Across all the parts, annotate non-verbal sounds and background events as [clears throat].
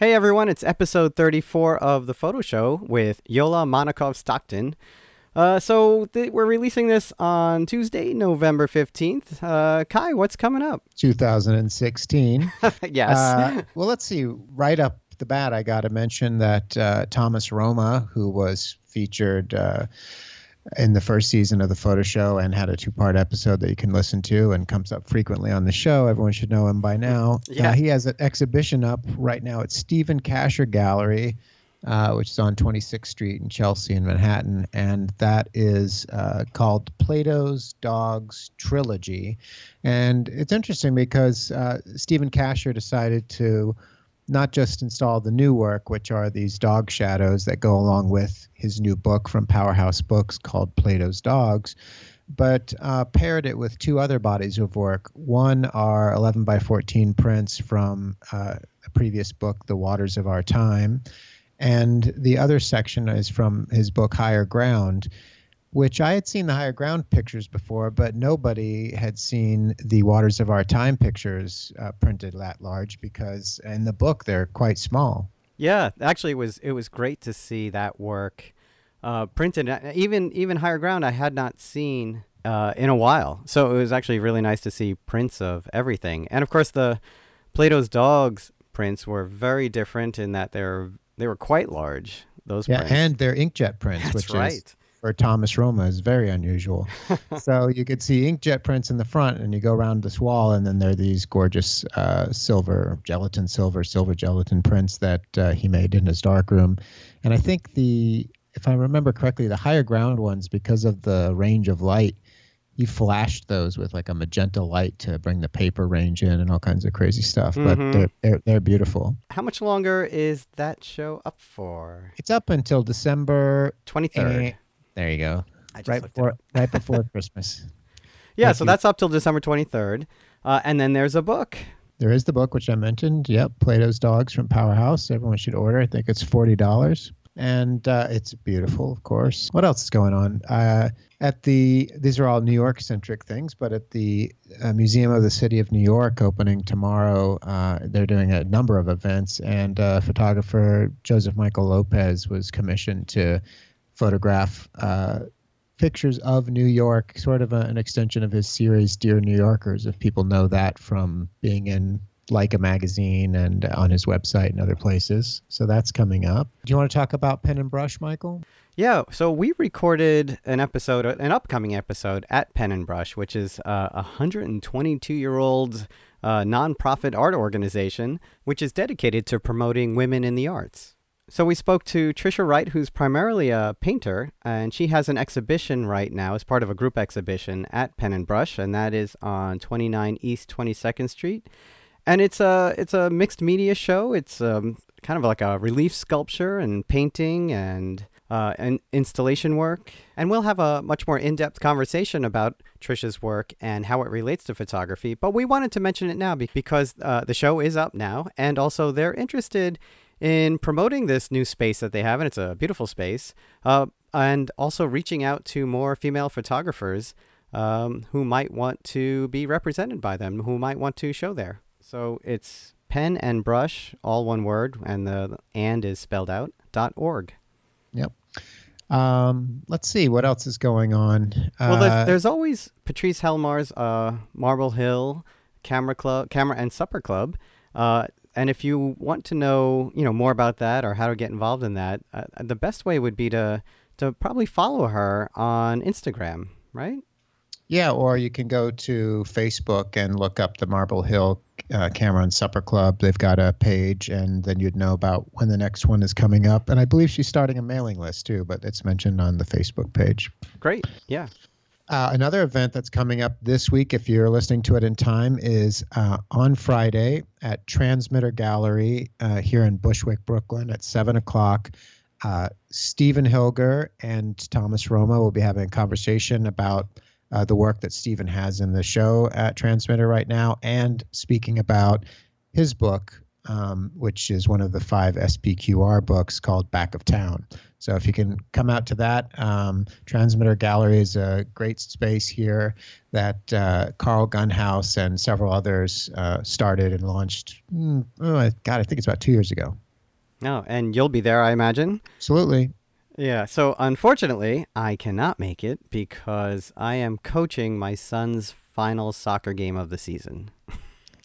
Hey everyone, it's episode 34 of The Photo Show with Yola Monakhov Stockton. Uh, so th- we're releasing this on Tuesday, November 15th. Uh, Kai, what's coming up? 2016. [laughs] yes. Uh, well, let's see. Right up the bat, I got to mention that uh, Thomas Roma, who was featured uh, in the first season of the photo show and had a two part episode that you can listen to and comes up frequently on the show. Everyone should know him by now. [laughs] Uh, Yeah. he has an exhibition up right now at Stephen Kasher Gallery. Uh, which is on 26th Street in Chelsea in Manhattan, and that is uh, called Plato's Dogs Trilogy. And it's interesting because uh, Stephen Kasher decided to not just install the new work, which are these dog shadows that go along with his new book from Powerhouse Books called Plato's Dogs, but uh, paired it with two other bodies of work. One are 11 by 14 prints from uh, a previous book, The Waters of Our Time, and the other section is from his book Higher Ground which I had seen the higher ground pictures before, but nobody had seen the Waters of Our Time pictures uh, printed that large because in the book they're quite small. yeah, actually, it was it was great to see that work uh, printed. Uh, Even even Higher Ground, I had not seen uh, in a while, so it was actually really nice to see prints of everything. And of course, the Plato's dogs prints were very different in that they're they were quite large. Those Yeah, prints. and they're inkjet prints, That's which right. is for Thomas Roma is very unusual. [laughs] so you could see inkjet prints in the front, and you go around this wall, and then there are these gorgeous uh, silver, gelatin silver, silver gelatin prints that uh, he made in his darkroom. And I think the, if I remember correctly, the higher ground ones, because of the range of light, he flashed those with like a magenta light to bring the paper range in and all kinds of crazy stuff. Mhm. But they're, they're they're beautiful. How much longer is that show up for? It's up until December. Twenty third. There you go. [laughs] Right before right [laughs] before Christmas. Yeah, Thank so you. that's up till December 23rd. Uh, and then there's a book. There is the book which I mentioned. Yep, Plato's Dogs from Powerhouse. Everyone should order. I think it's forty dollars, and uh, it's beautiful, of course. What else is going on? Uh, at the these are all New York centric things, but at the uh, Museum of the City of New York opening tomorrow, uh, they're doing a number of events, and uh, photographer Joseph Michael Lopez was commissioned to photograph. Uh, pictures of New York, sort of a, an extension of his series Dear New Yorkers, if people know that from being in like a magazine and on his website and other places. So that's coming up. Do you want to talk about pen and brush, Michael? Yeah, so we recorded an episode, an upcoming episode at Pen and Brush, which is uh, a 122 year old uh, nonprofit art organization which is dedicated to promoting women in the arts. So we spoke to Trisha Wright, who's primarily a painter, and she has an exhibition right now as part of a group exhibition at Pen and Brush, and that is on 29 East 22nd Street. And it's a it's a mixed media show. It's um, kind of like a relief sculpture and painting and uh, installation work. And we'll have a much more in depth conversation about Trisha's work and how it relates to photography. But we wanted to mention it now because uh, the show is up now, and also they're interested in promoting this new space that they have, and it's a beautiful space, uh, and also reaching out to more female photographers um, who might want to be represented by them, who might want to show there. So it's pen and brush, all one word, and the and is spelled out, dot org. Yep. Um, let's see what else is going on. Well, Uh, there's, there's always Patrice Helmar's uh, Marble Hill Camera Club, Camera and Supper Club. Uh, and if you want to know, you know, more about that or how to get involved in that, uh, the best way would be to to probably follow her on Instagram, right? Yeah, or you can go to Facebook and look up the Marble Hill uh, Camera and Supper Club. They've got a page, and then you'd know about when the next one is coming up. And I believe she's starting a mailing list too, but it's mentioned on the Facebook page. Great. Yeah. Uh, another event that's coming up this week, if you're listening to it in time, is uh, on Friday at Transmitter Gallery uh, here in Bushwick, Brooklyn at 7 o'clock. Uh, Stephen Hilger and Thomas Roma will be having a conversation about uh, the work that Stephen has in the show at Transmitter right now and speaking about his book, um, which is one of the five SPQR books called Back of Town. So if you can come out to that, um, Transmitter Gallery is a great space here that uh, Carl Gunhouse and several others uh, started and launched. Mm, oh, I- God, I think it's about two years ago. No, and you'll be there, I imagine. Absolutely. Yeah. So unfortunately, I cannot make it because I am coaching my son's final soccer game of the season.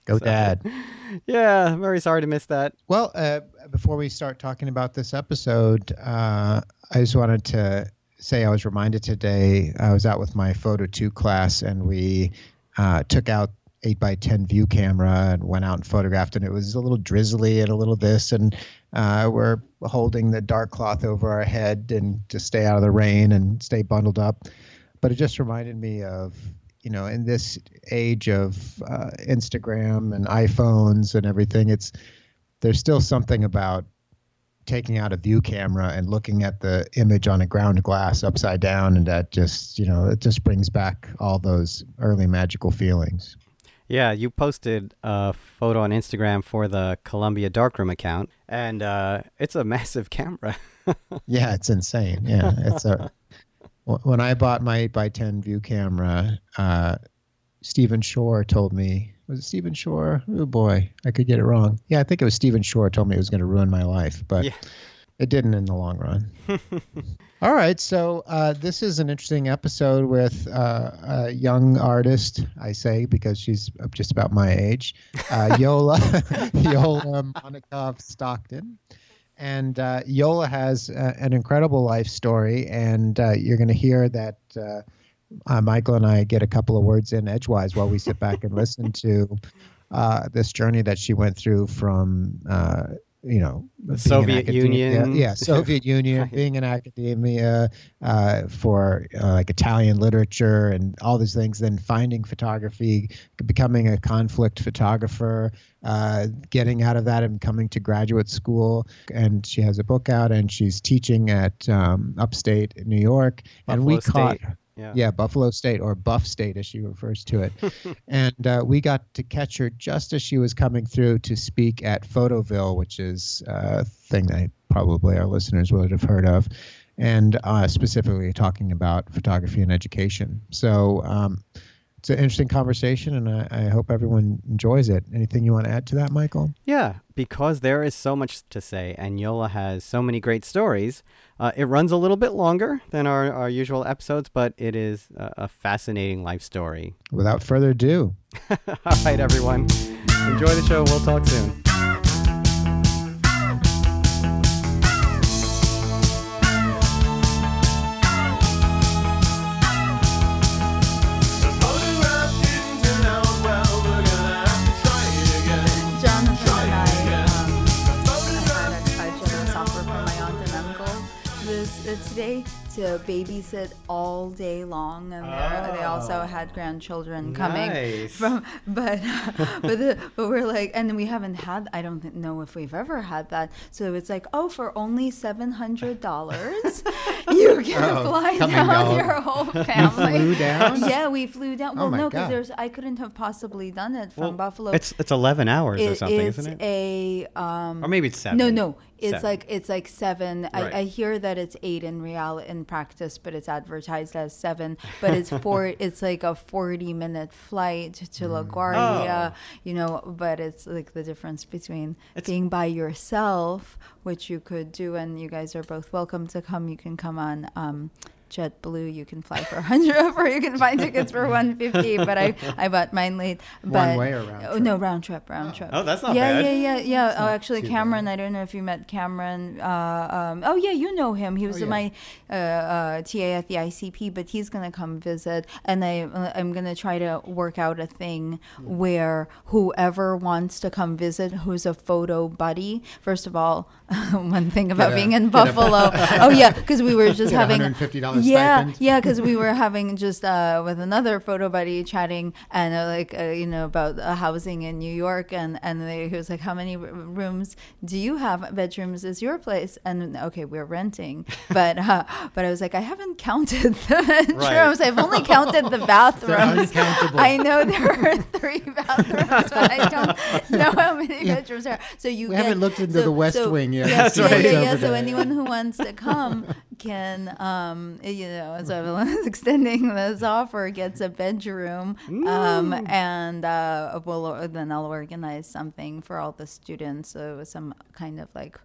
Go, So- Dad. Yeah, I'm very sorry to miss that. Well, uh, before we start talking about this episode, uh, I just wanted to say I was reminded today. I was out with my photo two class, and we uh, took out eight by ten view camera and went out and photographed. And it was a little drizzly and a little this, and uh, we're holding the dark cloth over our head and to stay out of the rain and stay bundled up. But it just reminded me of you know in this age of uh, Instagram and iPhones and everything, it's there's still something about taking out a view camera and looking at the image on a ground glass upside down and that just you know it just brings back all those early magical feelings Yeah, you posted a photo on Instagram for the Columbia Darkroom account, and uh, it's a [laughs] massive camera. yeah it's insane yeah it's a when i bought my 8 by 10 view camera uh stephen shore told me was it stephen shore oh boy i could get it wrong yeah i think it was stephen shore told me it was going to ruin my life but Yeah. it didn't in the long run [laughs] All right, so uh, this is an interesting episode with uh, a young artist. I say because she's just about my age, uh, Yola [laughs] Yola Monakhov Stockton, and uh, Yola has uh, an incredible life story, and uh, you're going to hear that. Uh, uh, Michael and I get a couple of words in edgewise while we sit back and listen to uh, this journey that she went through from, you know, [laughs] Soviet Union. Yeah, Soviet Union, being in academia uh, for uh, like Italian literature and all these things, then finding photography, becoming a conflict photographer, uh, getting out of that and coming to graduate school. And she has a book out and she's teaching at um, upstate New York. and we Buffalo caught State. Yeah. yeah, Buffalo State or Buff State as she refers to it. [laughs] and uh, we got to catch her just as she was coming through to speak at Photoville, which is a thing that probably our listeners would have heard of, and uh, specifically talking about photography and education. So um, it's an interesting conversation, and I, I hope everyone enjoys it. Anything you want to add to that, Michael? Yeah, because there is so much to say, and Yola has so many great stories. Uh, it runs a little bit longer than our, our usual episodes, but it is a, a fascinating life story. Without further ado, [laughs] All right, everyone. Enjoy the show. We'll talk soon. To babysit all day long, and they're- they also had grandchildren coming Nice. from. [laughs] But but the, but we're like, and we haven't had. I don't know if we've ever had that. So it's like, oh, for only seven hundred dollars, [laughs] you can Oh, fly down down. your whole [laughs] family. flew down? Yeah, we flew down. Oh Well, my no, because there's I couldn't have possibly done it from Well, Buffalo. It's it's 11 hours or something, it's isn't it? a um, Or maybe it's seven. no, no. It's Seven. like it's like seven. Right. I, I hear that it's eight in real in practice, but it's advertised as seven. But it's four. [laughs] it's like a forty-minute flight to LaGuardia. Oh. You know, but it's like the difference between It's- being by yourself, which you could do, and you guys are both welcome to come. You can come on. Um, JetBlue, you can fly for 100 [laughs] or you can find tickets for 150 but I, [laughs] I bought mine late but One way or round oh, no round trip round trip Oh, that's not yeah, bad. Yeah, yeah, yeah. Oh, actually, too Cameron. I don't know if you met Cameron. Uh, um, oh, yeah, you know him. He was yeah. my uh, uh, TA at the ICP, but he's gonna come visit, and I uh, I'm gonna try to work out a thing where whoever wants to come visit, who's a photo buddy. First of all, [laughs] one thing about being in Buffalo. [laughs] oh yeah, because we were just having $150 yeah, stipend. yeah, because we were having just uh, with another photo buddy chatting and uh, like uh, you know about uh, housing in New York and and they, he was like, how many r- rooms do you have? Bedrooms is your place? And okay, we're renting, but uh, but I was like, I haven't counted the bedrooms. [laughs] I've only counted the bathrooms. I know there are three bathrooms, but I don't know how many bedrooms there are. So you We get- haven't looked into the West Wing yet. Yeah, That's yeah, right. yeah, It's yeah. So anyone who wants to come, [laughs] can um you know so everyone's [laughs] extending this offer gets a bedroom um and uh we'll then i'll organize something for all the students so some kind of like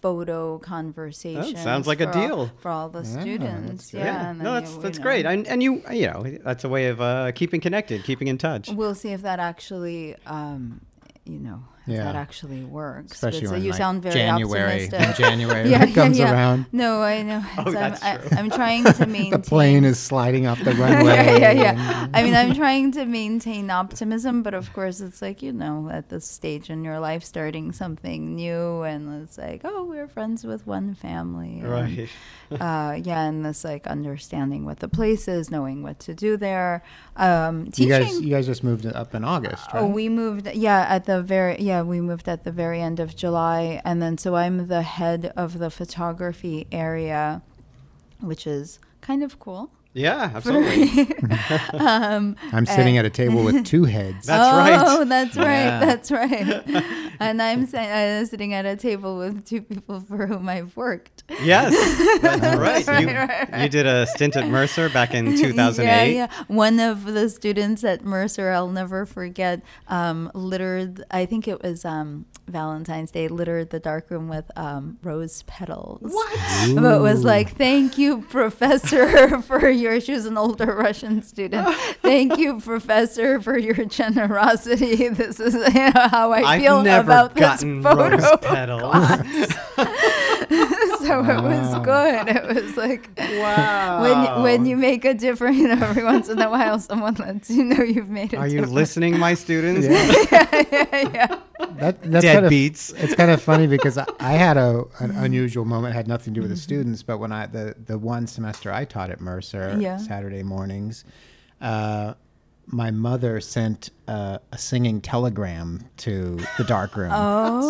photo conversation sounds like a deal. for all the students yeah, Yeah, and no, that's you- that's you great. And and you you know that's a way of uh, keeping connected, keeping in touch. we'll see if that actually um you know if Yeah. that actually works Especially But, so you like, sound very January, optimistic. when [laughs] January comes around. No, I know. [laughs] Oh, So that's I'm, true. I, I'm trying to [laughs] maintain. The plane is sliding off the runway. yeah, yeah, yeah. I mean, I'm trying to maintain optimism, but of course, it's like you know, at this stage in your life, starting something new, and it's like, oh, we're friends with one family, and, Right. Uh, yeah, and this like understanding what the place is, knowing what to do there. Um, You guys, you guys just moved up in August, right? Oh, we moved. Yeah, at the very yeah, we moved at the very end of July, and then so I'm the head of the photography area, which is kind of cool. Yeah, [laughs] absolutely. [laughs] um, I'm sitting at a table with two heads. That's oh, right. Oh, that's right. Yeah. That's right. [laughs] and I'm sa- uh, sitting at a table with two people for whom I've worked. yes, [laughs] that's right. Right, You, right, right. you did a stint at Mercer back in 2008. [laughs] Yeah, yeah. One of the students at Mercer, I'll never forget, um, littered, I think it was um, Valentine's Day, littered the darkroom with um, rose petals. What? But was like, thank you, professor, [laughs] for your, she was an older Russian student. Thank you, professor, for your generosity. This is how I I've feel never about this gotten photo. rose petals. [laughs] [laughs] so it was good. It was like, wow. when when you make a difference, [laughs] you know, every once in a while, someone lets you know you've made a Are you listening, my students? Yeah. yeah, yeah. That, that's kind of, Deadbeats. it's kind of funny because I, I had a an unusual moment. It had nothing to do with the students, but when I the the one semester I taught at Mercer Yeah. Saturday mornings, uh, my mother sent uh, a singing telegram to the dark room.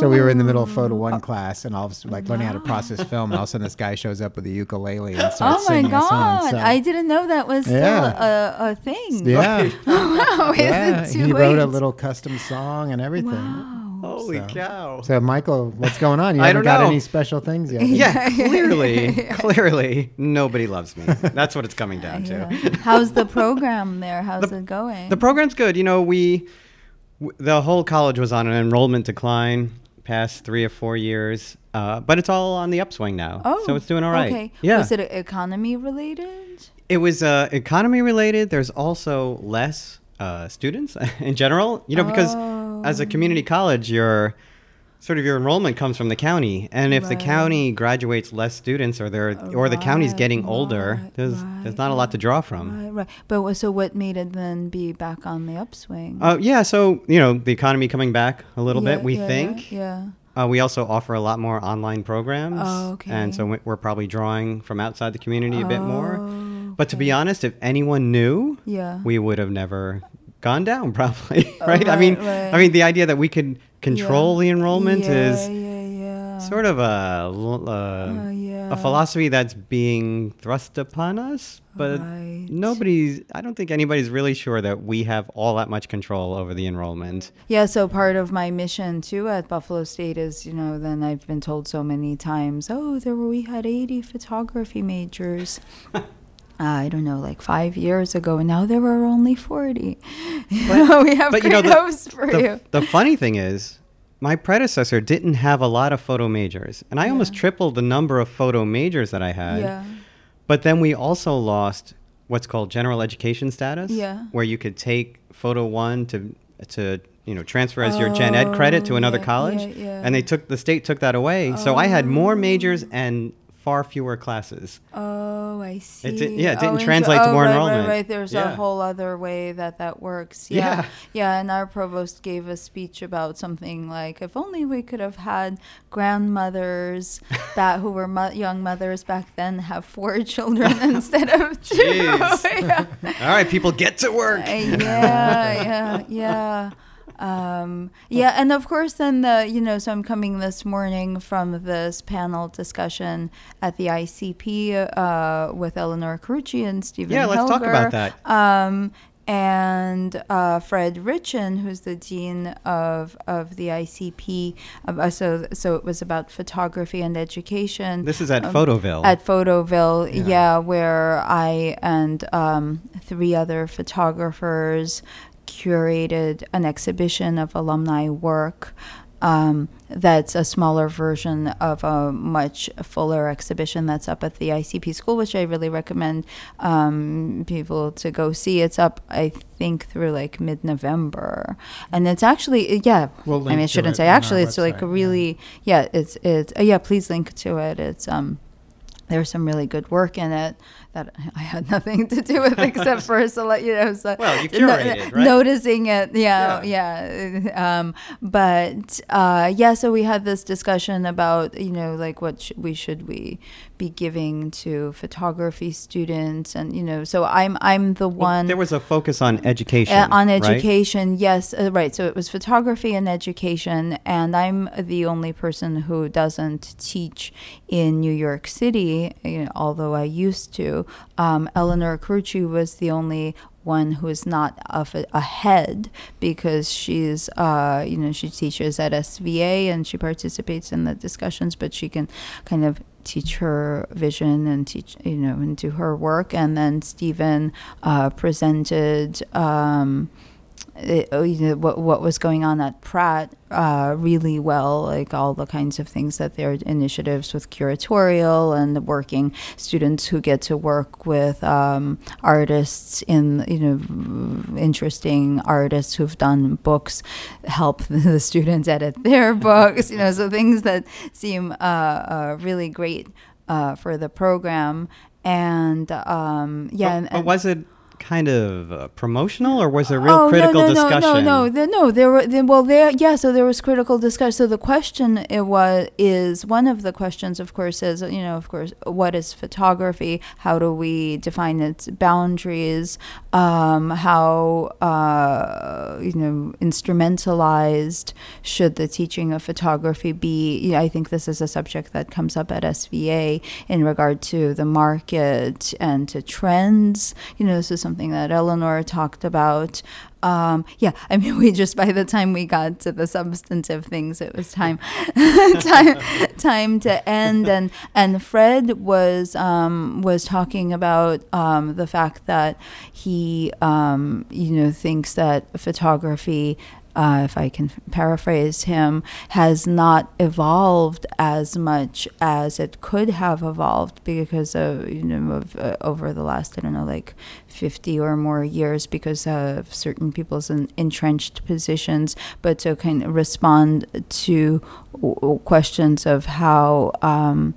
So we were in the middle of photo Oh. one class, and all of a sudden, like learning how to process film, and all of a sudden this guy shows up with a ukulele and Oh starts my singing a song. god! So- I didn't know that was still Yeah. a, a thing. yeah, [laughs] Wow, is yeah. it too He wrote a little custom song and everything. Wow. Holy So- cow. So, Michael, what's going on? You [laughs] I haven't don't got know. any special things yet. [laughs] yeah, clearly, [laughs] clearly, nobody loves me. That's what it's coming down Yeah. to. How's the program there? How's it going? The program's good. You know, we, w- the whole college was on an enrollment decline past three or four years, uh, but it's all on the upswing now. oh, so it's doing all right. Okay. Yeah. Was it economy related? It was uh, economy related. There's also less uh, students in general. You know, because as a community college, your sort of your enrollment comes from the county, and if the county graduates less students, or they're or the county's Right, getting older, right, there's there's not a lot to draw from. Right, right. But so what made it then be back on the upswing? Uh, yeah, so you know the economy coming back a little Yeah, bit. We yeah, think. Yeah. Uh, we also offer a lot more online programs. Oh, okay. And so we- we're probably drawing from outside the community a bit more. Oh, But to be honest, if anyone knew, Yeah. we would have never gone down [laughs] probably, Oh, right? I mean, right, right. I mean the idea that we could control Yeah. the enrollment yeah, is yeah, sort of a uh, Oh, a philosophy that's being thrust upon us, but Right. nobody's I don't think anybody's really sure that we have all that much control over the enrollment. Yeah, so part of my mission too at Buffalo State is, you know, then I've been told so many times, oh, there were, we had 80 photography majors. [laughs] uh, I don't know, like five years ago, and now there are only 40. [laughs] You know, we have but you know the, for the, you. the funny thing is my predecessor didn't have a lot of photo majors and i almost tripled the number of photo majors that i had Yeah. but then we also lost what's called general education status Yeah. where you could take photo one to to you know transfer as your gen ed credit to Oh, another yeah, college yeah, yeah. and they took the state took that away so i had more majors and far fewer classes Oh, I see. di- yeah, it didn't inter- translate to oh, more right, enrollment. Right, right. There's a whole other way that that works. Yeah. Yeah. yeah. and our provost gave a speech about something like, if only we could have had grandmothers [laughs] that who were mo- young mothers back then have four [laughs] children [laughs] instead of two. Jeez. yeah. all right people get to work Uh, yeah, yeah, yeah. Um, yeah, and of course, then the you know, so I'm coming this morning from this panel discussion at the ICP uh, with Elinor Carucci and Stephen. Yeah, let's talk about that. Um, and uh, Fred Ritchin, who's the dean of of the ICP. Uh, so so it was about photography and education. This is at Um, Photoville. At Photoville, Yeah. yeah, where I and um, three other photographers curated an exhibition of alumni work. Um, that's a smaller version of a much fuller exhibition that's up at the ICP school, which I really recommend um, people to go see. It's up, I think, through like mid November, and it's actually yeah. We'll I mean, I shouldn't say actually. It's like website, a yeah. really yeah. It's it's uh, yeah. Please link to it. It's um there's some really good work in it that I had nothing to do with [laughs] except for so let you know so Well, you no- right? noticing it yeah yeah, um but uh yeah so we had this discussion about you know like what sh- we should we be giving to photography students and you know so i'm i'm the Well, one there was a focus on education. uh, on right? education, yes, uh, right. So it was photography and education, and I'm the only person who doesn't teach in New York City, you know, although I used to. Um, Elinor Carucci was the only one who is not of a, a head because she's uh, you know she teaches at SVA and she participates in the discussions but she can kind of teach her vision and teach you know and do her work. And then Stephen uh, presented um, it, oh, you know, what what was going on at Pratt uh, really well, like all the kinds of things that their initiatives with curatorial and the working students who get to work with um, artists in you know interesting artists who've done books, help [laughs] the students edit their [laughs] books, you know, so things that seem uh, uh, really great uh, for the program. And um, yeah, But, and, but and- was it kind of uh, promotional, or was there real critical Oh, no, no, discussion? No, no, no, no. There were there, well, there yeah. So there was critical discussion. So the question it was is one of the questions, of course, is you know, of course, what is photography? How do we define its boundaries? Um, how uh, you know instrumentalized should the teaching of photography be? Yeah, I think this is a subject that comes up at SVA in regard to the market and to trends. You know, this is something that Elinor talked about. Um, yeah, I mean, we just by the time we got to the substantive things, it was time, [laughs] time, time to end. And and Fred was um, was talking about um, the fact that he, um, you know, thinks that photography uh, if I can paraphrase him, has not evolved as much as it could have evolved because of you know of, uh, over the last I don't know like fifty or more years because of certain people's en- entrenched positions, but to kind of respond to questions of how. Um,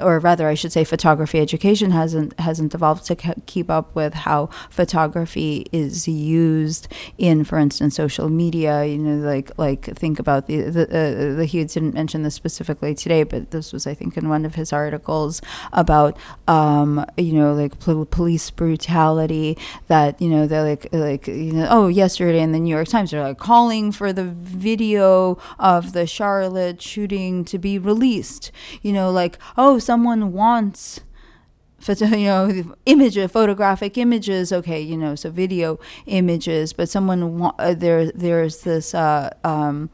or rather, I should say, photography education hasn't hasn't evolved to ke- keep up with how photography is used in, for instance, social media. You know, like like think about the the, uh, the Hughes didn't mention this specifically today, but this was I think in one of his articles about um, you know like pol- police brutality. That you know they're like like you know oh yesterday in the New York Times they're like calling for the video of the Charlotte shooting to be released. You know like oh someone wants photo, [laughs] you know, image, photographic images. Okay, you know, so video images, but someone wa- uh, there. There's this. Uh, um,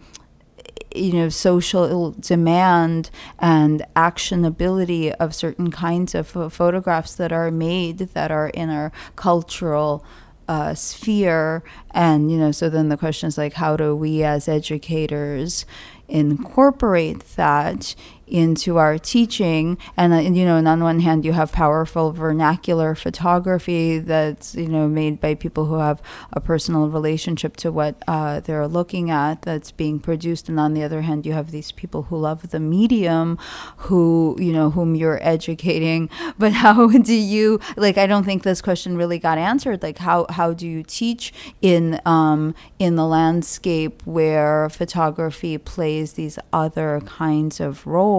you know, social demand and actionability of certain kinds of pho- photographs that are made that are in our cultural uh, sphere. And, you know, so then the question is like, how do we as educators incorporate that into our teaching. And, uh, you know and on one hand you have powerful vernacular photography that's you know made by people who have a personal relationship to what uh, they're looking at that's being produced. And on the other hand you have these people who love the medium who you know whom you're educating. [laughs] But how do you like i don't think this question really got answered. Like how how do you teach in um in the landscape where photography plays these other kinds of roles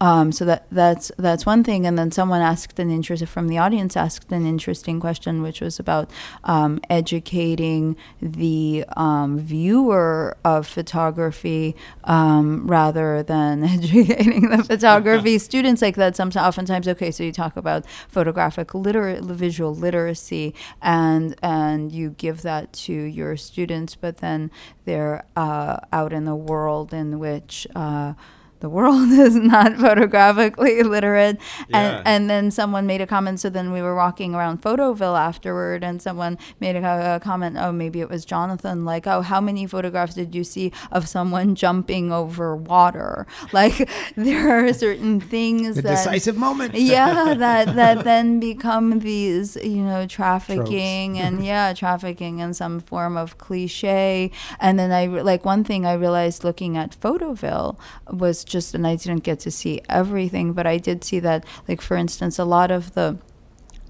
Um, so that that's that's one thing. And then someone asked an interest from the audience asked an interesting question, which was about um, educating the um, viewer of photography um, rather than [laughs] educating the photography [laughs] students. Like that, sometimes oftentimes okay. So you talk about photographic liter- visual literacy, and and you give that to your students, but then they're uh, out in the world in which. Uh, the world [laughs] is not [laughs] photographically literate Yeah. and and then someone made a comment so then we were walking around photoville afterward and someone made a, a comment oh maybe it was jonathan like oh how many photographs did you see of someone jumping over water [laughs] like there are certain things The that decisive moment. yeah that that then become these you know trafficking and yeah trafficking in some form of cliche and then i like one thing i realized looking at photoville was just and i didn't get to see everything but i did see that like for instance a lot of the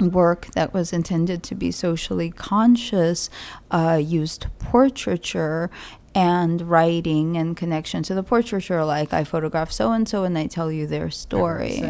work that was intended to be socially conscious uh, used portraiture and writing and connection to the portraiture like i photograph so and so and i tell you their story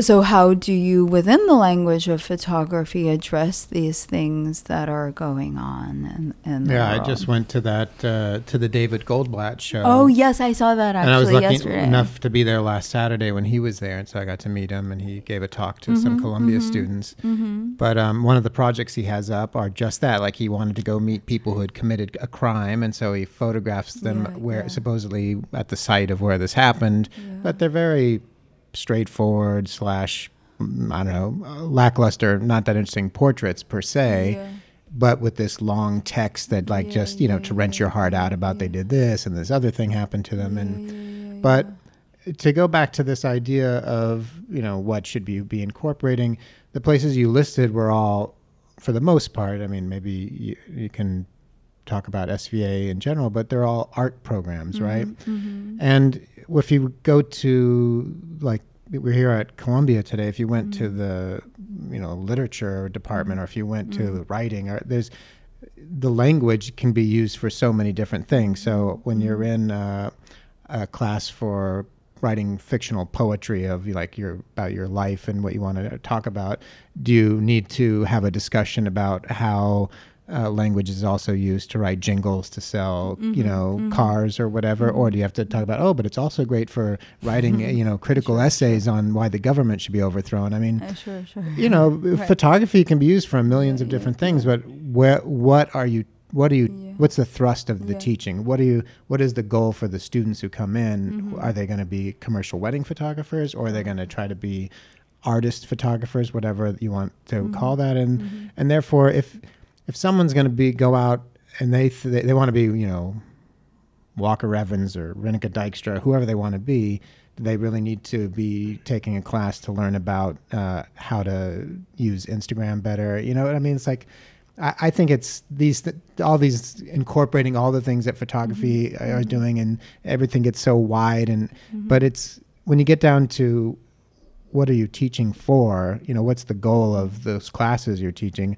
so how do you within the language of photography address these things that are going on in, in Yeah, I just went to that uh, to the David Goldblatt show. oh yes i saw that actually and I was lucky yesterday enough to be there last Saturday when he was there, and so I got to meet him, and he gave a talk to Mm-hmm, some Columbia students. But um, one of the projects he has up are just that. Like he wanted to go meet people who had committed a crime, and so he photographs them Yeah, where yeah. supposedly at the site of where this happened. But they're very straightforward slash mm, I don't know lackluster, not that interesting portraits per se Yeah. but with this long text that like just you know to wrench your heart out about they did this and this other thing happened to them. And but to go back to this idea of you know what should you be incorporating the places you listed were all for the most part i mean maybe you, you can talk about sva in general but they're all art programs right? And if you go to like we're here at Columbia today. If you went to mm-hmm. the you know literature department, or if you went to the writing, or there's the language can be used for so many different things. So when you're mm-hmm. in uh, a class for writing fictional poetry of like your about your life and what you want to talk about, do you need to have a discussion about how uh, language is also used to write jingles to sell, you know, cars or whatever, or do you have to talk about oh, but it's also great for writing, you know, critical essays on why the government should be overthrown? I mean, Uh, sure sure you know, [laughs] photography can be used for millions of different things, but where, what are you? What are you? Yeah. What's the thrust of the Yeah. teaching? What do you? What is the goal for the students who come in? Mm-hmm. Are they going to be commercial wedding photographers, or are they going to try to be artist photographers, whatever you want to Mm-hmm. call that? And and therefore, if if someone's going to be go out and they th- they, they want to be, you know, Walker Evans or Rineke Dijkstra, whoever they want to be, do they really need to be taking a class to learn about uh, how to use Instagram better? You know what I mean? It's like I, I think it's these th- all these incorporating all the things that photography mm-hmm. uh, are mm-hmm. doing, and everything gets so wide. And mm-hmm. but it's when you get down to what are you teaching for? You know, what's the goal of those classes you're teaching?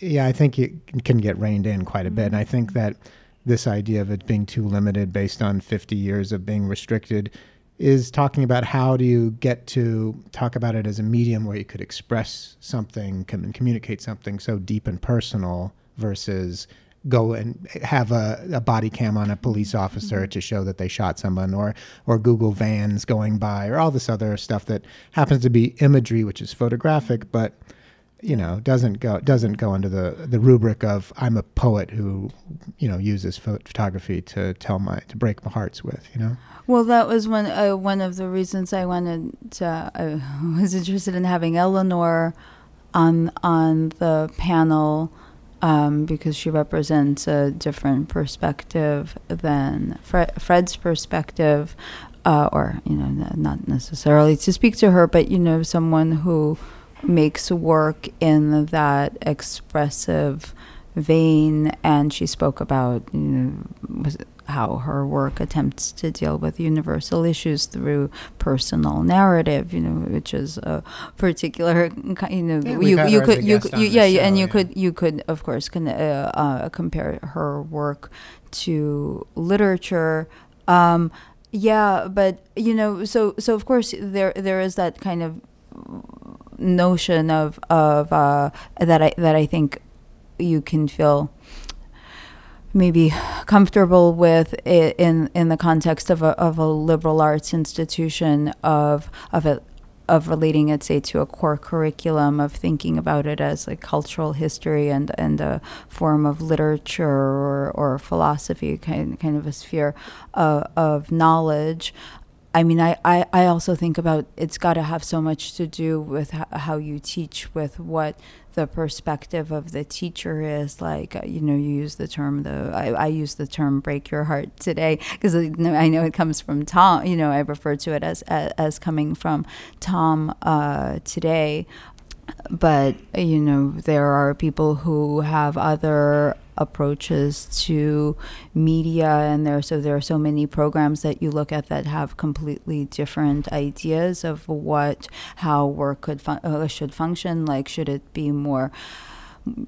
Yeah, I think it can get reined in quite a bit. And I mm-hmm. think that this idea of it being too limited based on 50 years of being restricted is talking about how do you get to talk about it as a medium where you could express something com- communicate something so deep and personal versus go and have a, a body cam on a police officer mm-hmm. to show that they shot someone or or google vans going by or all this other stuff that happens to be imagery which is photographic but you know doesn't go doesn't go under the the rubric of I'm a poet who you know uses pho- photography to tell my to break my hearts with you know Well, that was one uh, one of the reasons I wanted to. I [laughs] was interested in having Elinor on on the panel um, because she represents a different perspective than Fred, Fred's perspective, uh, or you know, not necessarily to speak to her, but you know, someone who makes work in that expressive vein and she spoke about you know how her work attempts to deal with universal issues through personal narrative you know which is a particular you know Yeah, you you her as a could you could you, yeah yeah, and you yeah. could you could of course can uh, uh, compare her work to literature um Yeah, but you know, so so of course there there is that kind of notion of of uh, that I that I think you can feel maybe comfortable with in in the context of a of a liberal arts institution of of a of relating it say to a core curriculum of thinking about it as like cultural history and and a form of literature or, or philosophy kind kind of a sphere uh, of knowledge I mean, I, I, I also think about it's got to have so much to do with h- how you teach, with what the perspective of the teacher is. Like, uh, you know, you use the term, the I, I use the term break your heart today because I know it comes from Tom. You know, I refer to it as, as, as coming from Tom uh, today. But, you know, there are people who have other approaches to media and there so there are so many programs that you look at that have completely different ideas of what how work could fun- uh, should function like should it be more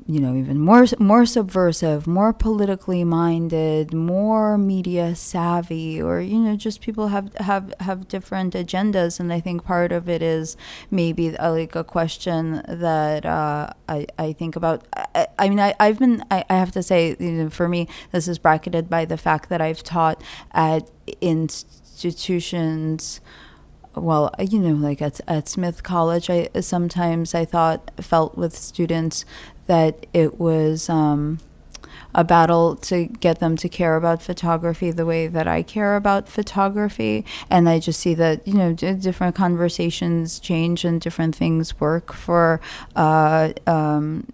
you know even more more subversive more politically minded more media savvy or you know just people have have have different agendas. And i think part of it is maybe uh, like a question that uh, I, I think about I, I mean I, I've been I, I have to say you know, for me this is bracketed by the fact that I've taught at institutions well, you know, like at, at Smith College, I sometimes I thought felt with students that it was um, a battle to get them to care about photography the way that I care about photography, and I just see that you know d- different conversations change and different things work for. Uh, um,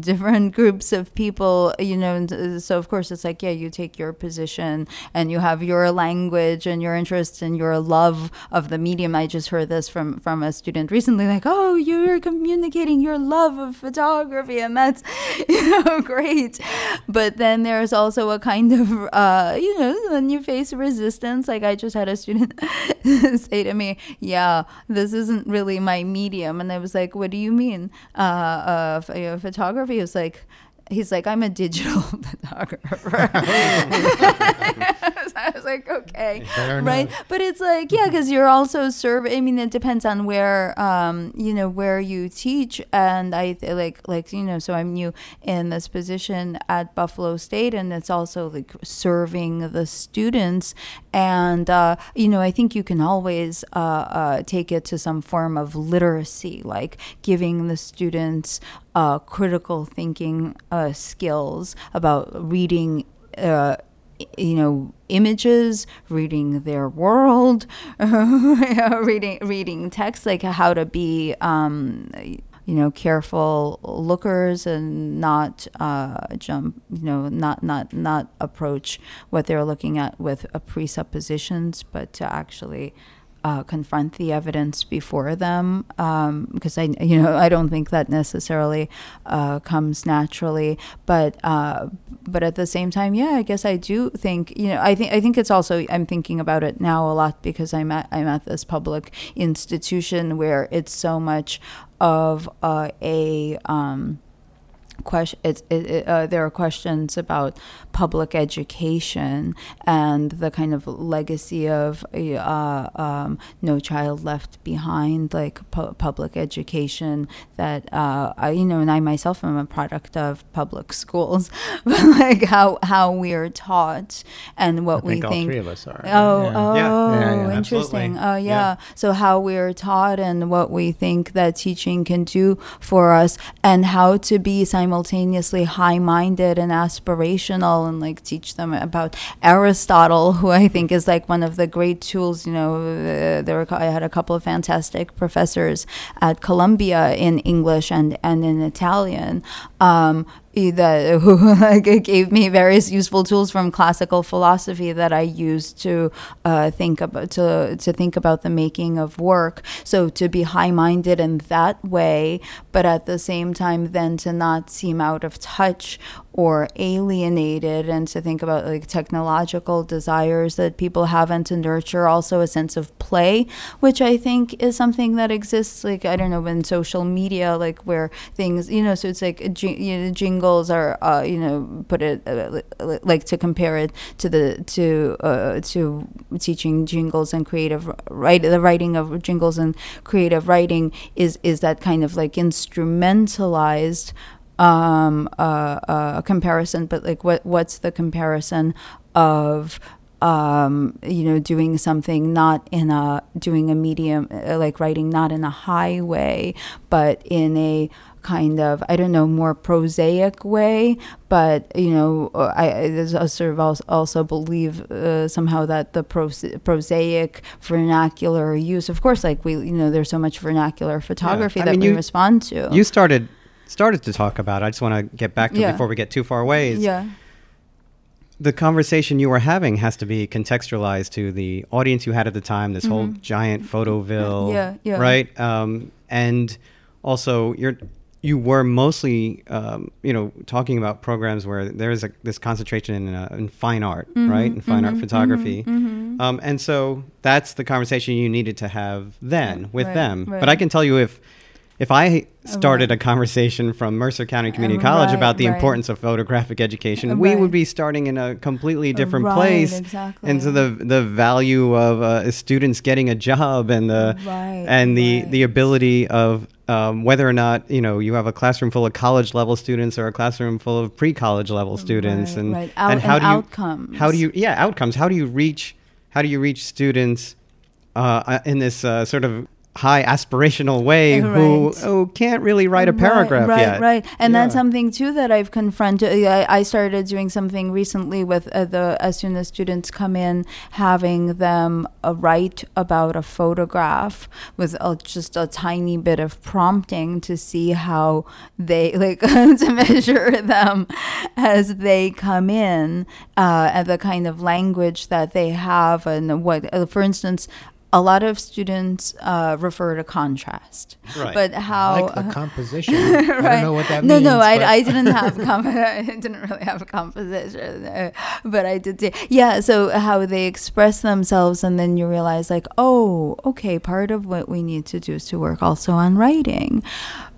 different [laughs] groups of people you know and uh, so of course it's like yeah you take your position and you have your language and your interest and your love of the medium. I just heard this from from a student recently like oh you're communicating your love of photography and that's [laughs] you know [laughs] great. But then there's also a kind of uh you know when you face resistance. Like i just had a student say to me yeah this isn't really my medium. And i was like what do you mean uh, uh, you know, photography is like he's like i'm a digital [laughs] photographer [laughs] [laughs] [laughs] i was like okay right? but it's like yeah because you're also serving i mean it depends on where um you know where you teach. And i th- like like you know so i'm new in this position at buffalo state and it's also like serving the students. And uh you know i think you can always uh, uh take it to some form of literacy like giving the students uh critical thinking uh skills about reading uh you know images reading their world [laughs] reading reading text like how to be um you know careful lookers and not uh jump you know not not not approach what they're looking at with presuppositions but to actually uh, confront the evidence before them um, because I you know I don't think that necessarily uh, comes naturally but uh, but at the same time yeah I guess I do think you know I think I think it's also I'm thinking about it now a lot because I'm at I'm at this public institution where it's so much of uh, a um, question it, uh, there are questions about public education and the kind of legacy of uh, um, no child left behind like pu- public education that uh, I, you know and I myself am a product of public [laughs] schools but like how how we're taught and what I we think all think three of us are. Oh, Yeah. oh, Yeah. Yeah, yeah, interesting. absolutely. Oh, yeah. Yeah. So how we're taught and what we think that teaching can do for us, and how to be simultaneously high-minded and aspirational, and like teach them about Aristotle, who I think is like one of the great tools. You know, uh, there were I had a couple of fantastic professors at Columbia in English and and in Italian. Um, that [laughs] gave me various useful tools from classical philosophy that I used to uh, think about to to think about the making of work. So to be high-minded in that way, but at the same time, then to not seem out of touch or alienated and to think about like technological desires that people have and to nurture also a sense of play which i think is something that exists like i don't know in social media like where things you know so it's like you know, jingles are uh, you know put it uh, li- li- like to compare it to the to uh, to teaching jingles and creative write the writing of jingles and creative writing is is that kind of like instrumentalized um uh, uh comparison. But like what what's the comparison of um you know doing something not in a doing a medium uh, like writing not in a high way but in a kind of I don't know more prosaic way, but you know I, I sort of also, believe uh, somehow that the pros- prosaic vernacular use, of course, like we you know there's so much vernacular photography I that mean, we you- respond to. You started started to talk about. it. I just want to get back to it Yeah. before we get too far away. is yeah, The conversation you were having has to be contextualized to the audience you had at the time. This whole giant photoville, Mm-hmm. Yeah, yeah. right? Um, and also, you're you were mostly, um, you know, talking about programs where there is a, this concentration in, uh, in fine art, Mm-hmm, right? In fine art photography. Um, and so that's the conversation you needed to have then with Right, them. But. I can tell you if if I started Right. a conversation from Mercer County Community Uh, College about the right. importance of photographic education, Uh, we would be starting in a completely different Right, place exactly. into the the value of uh, students getting a job and the Right, and the right. the ability of um, whether or not you know you have a classroom full of college level students or a classroom full of pre college level students Right, and right. Out- and how and do you outcomes. how do you yeah outcomes how do you reach how do you reach students uh, in this uh, sort of high aspirational way who Right. oh, can't really write a paragraph right, yet Right, and that's something too that I've confronted. I, I started doing something recently with uh, the as soon as students come in, having them uh, write about a photograph with uh, just a tiny bit of prompting to see how they [laughs] like [laughs] to measure them as they come in, uh, and the kind of language that they have, and what, uh, for instance. A lot of students uh, refer to contrast, Right. but how like the composition. [laughs] I don't know what that no, means. no, but- I, I didn't have com- [laughs] I didn't really have a composition, uh, but I did. say- Yeah, so how they express themselves, and then you realize, like, oh, okay, part of what we need to do is to work also on writing,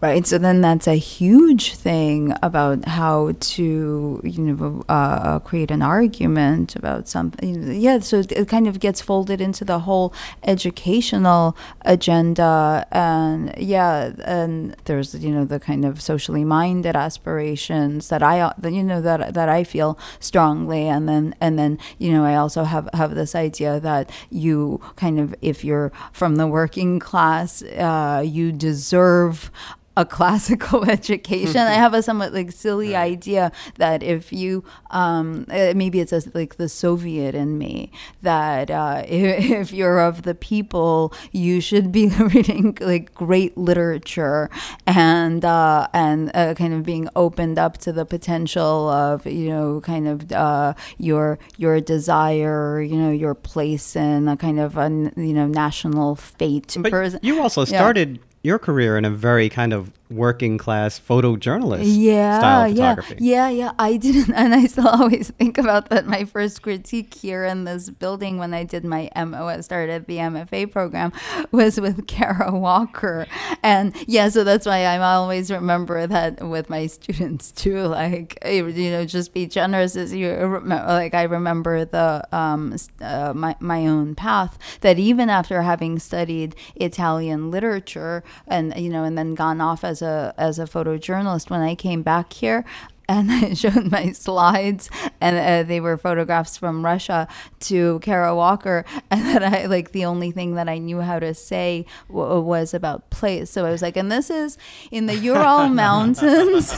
right? So then that's a huge thing about how to, you know, uh, create an argument about something. Yeah, so it- it kind of gets folded into the whole educational agenda, and yeah, and there's you know the kind of socially minded aspirations that I, you know, that that I feel strongly, and then and then you know I also have have this idea that you kind of if you're from the working class, uh, you deserve a classical [laughs] education. I have a somewhat like silly idea that if you, um, uh, maybe it's a, like the Soviet in me, that uh, if, [laughs] if you're of the people, you should be [laughs] reading like great literature and uh, and uh, kind of being opened up to the potential of you know kind of uh, your your desire, you know your place in a kind of a you know national fate. but person. you also Yeah. Your career in a very kind of working class photojournalist yeah, style of yeah, photography yeah, yeah. I didn't, [laughs] and I still always think about that. My first critique here in this building when I did my MO, started the MFA program, [laughs] was with Kara Walker, and yeah, so that's why I always remember that with my students too. Like you know, just be generous as you remember. Like I remember the um uh, my my own path that even after having studied Italian literature and you know and then gone off as a as a photojournalist. When I came back here and [laughs] I showed my slides and uh, they were photographs from Russia to Kara Walker [laughs] and that I like the only thing that I knew how to say w- was about place so I was like and this is in the Ural [laughs] Mountains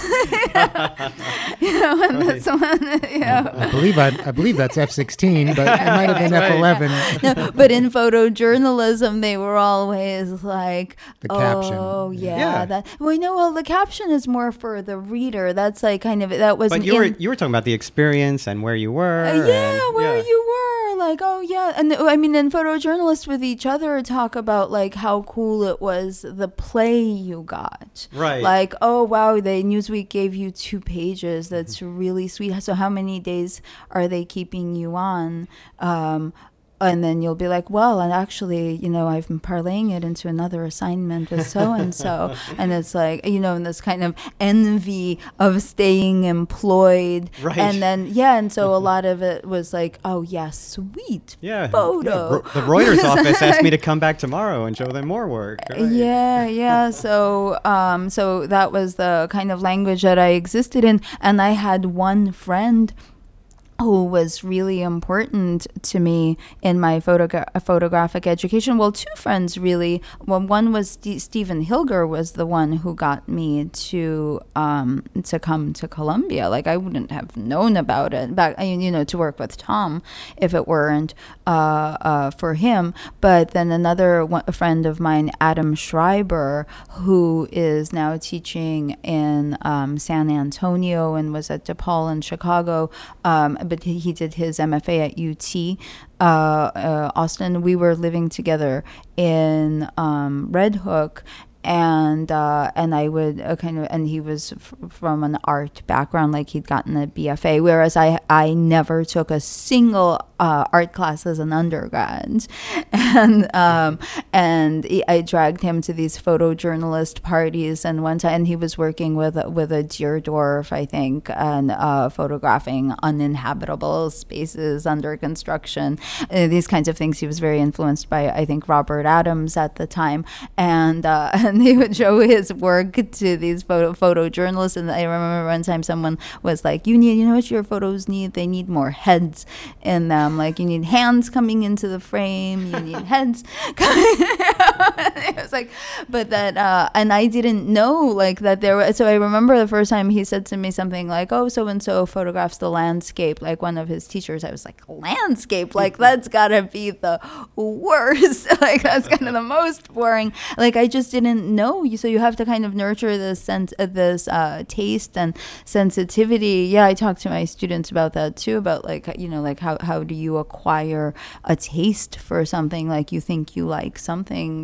you know and this one you know I believe I, I believe that's F16, but it might have been F11. no, but in photojournalism, they were always like, The caption. "Oh, yeah, Yeah. that." Well, you know, well, the caption is more for the reader. That's like kind kind of that was But you were you were talking about the experience and where you were. Uh, yeah, and- where yeah. you were, like, oh yeah, and uh, I mean, and photojournalists with each other talk about like how cool it was the play you got, Right. Like, oh wow, the Newsweek gave you two pages. That's really sweet. So how many days are they keeping you on? Um, and then you'll be like, well, and actually, you know, I've been parlaying it into another assignment with so and so, [laughs] and it's like, you know, and this kind of envy of staying employed, Right. and then yeah, and so a lot of it was like, oh yeah, sweet Yeah. photo. yeah, the Reuters [laughs] office asked me to come back tomorrow and show them more work. right. Yeah, yeah. [laughs] So, um, so that was the kind of language that I existed in, and I had one friend who was really important to me in my photogra- photographic education. Well, two friends really. Well, one was St- Stephen Hilger was the one who got me to um, to come to Columbia. Like I wouldn't have known about it back, you know, to work with Tom if it weren't uh, uh, for him. But then another one, friend of mine, Adam Schreiber, who is now teaching in um, San Antonio and was at DePaul in Chicago, um, but he, did his MFA at UT. Uh, uh, Austin, we were living together in um, Red Hook, and uh, and I would uh, kind of and he was f- from an art background, like he'd gotten a BFA, whereas I I never took a single uh, art class as an undergrad, [laughs] and um, and he- I dragged him to these photojournalist parties, and one time and he was working with with a Deardorff, I think, and uh, photographing uninhabitable spaces under construction, uh, these kinds of things. He was very influenced by I think Robert Adams at the time, and uh, [laughs] and he would show his work to these photo photojournalists. And I remember one time someone was like, "You need, you know what your photos need? They need more heads in them. I'm like you need hands coming into the frame. You need heads." [laughs] [laughs] it was like, but that, uh, and I didn't know like that there. Was, so I remember the first time he said to me something like, "Oh, so and so photographs the landscape." Like one of his teachers, I was like, "Landscape? Like [laughs] that's gotta be the worst. [laughs] like that's kind of the most boring." Like I just didn't know. You so you have to kind of nurture this sense, uh, this uh, taste and sensitivity. Yeah, I talk to my students about that too. About like you know, like how how do you acquire a taste for something? Like you think you like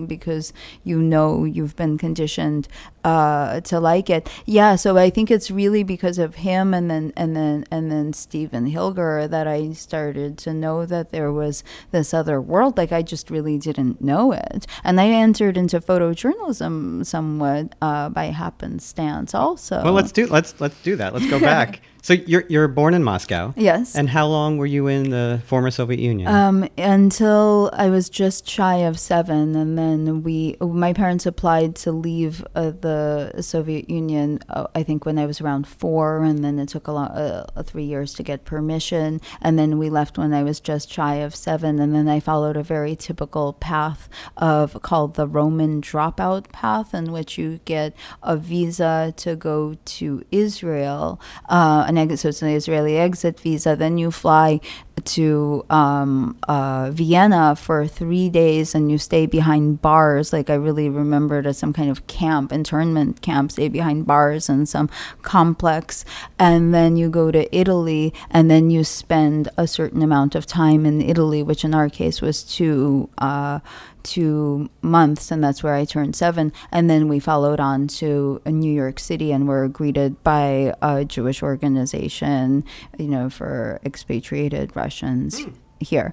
something because you know you've been conditioned uh, to like it. Yeah, so I think it's really because of him and then and then and then Stephen Hilger that I started to know that there was this other world. Like I just really didn't know it, and I entered into photojournalism somewhat uh, by happenstance. Also, Well, let's do let's let's do that. Let's go [laughs] back. So you're you're born in Moscow. Yes. And how long were you in the former Soviet Union? Um, until I was just shy of seven, and then we, my parents applied to leave uh, the Soviet Union. Uh, I think when I was around four, and then it took a lot, uh, three years to get permission, and then we left when I was just shy of seven, and then I followed a very typical path of called the Roman dropout path, in which you get a visa to go to Israel, uh, an exit, so it's an Israeli exit visa. Then you fly to um, uh, Vienna for three days and you stay behind bars. Like I really remember it as some kind of camp, internment camp, stay behind bars in some complex. And then you go to Italy and then you spend a certain amount of time in Italy, which in our case was two. Uh, two months and that's where I turned seven and then we followed on to New York City and were greeted by a Jewish organization you know for expatriated Russians here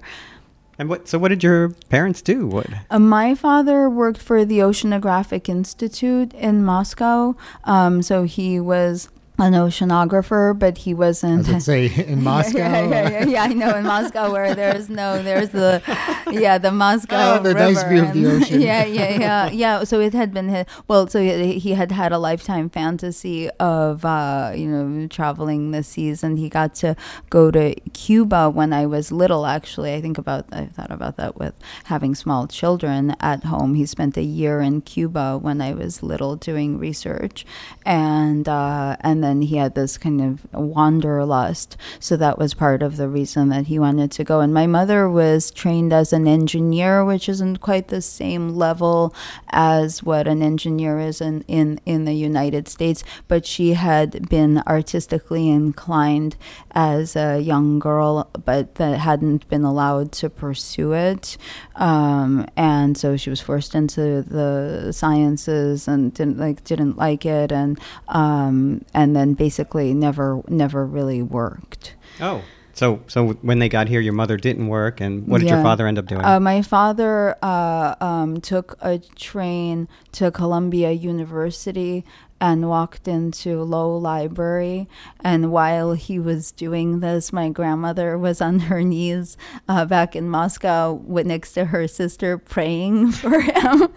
and what? So what did your parents do? What? uh, my father worked for the Oceanographic Institute in Moscow um, so he was an oceanographer but he wasn't was gonna say [laughs] in Moscow. yeah, yeah, yeah, yeah, I know in Moscow where there's no, there's the, yeah, the Moscow Oh, the River. nice view of the [laughs] ocean. Yeah, yeah, yeah, yeah. So it had been his, well, so he he had had a lifetime fantasy of, uh, you know, traveling the seas, and he got to go to Cuba when I was little. Actually, I think about, I thought about that with having small children at home. He spent a year in Cuba when I was little doing research, and uh, and then then he had this kind of wanderlust. So that was part of the reason that he wanted to go. And my mother was trained as an engineer, which isn't quite the same level as what an engineer is in, in, in the United States, but she had been artistically inclined as a young girl, but that hadn't been allowed to pursue it. Um, and so she was forced into the sciences and didn't like didn't like it and um, and then basically never never really worked. Oh. So, so when they got here, your mother didn't work, and what did your father end up doing? Uh, my father uh, um, took a train to Columbia University and walked into Low Library. And while he was doing this, my grandmother was on her knees uh, back in Moscow with, next to her sister praying [laughs] for him.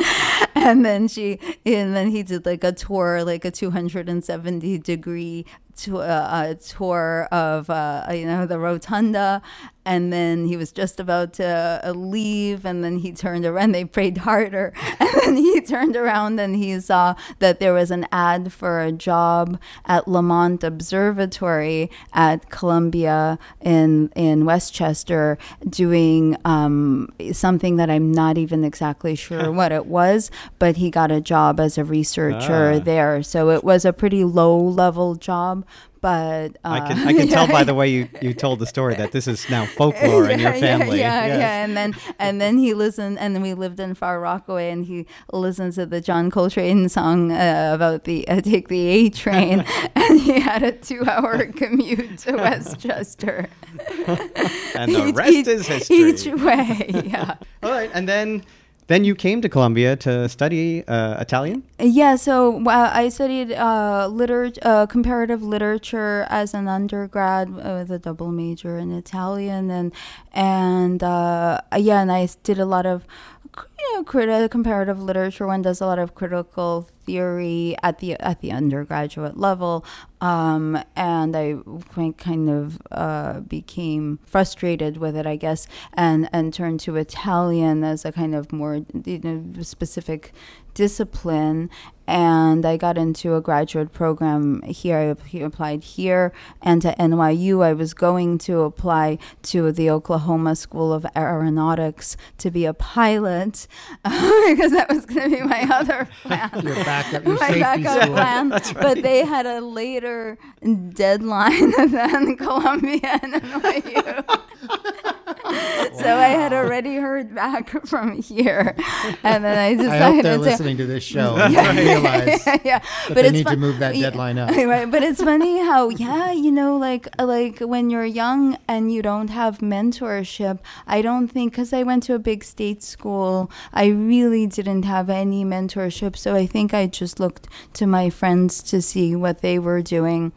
[laughs] and then she and then he did like a tour like a 270 degree to, uh, a tour of uh, you know the rotunda and then he was just about to uh, leave and then he turned around they prayed harder [laughs] and then he turned around and he saw that there was an ad for a job at lamont observatory at columbia in in westchester doing um, something that i'm not even exactly sure [laughs] what it was but he got a job as a researcher Ah. there so it was a pretty low level job but uh, I can I can tell by the [laughs] way you, you told the story that this is now folklore in your family. Yeah, yeah, Yes. yeah. And then and then he listened, and then we lived in Far Rockaway, and he listened to the John Coltrane song uh, about the uh, take the A train, [laughs] and he had a two-hour [laughs] commute to Westchester. And the Each- rest each- is history. Each way, yeah. All right, and then then you came to Columbia to study uh, Italian. Yeah, so uh, I studied uh, liter- uh, comparative literature as an undergrad with a double major in Italian, and and uh, yeah, and I did a lot of you know, crit- comparative literature. One does a lot of critical theory at the at the undergraduate level, um, and I kind of uh, became frustrated with it, I guess, and and turned to Italian as a kind of more you know specific discipline and I got into a graduate program here. I applied here and to NYU. I was going to apply to the Oklahoma School of Aeronautics to be a pilot [laughs] because that was going to be my [laughs] other plan. Your backup, your my backup school. plan, [laughs] but they had a later deadline than Columbia and NYU. [laughs] So I had already heard back [laughs] from here, and then I decided. I hope they're to listening to this show [laughs] realize that yeah, they it's need to move that yeah, deadline up. Right, but it's funny how yeah, you know, like like when you're young and you don't have mentorship. I don't think because I went to a big state school, I really didn't have any mentorship. So I think I just looked to my friends to see what they were doing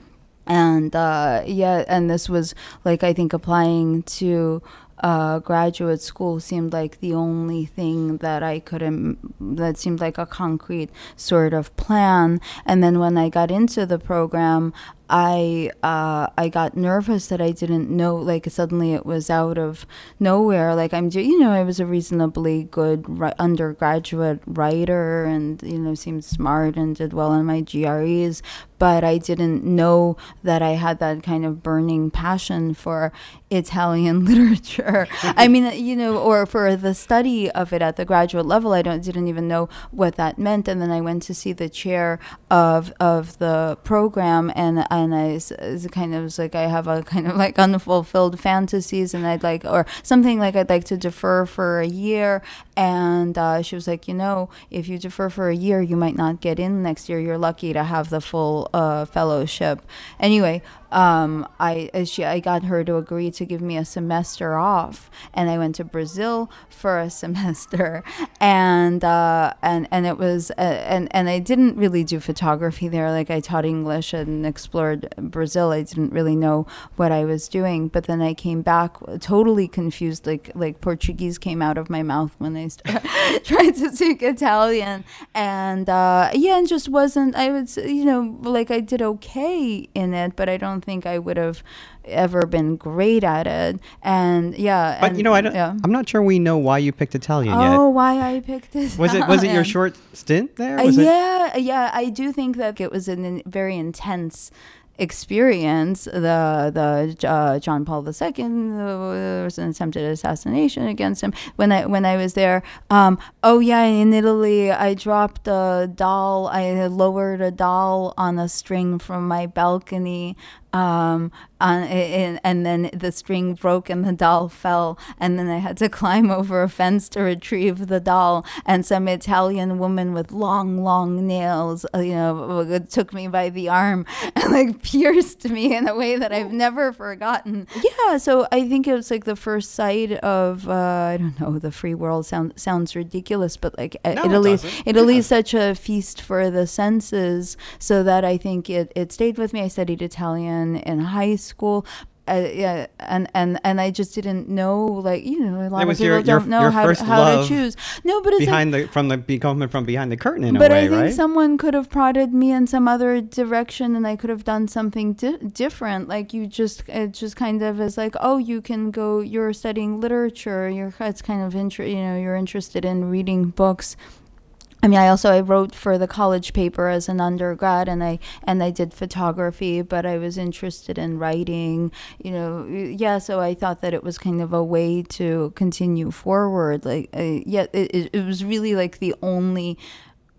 and uh, yeah, and this was like I think applying to uh, graduate school seemed like the only thing that I could Im- that seemed like a concrete sort of plan. And then when I got into the program, I uh, I got nervous that I didn't know. Like suddenly it was out of nowhere. Like I'm, you know, I was a reasonably good ri- undergraduate writer, and you know, seemed smart and did well on my GREs. But I didn't know that I had that kind of burning passion for Italian [laughs] literature. [laughs] I mean, you know, or for the study of it at the graduate level. I don't didn't even know what that meant. And then I went to see the chair of of the program, and and I s- s- kind of was like, I have a kind of like [laughs] unfulfilled fantasies, and I'd like or something like I'd like to defer for a year. And uh, she was like, you know, if you defer for a year, you might not get in next year. You're lucky to have the full uh, fellowship. Anyway, um, I uh, she I got her to agree to give me a semester off, and I went to Brazil for a [laughs] semester, and uh, and and it was uh, and and I didn't really do photography there. Like I taught English and explored Brazil. I didn't really know what I was doing, but then I came back totally confused. Like like Portuguese came out of my mouth when I [laughs] tried to speak Italian, and uh, yeah, and just wasn't. I was you know like I did okay in it, but I don't don't think I would have ever been great at it. And yeah, But and- you know, I don't. Yeah. I'm not sure we know why you picked Italian Oh, yet. Oh, why I picked it? Was it was it your [laughs] short stint there? Uh, yeah, yeah, I do think that it was a very intense experience. The the uh, John Paul II uh, there was an attempted assassination against him when I when I was there. Um, oh yeah, in Italy, I dropped a doll. I lowered a doll on a string from my balcony. Um, on, and, and then the string broke and the doll fell and then I had to [laughs] climb over a fence to retrieve the doll and some Italian woman with long long nails uh, you know took me by the arm [laughs] and like pierced me in a way that I've never forgotten yeah so I think it was like the first sight of uh, I don't know the free world sound, sounds ridiculous but like uh, No, Italy doesn't. Italy Yeah. is such a feast for the senses so that I think it, it stayed with me. I studied Italian in high school. Uh, yeah, and, and and I just didn't know, like you know, a lot of people your- your- don't know your how, to, how to choose. No, but it's like, Behind the from the be coming from behind the curtain in but a way, I think right? someone could have prodded me in some other direction, and I could have done something di- different. Like you just, it just kind of is like, oh, you can go. You're studying literature. You're it's kind of inter- you know, you're interested in reading books. I mean, I also I wrote for the college paper as an undergrad, and I and I did photography, but I was interested in writing. You know, yeah. So I thought that it was kind of a way to continue forward. Like, uh, yeah, it, it, it was really like the only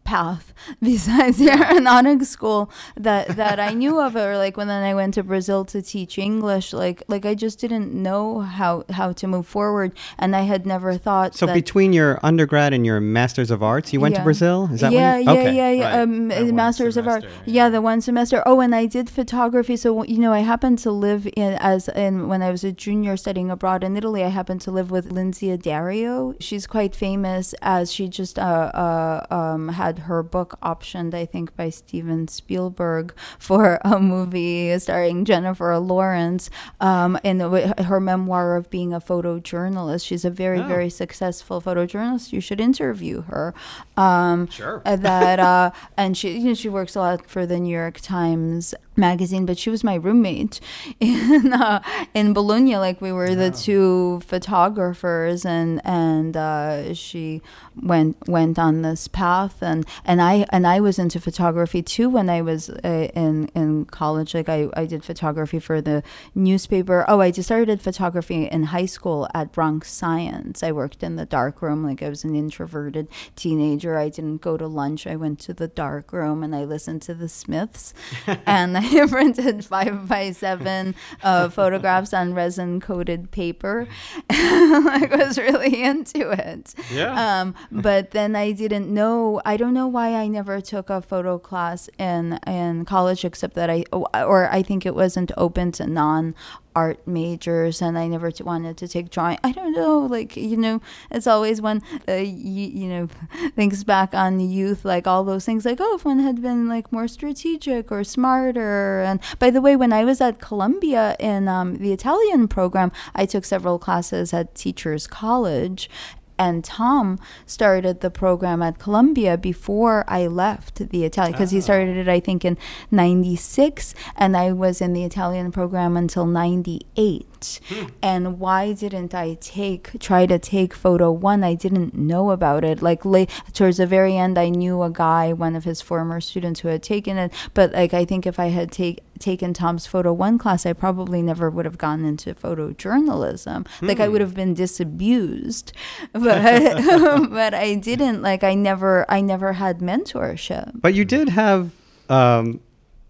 path [laughs] besides the aeronautics school that that I knew of or like when then I went to Brazil to teach English like like I just didn't know how how to move forward and I had never thought so that between your undergrad and your masters of arts, you went to Brazil. Is that yeah, you, yeah, okay. yeah, yeah. right. Um, That one masters of art. Yeah. yeah. the one semester. Oh, and I did photography. So you know, I happened to live in as in when I was a junior studying abroad in Italy. I happened to live with Lynsey Addario. She's quite famous as she just uh, uh, um, had her book optioned, I think, by Steven Spielberg for a movie starring Jennifer Lawrence. Um, in the, her memoir of being a photojournalist. She's a very, Oh. very successful photojournalist. You should interview her. Um, Sure. that uh, and she you know she works a lot for the New York Times magazine but she was my roommate [laughs] in uh, in Bologna. Like we were the two photographers and and uh, she went went on this path. And and I and I was into photography too when I was uh, in in college. Like I, I did photography for the newspaper. Oh I just started photography in high school at Bronx Science. I worked in the dark room. Like I was an introverted teenager. I didn't go to lunch. I went to the dark room and I listened to the Smiths. [laughs] And I printed five by seven uh, photographs on resin coated paper [laughs] I was really into it Yeah. um, but then I didn't know. I don't know why I never took a photo class in in college, except that I or I think it wasn't open to non art majors, and I never wanted to take drawing. I don't know. Like you know, it's always when uh, you you know [laughs] thinks back on youth, like all those things. Like oh, if one had been like more strategic or smarter. And by the way, when I was at Columbia in um, the Italian program, I took several classes at Teachers College and Tom started the program at Columbia before I left the Italian because he ah. started it I think in 96 and I was in the Italian program until 98 and why didn't I take try to take photo 1 I didn't know about it. Like late towards the very end I knew a guy one of his former students who had taken it. But like I think if I had take taken Tom's photo 1 class I probably never would have gone into photojournalism. Like I would have been disabused. [laughs] But [laughs] but I didn't. Like I never I never had mentorship. But you did have um,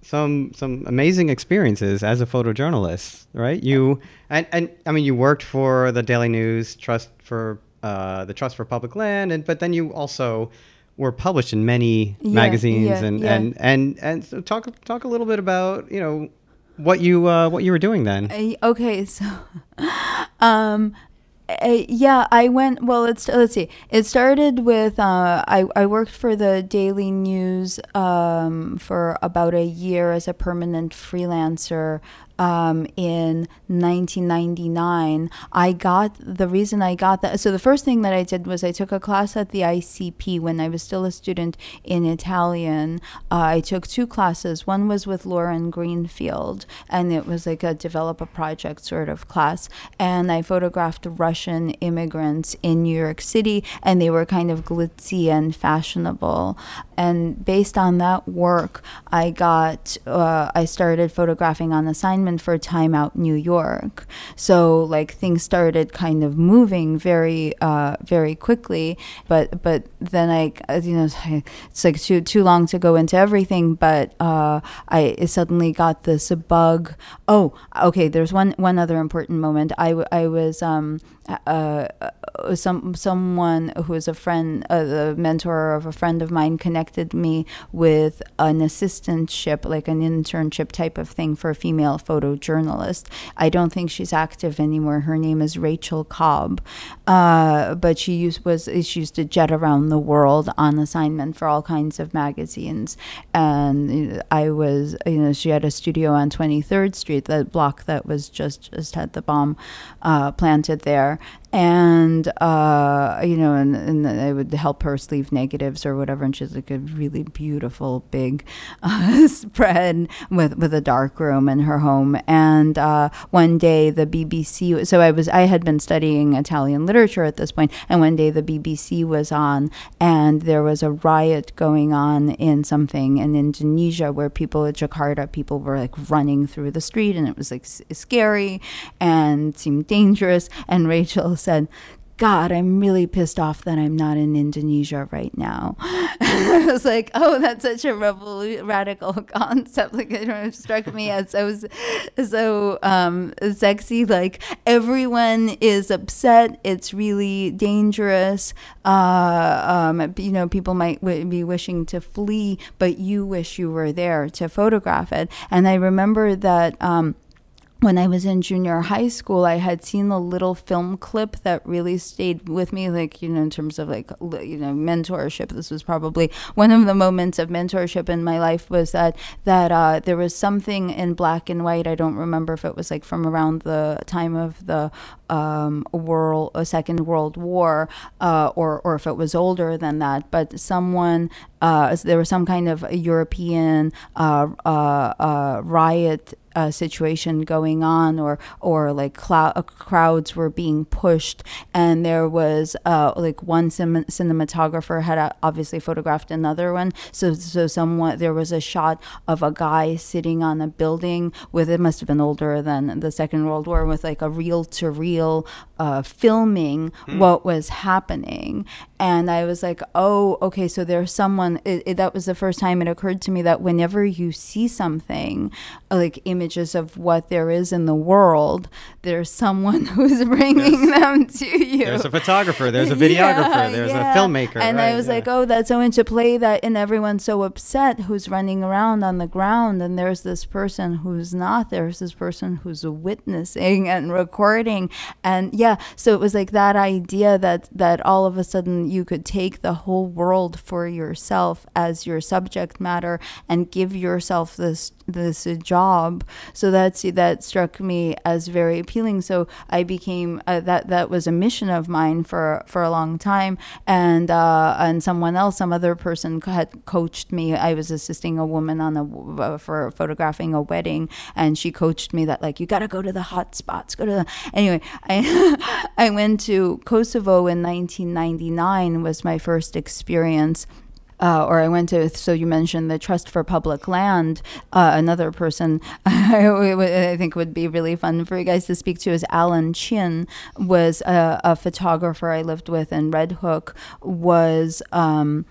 some some amazing experiences as a photojournalist, right? You and, and I mean you worked for the Daily News Trust for uh, the Trust for Public Land, and but then you also were published in many Yeah, magazines yeah, and, yeah. and and and so talk talk a little bit about you know what you uh, what you were doing then. Uh, okay, so [laughs] um uh, yeah, I went. Well, it's let's see. It started with uh, I I worked for the Daily News um, for about a year as a permanent freelancer um, in 1999. I got the reason I got that. So the first thing that I did was I took a class at the ICP when I was still a student in Italian. Uh, I took two classes. One was with Lauren Greenfield, and it was like a develop a project sort of class. And I photographed Russian immigrants in New York City, and they were kind of glitzy and fashionable. And based on that work, I got uh, I started photographing on assignment for Time Out New York. So like things started kind of moving very uh, very quickly. But but then I uh, you know [laughs] it's like too too long to go into everything. But uh, I suddenly got this bug. Oh, okay. There's one one other important moment. I w- I was um uh, uh, some someone who is a friend, uh, mentor of a friend of mine, connected me with an assistantship, like an internship type of thing for a female photojournalist. I don't think she's active anymore. Her name is Rachel Cobb, uh, but she used was she used to jet around the world on assignment for all kinds of magazines, and I was you know she had a studio on Twenty Third Street, the block that was just just had the bomb uh, planted there and uh, you know, and, and I would help her sleeve negatives or whatever, and she's like a really beautiful big uh, [laughs] spread with with a dark room in her home. And uh, one day the BBC, so I was I had been studying Italian literature at this point, and one day the BBC was on, and there was a riot going on in something in Indonesia where people at Jakarta, people were like running through the street, and it was like scary and seemed dangerous. And Rachel said, God, I'm really pissed off that I'm not in Indonesia right now. [laughs] I was like, oh, that's such a radical [laughs] concept. Like, it struck me as so, so um, sexy. Like, everyone is upset. It's really dangerous. Uh, um, you know, people might w- be wishing to flee, but you wish you were there to photograph it. And I remember that. Um, when I was in junior high school, I had seen a little film clip that really stayed with me, like, you know, in terms of like, you know, mentorship. This was probably one of the moments of mentorship in my life was that, that uh, there was something in black and white. I don't remember if it was like from around the time of the um, world, a Second World War, uh, or, or if it was older than that, but someone, uh, there was some kind of European uh, uh, uh, riot uh, situation going on or or like clou- uh, crowds were being pushed. And there was uh, like one cin- cinematographer had uh, obviously photographed another one. So so someone there was a shot of a guy sitting on a building with it must have been older than the second world war with like a reel to reel uh, filming what was happening. And i was like oh okay so there's someone it, it, that was the first time it occurred to me that whenever you see something like images of what there is in the world there's someone [laughs] who's bringing them to you There's a photographer. There's a [laughs] videographer. Yeah, there's yeah. a filmmaker. And I was yeah. like, oh, that's so into play that, and everyone's so upset who's running around on the ground. And there's this person who's not. There's this person who's witnessing [laughs] and recording. And yeah, so it was like that idea that, that all of a sudden you could take the whole world for yourself as your subject matter and give yourself this this job. So that's that struck me as very appealing. So i became uh, that that was a mission of mine for for a long time. And uh, and someone else some other person had coached me. I was assisting a woman on a uh, for photographing a wedding. And she coached me that like you got to go to the hot spots. Go to the anyway i [laughs] i went to kosovo in 1999 was my first experience uh, or I went to, so you mentioned the Trust for Public Land. Uh, another person [laughs] I, I think would be really fun for you guys to speak to is Alan Chin, was a, a photographer I lived with in Red Hook, was. Um,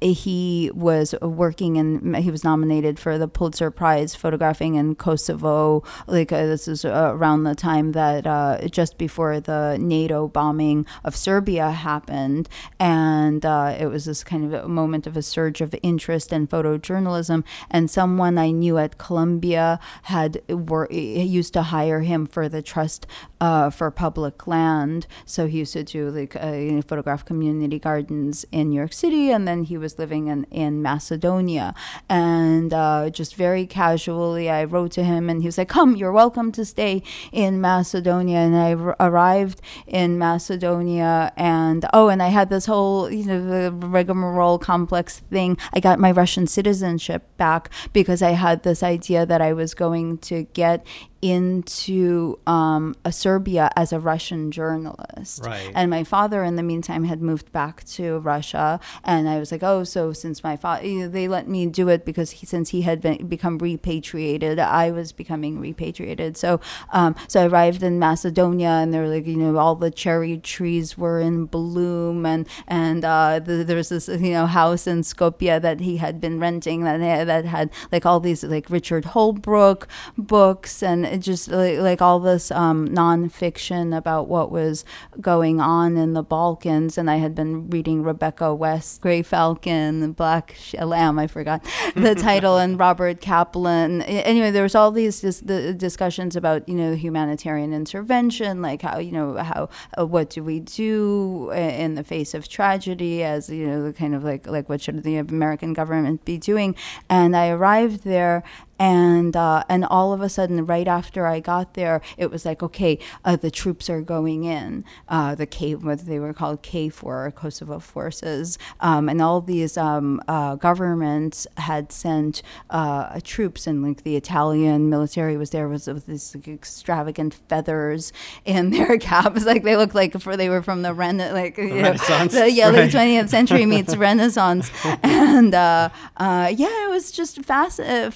he was working and he was nominated for the Pulitzer Prize photographing in Kosovo. Like uh, this is uh, around the time that uh, just before the NATO bombing of Serbia happened, and uh, it was this kind of moment of a surge of interest in photojournalism. And someone I knew at Columbia had were used to hire him for the Trust uh, for Public Land. So he used to do like uh, photograph community gardens in New York City, and then he was was living in, in Macedonia. And uh, just very casually, I wrote to him and he was like, Come, you're welcome to stay in Macedonia. And I r- arrived in Macedonia. And oh, and I had this whole, you know, the rigmarole complex thing. I got my Russian citizenship back because I had this idea that I was going to get into um, a Serbia as a Russian journalist. Right. And my father, in the meantime, had moved back to Russia. And I was like, oh, so since my father, they let me do it because he, since he had been, become repatriated, I was becoming repatriated. So, um, so I arrived in Macedonia, and there were like, you know, all the cherry trees were in bloom, and and uh, the, there was this, you know, house in Skopje that he had been renting that had, that had like all these like Richard Holbrooke books and just like, like all this um, nonfiction about what was going on in the Balkans. And I had been reading Rebecca West, Grey Falcon, Black Sh- Lamb, I forgot [laughs] the title, and Robert Kaplan. Anyway, there was all these dis- the discussions about, you know, humanitarian intervention, like how, you know, how, uh, what do we do in the face of tragedy as, you know, kind of like, like what should the American government be doing? And I arrived there and uh, and all of a sudden, right after I got there, it was like, okay, uh, the troops are going in. Uh, the K, what they were called KFOR, Kosovo forces, um, and all these um, uh, governments had sent uh, troops, and like the Italian military was there was with these like, extravagant feathers in [laughs] their caps, like they looked like for they were from the Ren, like know, Renaissance, the, yeah, late right. twentieth century meets [laughs] Renaissance, and uh, uh, yeah, it was just fasc- uh,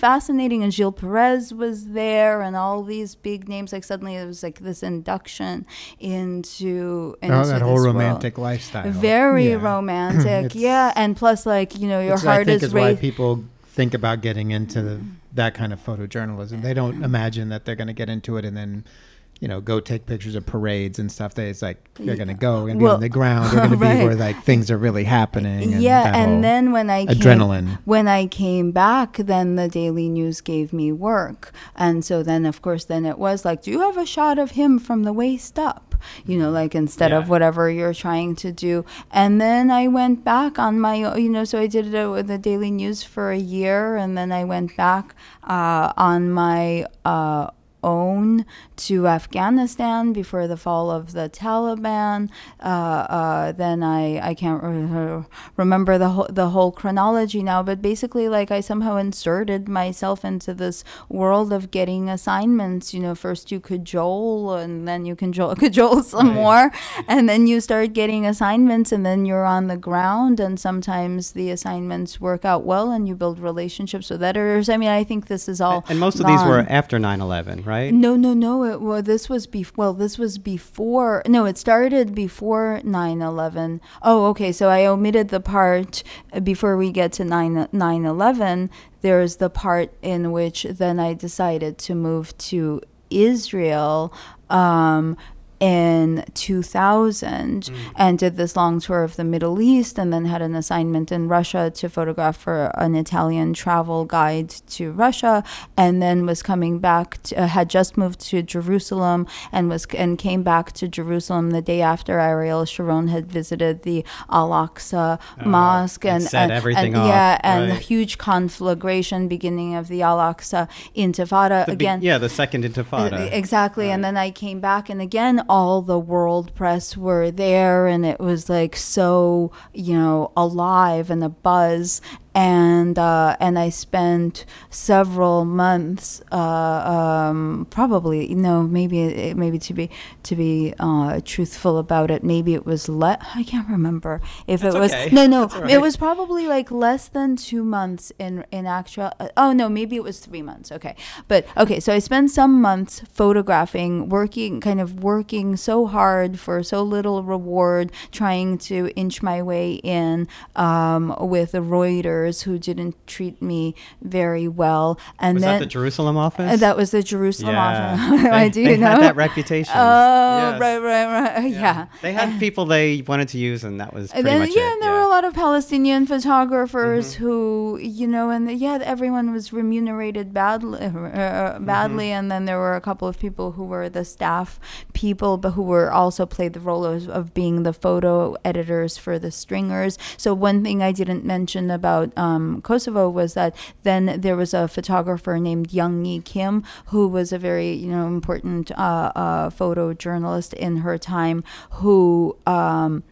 fascinating. And Gilles Peress was there, and all these big names. Like suddenly, it was like this induction into, oh, into Oh, that this whole world. romantic lifestyle. Very Yeah. romantic, [clears throat] yeah. And plus, like you know, your Which I heart think is is why people think about getting into the, that kind of photojournalism. They don't imagine that they're going to get into it and then, you know, go take pictures of parades and stuff. They, it's like they're going to go and be Well, on the ground. They're going to right. [laughs] be where like things are really happening. And yeah, and then when I came, when I came back, then the Daily News gave me work, and so then of course then it was like, do you have a shot of him from the waist up? You know, like instead Yeah. of whatever you're trying to do. And then I went back on my, you know, so I did it with the Daily News for a year, and then I went back uh, on my. Uh, own to Afghanistan before the fall of the Taliban. Uh, uh, then I I can't re- [laughs] remember the whole, the whole chronology now, but basically like I somehow inserted myself into this world of getting assignments. You know, first you cajole and then you cajole [laughs] cajole some more, and then you start getting assignments, and then you're on the ground, and sometimes the assignments work out well, and you build relationships with editors. I mean, I think this is all And most of these were after 9/11, right? No, no, no. It well, this was bef- well, this was before. No, it started before 9/11. Oh, okay. So I omitted the part uh, before we get to 9 9/11. There's the part in which then I decided to move to Israel. Um, in 2000 and did this long tour of the Middle East and then had an assignment in Russia to photograph for an Italian travel guide to Russia and then was coming back to, uh, had just moved to Jerusalem and was and came back to Jerusalem the day after Ariel Sharon had visited the Al-Aqsa Mosque and and, set and- everything and, off, yeah and right. huge conflagration beginning of the Al-Aqsa Intifada The be- again yeah, the second Intifada. Exactly. And then I came back, and again, all the world press were there, and it was like so, you know, alive and a buzz. And uh, and I spent several months, uh, um, probably no, maybe maybe to be to be uh, truthful about it, maybe it was le- I can't remember if That's it was okay. no no right. it was probably like less than two months in in actual uh, oh no maybe it was three months okay but okay so i spent some months photographing working kind of working so hard for so little reward trying to inch my way in um, with a reuters editors who didn't treat me very well. And Was then that the Jerusalem office? uh, that was the Jerusalem yeah. office. [laughs] [laughs] they, I do they know. had that reputation. Oh, Yes. right, right, right. Yeah. They had people they wanted to use, and that was And pretty then, much yeah, it. and there were a lot of Palestinian photographers Mm-hmm. who, you know, and yeah, everyone was remunerated badly, uh, Mm-hmm. badly, and then there were a couple of people who were the staff people, but who were also played the role of, of being the photo editors for the stringers. So one thing I didn't mention about um, Kosovo was that then there was a photographer named Yunghi Kim who was a very, you know, important uh, uh, photojournalist in her time who. Um,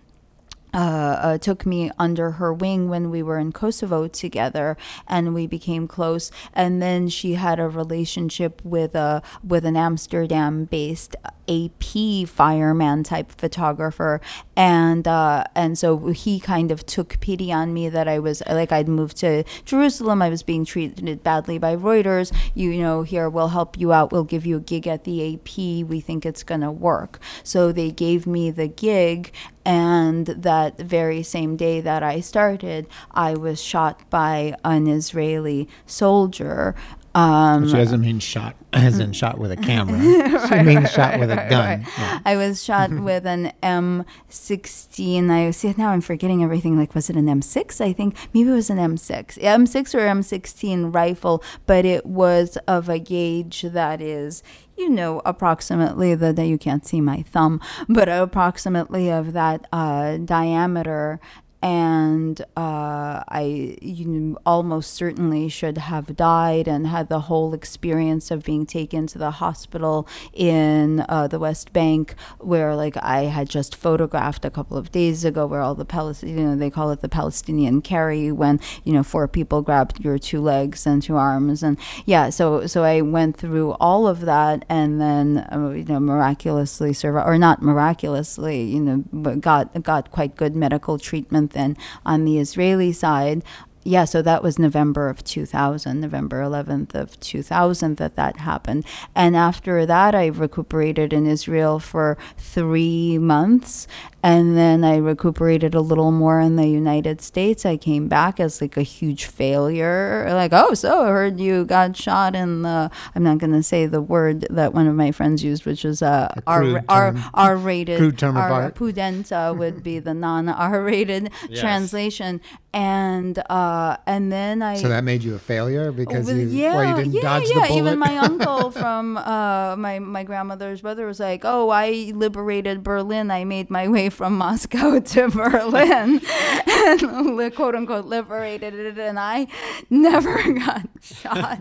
uh, uh, took me under her wing when we were in Kosovo together, and we became close. And then she had a relationship with a with an Amsterdam-based AP fireman type photographer, and uh, and so he kind of took pity on me that I was like I'd moved to Jerusalem. I was being treated badly by Reuters. You, know, here we'll help you out. We'll give you a gig at the AP. We think it's gonna work. So they gave me the gig, and that very same day that I started, I was shot by an Israeli soldier. Um, She doesn't mean shot [clears throat] as in shot with a camera. [laughs] she means shot with a gun. Yeah. I was shot [laughs] with an M16. I see now I'm forgetting everything. Like, was it an M6? I think maybe it was an M6, M6 or M16 rifle, but it was of a gauge that is, you know, approximately the that you can't see my thumb, but approximately of that uh, diameter. And uh, I you know, almost certainly should have died and had the whole experience of being taken to the hospital in uh, the West Bank, where like I had just photographed a couple of days ago, where all the Palestinian, you know, they call it the Palestinian carry, when you know four people grabbed your two legs and two arms, and yeah, so so I went through all of that, and then uh, you know miraculously survived, or not miraculously, you know, but got got quite good medical treatment then on the Israeli side. Yeah, so that was November of 2000, November 11th of 2000 that that happened. And after that, I recuperated in Israel for three months. And then I recuperated a little more in the United States. I came back as like a huge failure. Like, oh, so I heard you got shot in the, I'm not going to say the word that one of my friends used, which is uh, A R, crude R, term. R-rated. Crude term of R- art. Pudenda would be the [laughs] non-R-rated Yes. translation. And uh, and then I So that made you a failure because well, you, yeah, well, you didn't yeah, dodge yeah. the bullet. Even my [laughs] uncle from uh, my my grandmother's brother was like, "Oh, I liberated Berlin. I made my way from Moscow [laughs] to Berlin, [laughs] and quote unquote liberated it, and I never got shot."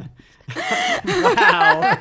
Wow, [laughs]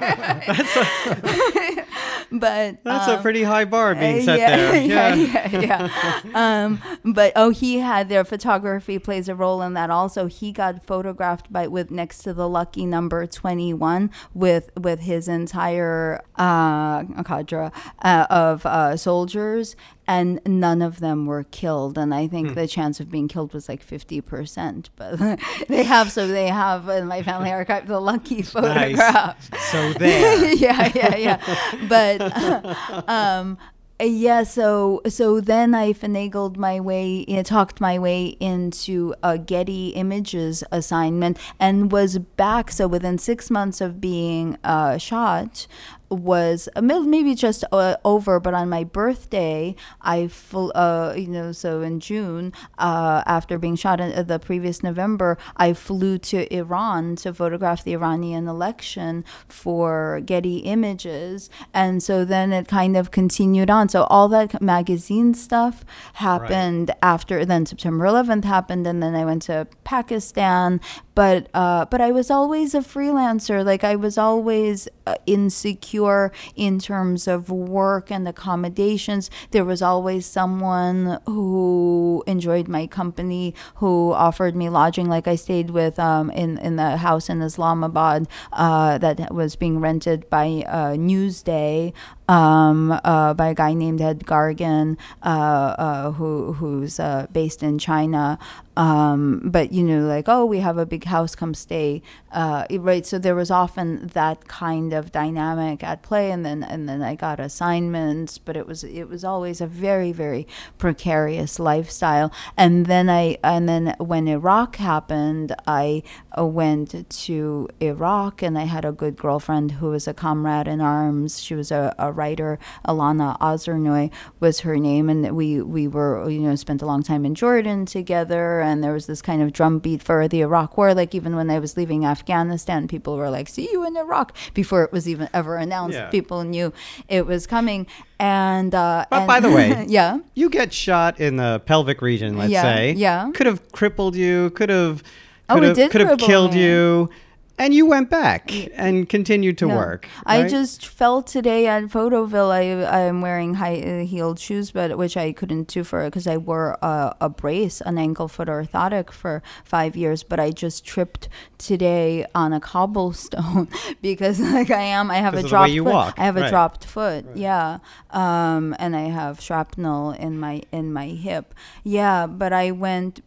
that's a, [laughs] But that's um, a pretty high bar being set yeah, there. [laughs] yeah, Yeah. yeah, yeah. um, but oh, he had their photography plays a role in that also. He got photographed by with next to the lucky number twenty one with with his entire uh, cadre uh, of uh, soldiers. And none of them were killed, and I Hmm. think the chance of being killed was like fifty percent. But [laughs] they have, so they have in my family archive the lucky photograph So there. [laughs] yeah, yeah, yeah. But [laughs] um, yeah, so so then I finagled my way, you know, talked my way into a Getty Images assignment, and was back. So within six months of being uh, shot, was maybe just uh, over, but on my birthday, I full, uh, you know, so in June, uh, after being shot in, uh, the previous November, I flew to Iran to photograph the Iranian election for Getty Images, and so then it kind of continued on. So all that magazine stuff happened after. Then September 11th happened, and then I went to Pakistan. But uh, but I was always a freelancer. Like I was always uh, insecure in terms of work and accommodations. There was always someone who enjoyed my company, who offered me lodging. Like I stayed with um, in in the house in Islamabad uh, that was being rented by uh, Newsday. Um, uh, by a guy named Ed Gargan, uh, uh, who who's uh, based in China. Um, but you know, like, oh, we have a big house, come stay, uh, right? So there was often that kind of dynamic at play, and then and then I got assignments, but it was it was always a very very precarious lifestyle. And then I and then when Iraq happened, I uh, went to Iraq, and I had a good girlfriend who was a comrade in arms. She was a, a writer, Alana Azernoy was her name, and we we were you know spent a long time in Jordan together, and there was this kind of drumbeat for the Iraq War. Like even when I was leaving Afghanistan, people were like, "See you in Iraq," before it was even ever announced. Yeah. People knew it was coming, and uh, But and- by the way, [laughs] yeah. You get shot in the pelvic region, let's Yeah, say. yeah. Could have crippled you, could have Oh, could it have did could have killed me. you. And you went back and continued to Yeah. work. I just felt today at Photoville. I I'm wearing high uh, heeled shoes, but which I couldn't do for because I wore a, a brace, an ankle foot orthotic for five years. But I just tripped today on a cobblestone [laughs] because like I am, I have a Because of the dropped you foot. walk, I have a dropped foot. Yeah, um, and I have shrapnel in my in my hip. Yeah, but I went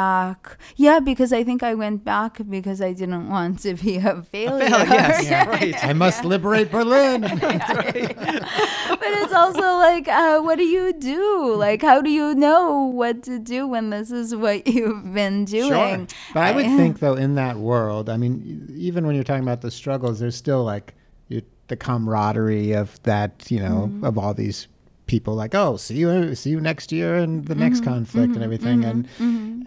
back yeah because i think i went back because i didn't want to be a failure Well, [laughs] yes, [laughs] right. I must liberate Berlin. [laughs] but it's also like uh, what do you do like how do you know what to do when this is what you've been doing Sure. But I would think, though, in that world, I mean, even when you're talking about the struggles, there's still like you, the camaraderie of that, you know, Mm-hmm. of all these people. Like, oh, see you, see you next year, and the next Mm-hmm. conflict and everything, and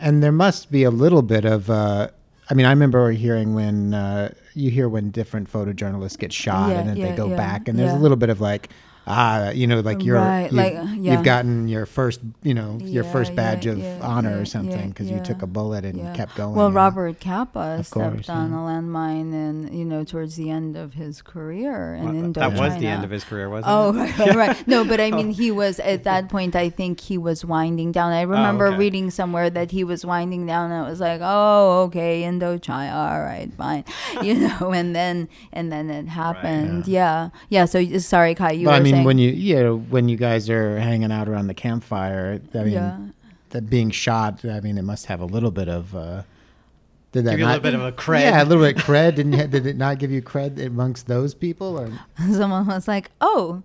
and there must be a little bit of. Uh, I mean, I remember hearing when uh, you hear when different photojournalists get shot, Yeah, and then yeah, they go yeah, back, and there's a little bit of like. Ah, you know, like you're, Right, you've, like, yeah. you've gotten your first, you know, your Yeah, first yeah, badge of yeah, honor yeah, or something yeah, because you took a bullet and Yeah. kept going. Well. Robert Capa stepped course, on a landmine, and you know, towards the end of his career in Well, Indochina. that was the end of his career, wasn't Oh, it? Oh, [laughs] right, right. No, but I [laughs] mean, he was at that point. I think he was winding down. I remember okay. reading somewhere that he was winding down, and it was like, oh, okay, Indochina, all right, fine, [laughs] you know. And then, and then it happened. Yeah, yeah. So sorry, Kai, you but were I mean, saying. When you you know when you guys are hanging out around the campfire, I mean, Yeah. that being shot, I mean, it must have a little bit of. Uh, did that Give you a not, little bit of a cred. Yeah, a little bit of [laughs] cred. Didn't did it not give you cred amongst those people? Or [laughs] someone was like, oh.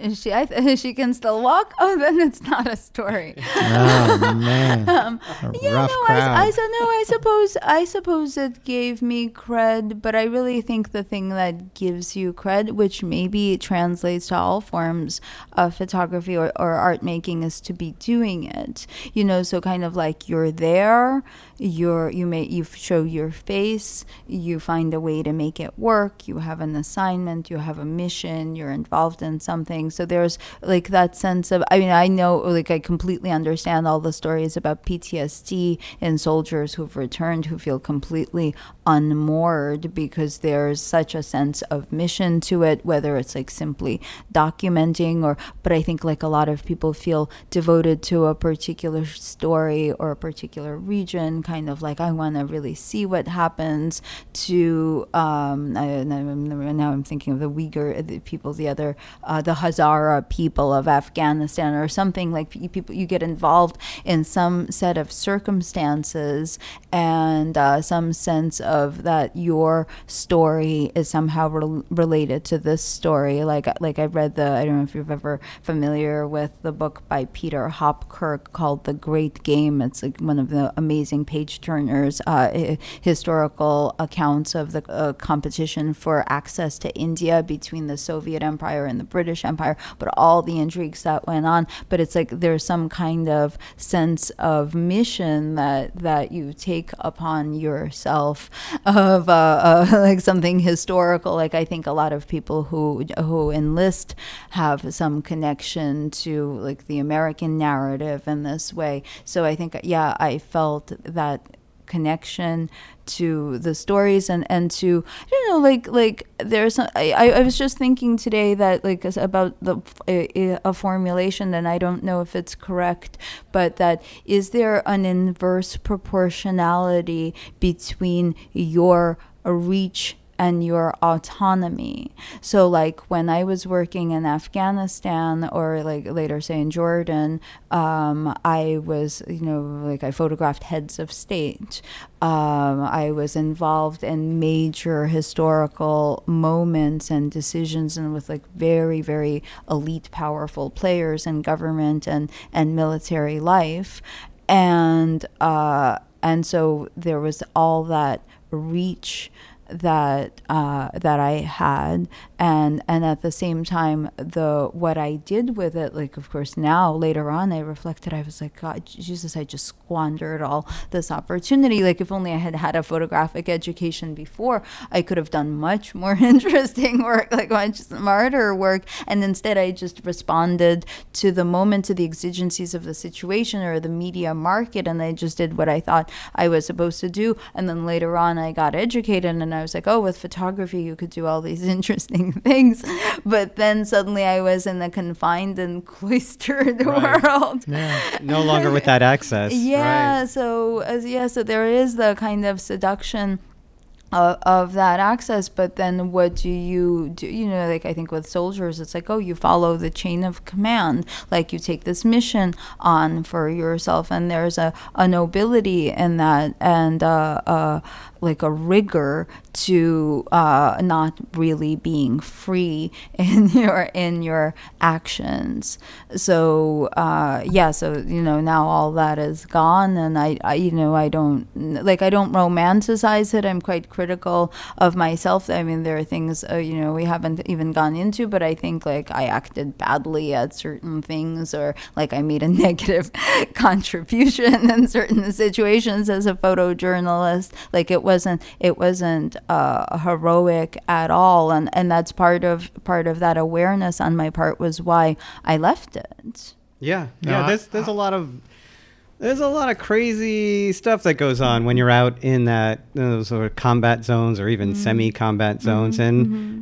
Is she I th- [laughs] she can still walk. [laughs] Oh, then it's not a story. [laughs] oh man, a Um, Yeah, no. I, I so no, I suppose I suppose it gave me cred, but I really think the thing that gives you cred, which maybe translates to all forms of photography or, or art making, is to be doing it. You know, so kind of like you're there, you're you may you show your face, you find a way to make it work, you have an assignment, you have a mission, you're involved in something. So there's like that sense of I mean, I know like I completely understand all the stories about PTSD in soldiers who've returned who feel completely unmoored because there's such a sense of mission to it, whether it's like simply documenting or but I think like a lot of people feel devoted to a particular story or a particular region, kind of like I want to really see what happens to um I, now I'm- now I'm thinking of the Uyghur the people, the other uh, the Hazara people of Afghanistan or something like you people you get involved in some set of circumstances and uh, some sense of that your story is somehow rel related to this story. Like like I read the I don't know if you've ever familiar with the book by Peter Hopkirk called The Great Game. It's like one of the amazing page turners uh, historical accounts of the uh, competition for access to India between the Soviet Empire and the British Empire, but all the intrigues that went on. But it's like there's some kind of sense of mission that that you take upon yourself of uh, uh, [laughs] like something historical. Like I think a lot of people who who enlist have some connection to like the American narrative in this way. So I think yeah, I felt that connection to the stories and and to you know like like there's some, I I was just thinking today that like about the a, a formulation and I don't know if it's correct but that is there an inverse proportionality between your reach and your autonomy. So, like when I was working in Afghanistan or like later, say in Jordan, um, I was, you know, like I photographed heads of state. Um, I was involved in major historical moments and decisions and with like very, very elite, powerful players in government and, and military life. And, uh, and so there was all that reach that uh, that I had, and and at the same time, the what I did with it, like of course now later on, I reflected. I was like, God, Jesus, I just squandered all this opportunity. Like if only I had had a photographic education before, I could have done much more [laughs] interesting work, like much smarter work. And instead, I just responded to the moment, to the exigencies of the situation or the media market, and I just did what I thought I was supposed to do. And then later on, I got educated, and I was like, oh, with photography, you could do all these [laughs] interesting [laughs] things. But then suddenly, I was in the confined and [laughs] cloistered Right. world. no longer with that access. [laughs] Yeah, Right. so as yeah, so there is the kind of seduction of, of that access, but then what do you do? You know, like I think with soldiers, it's like, oh, you follow the chain of command. Like you take this mission on for yourself, and there's a, a nobility in that, and uh, uh, like a rigor to uh, not really being free [laughs] in your in your actions. So uh, yeah, so you know now all that is gone, and I, I you know I don't like I don't romanticize it. I'm quite critical of myself. I mean there are things uh, you know we haven't even gone into, but I think like I acted badly at certain things, or like I made a [laughs] negative contribution in certain situations as a photojournalist. Like it wasn't it wasn't uh, heroic at all, and and that's part of part of that awareness on my part was why I left it. Yeah, No, yeah. There's there's a lot of there's a lot of crazy stuff that goes on when you're out in that those sort of combat zones or even Mm-hmm. semi-combat zones, and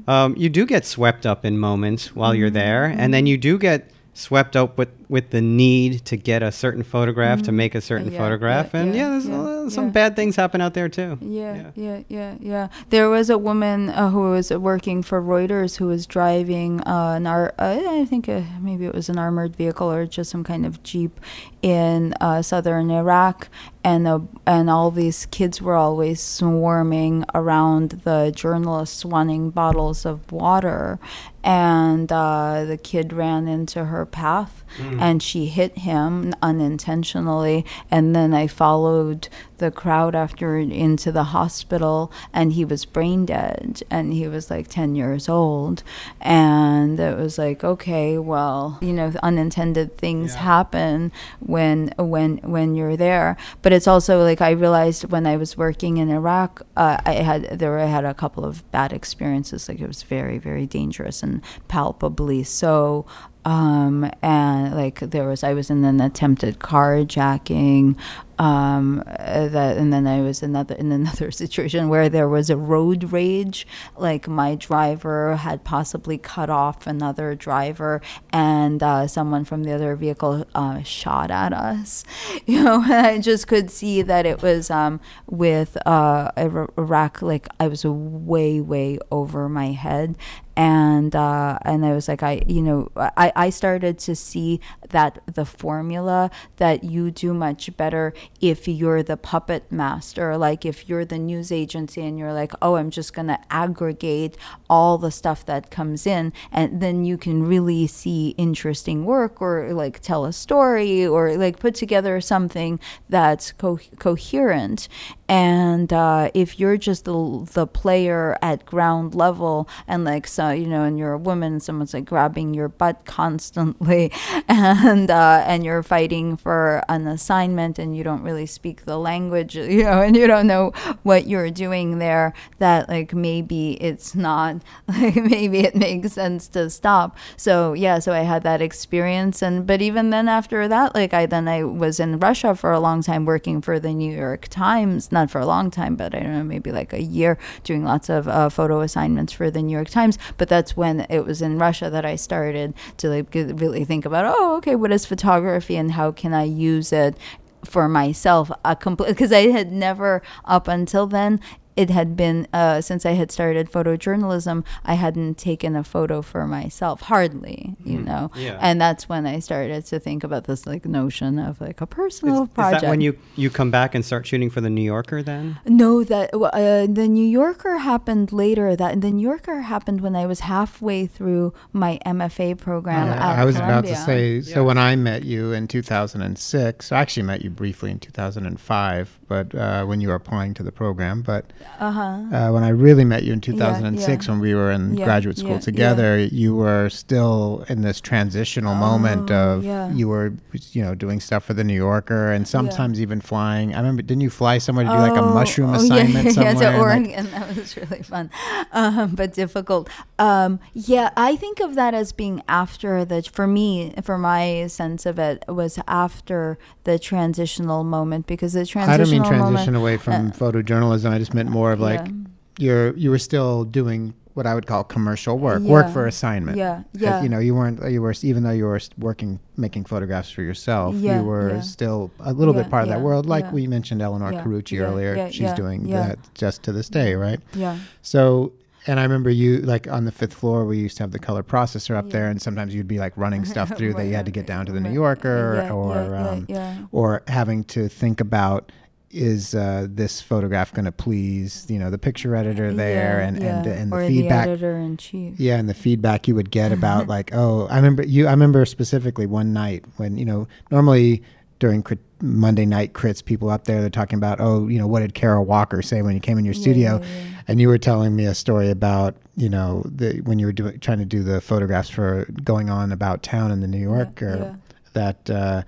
um, you do get swept up in moments while you're there, and Mm-hmm. then you do get swept up with with the need to get a certain photograph to make a certain Mm-hmm. Yeah, photograph, yeah, and yeah, yeah, there's uh, some bad things happen out there too. Yeah, yeah, yeah, yeah. There was a woman uh, who was working for Reuters who was driving uh, an ar- uh, I think uh, maybe it was an armored vehicle or just some kind of jeep in uh, southern Iraq, and and all these kids were always swarming around the journalists wanting bottles of water, and uh, the kid ran into her path, and she hit him unintentionally, and then I followed the crowd after into the hospital and he was brain dead and he was like 10 years old. And it was like okay well you know unintended things happen when when when you're there. But it's also like i realized when i was working in iraq uh, i had there were, i had a couple of bad experiences. Like it was very very dangerous and palpably so. Um, and like there was I was in an attempted carjacking um, uh, that and then I was another in another [laughs] situation where there was a road rage like my driver had possibly cut off another driver and uh, someone from the other vehicle uh, shot at us. [laughs] You know and I just could see that it was um, with uh, Ira- Iraq like I was way way over my head and uh, and I was like I you know I, I started to see that the formula that you do much better if you're the puppet master like if you're the news agency and you're like oh I'm just gonna aggregate all the stuff that comes in and then you can really see interesting work or like tell a story or like put together something that's co- coherent. And uh, if you're just the, the player at ground level and like so you know and you're a woman someone's like grabbing your butt constantly [laughs] and uh, and you're fighting for an assignment and you don't really speak the language [laughs] you know and you don't know what you're doing there that like maybe it's not [laughs] like maybe it makes sense to stop. So yeah so i had that experience and but even then after that like i then i was in russia for a long time working for the new york times not for a long time but i don't know maybe like a year doing lots of uh, photo assignments for the new york times but that's when it was in russia that i started to like really think about oh okay what is photography and how can i use it for myself? A complete because I had never up until then it had been uh, since I had started photojournalism, I hadn't taken a photo for myself, hardly, you know. Mm-hmm. Yeah. And that's when I started to think about this like notion of like a personal Is, is project. that when you you come back and start shooting for the New Yorker then? No, that uh, the New Yorker happened later. That the New Yorker happened when I was halfway through my MFA program Yeah, at I was about to say. So Yeah. when I met you in 2006, I actually met you briefly in 2005, but uh, when you were applying to the program. But Uh-huh. uh, when I really met you in 2006, yeah. when we were in Yeah, graduate school yeah, together, you were still in this transitional moment Oh, of yeah. you were, you know, doing stuff for the New Yorker and sometimes even flying. I remember, didn't you fly somewhere to do like a Oh, mushroom oh, [laughs] assignment yeah, somewhere? Yeah, to and, like- Oregon. [laughs] that was really fun, um, but difficult. Um, yeah, I think of that as being after the. For me, for my sense of it, was after the transitional moment because the transition. I transitional don't mean transition moment. away from photojournalism. I just meant more of like Yeah. you're you were still doing what I would call commercial work, work for assignment. Yeah, yeah. You know, you weren't you were even though you were working making photographs for yourself, Yeah, you were yeah. still a little Yeah, bit part of that yeah, world. Like yeah. we mentioned Elinor Yeah, Carucci yeah, earlier. yeah, She's yeah, doing yeah. that just to this day, right? Yeah. So, and I remember you like on the fifth floor, we used to have the color processor up Yeah. there, and sometimes you'd be like running [laughs] stuff through that you had to get down to the New Yorker Yeah, or yeah, yeah, um, yeah. or having to think about is uh, this photograph going to please you know the picture editor there Yeah, and yeah. and and the or feedback the editor in chief. yeah and the feedback you would get about [laughs] like oh i remember you i remember specifically one night when you know normally during crit- monday night crits people up there they're talking about oh you know what did carol walker say when you came in your studio yeah, and you were telling me a story about you know the when you were doing trying to do the photographs for going on about town in the new yorker that uh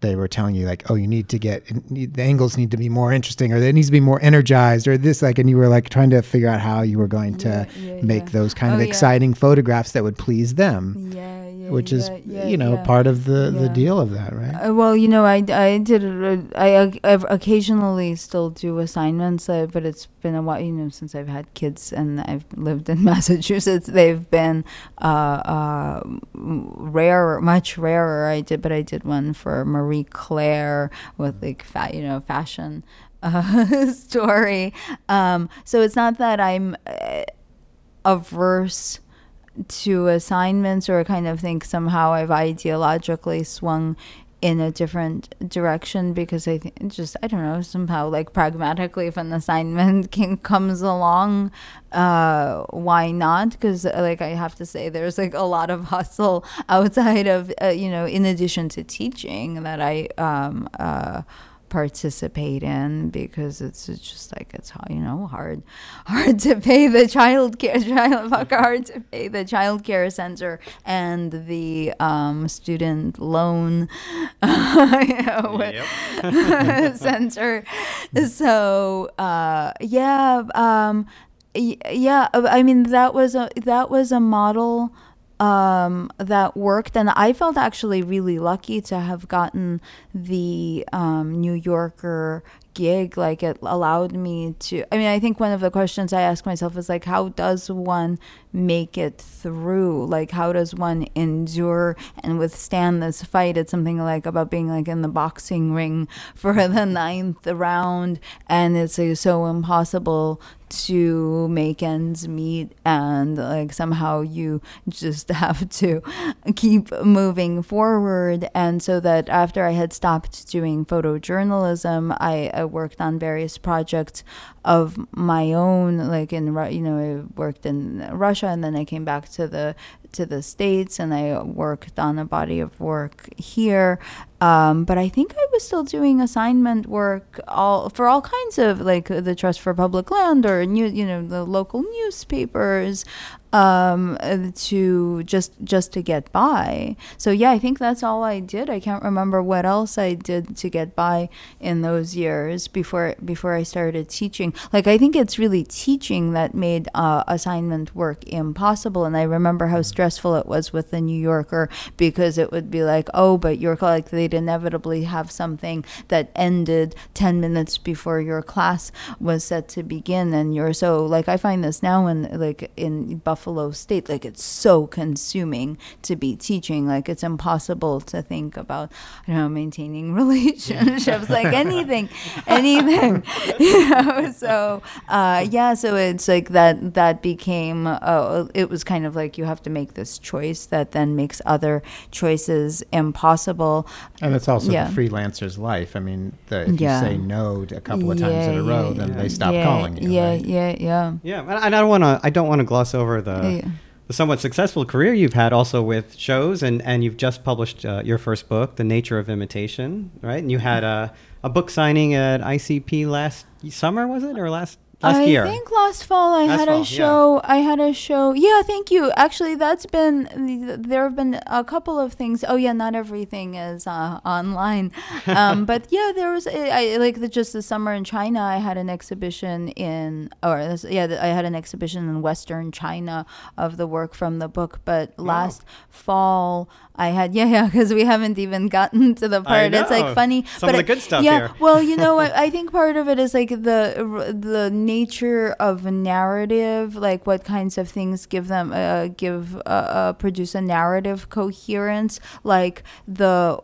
they were telling you like, oh, you need to get the angles need to be more interesting, or it needs to be more energized, or this like, and you were like trying to figure out how you were going to Yeah, yeah, make yeah. those kind of Oh, yeah. exciting photographs that would please them, yeah. Which is yeah, yeah, you know yeah. part of the the deal of that, right? Uh, well, you know, I, I did uh, I I occasionally still do assignments, uh, but it's been a while, you know, since I've had kids and I've lived in [laughs] Massachusetts. They've been uh, uh, rarer, much rarer. I did, but I did one for Marie Claire with like fa- you know fashion uh, [laughs] story. Um, so it's not that I'm uh, averse to assignments or kind of think somehow I've ideologically swung in a different direction because I think just I don't know somehow like pragmatically if an assignment [laughs] can, comes along uh why not? Because like I have to say there's like a lot of hustle [laughs] outside of uh, you know in addition to teaching that I um uh participate in because it's, it's just like it's hard, you know hard [laughs] hard to pay the child care [laughs] child hard to pay the child care center and the um, student loan [laughs] you know, center. So uh, yeah um, yeah I mean that was a that was a model um, that worked. And I felt actually really lucky to have gotten the um, New Yorker gig. Like it allowed me to. I mean, I think one of the questions I ask myself is like, how does one make it through? Like, how does one endure and withstand this fight? It's something like about being like in the boxing ring [laughs] for the ninth round, and it's like, so impossible to make ends meet and like somehow you just [laughs] have to keep moving forward and so that after i had stopped doing photojournalism i, I worked on various projects of my own like in you know i worked in russia and then i came back to the to the states and i worked on a body of work here um, but I think I was still doing assignment work all for all kinds of like the Trust for Public Land or new, you know, the local newspapers um, to just just to get by. So yeah, I think that's all I did. I can't remember what else I did to get by in those years before before I started teaching. Like I think it's really teaching that made uh, assignment work impossible. And I remember how stressful it was with the New Yorker because it would be like, oh, but you're like they'd inevitably have something that ended ten minutes before your class was set to begin, and you're so like I find this now in like in Buffalo State, like it's so consuming to be teaching. Like it's impossible to think about, you know, maintaining [laughs] relationships, like anything, [laughs] anything. [laughs] you know, so uh, yeah, so it's like that. That became. Uh, it was kind of like you have to make this choice that then makes other choices impossible. And it's also Yeah. the freelancer's life. I mean, the, if Yeah. you say no to a couple of times in a row, yeah, then yeah. they stop yeah, calling you. Yeah, right? yeah, yeah. Yeah, and and I don't want to. I don't want to gloss over the. Yeah. The somewhat successful career you've had also with shows, and, and you've just published uh, your first book, The Nature of Imitation, right? And you had a, a book signing at ICP last summer, was it? Or last last I year? think last fall I Last had fall, a yeah. show. I had a show. Yeah, thank you. Actually, that's been there have been a couple of things. Oh yeah, not everything is uh, online, [laughs] um, but yeah, there was. I, I like the, just the summer in China. I had an exhibition in, or yeah, I had an exhibition in Western China of the work from the book. But last fall. I had yeah yeah because we haven't even gotten to the part. It's like funny. Some of but the good stuff yeah, here. well, you know [laughs] what? I think part of it is like the the nature of a narrative, like what kinds of things give them uh, give uh, uh, produce a narrative coherence. Like the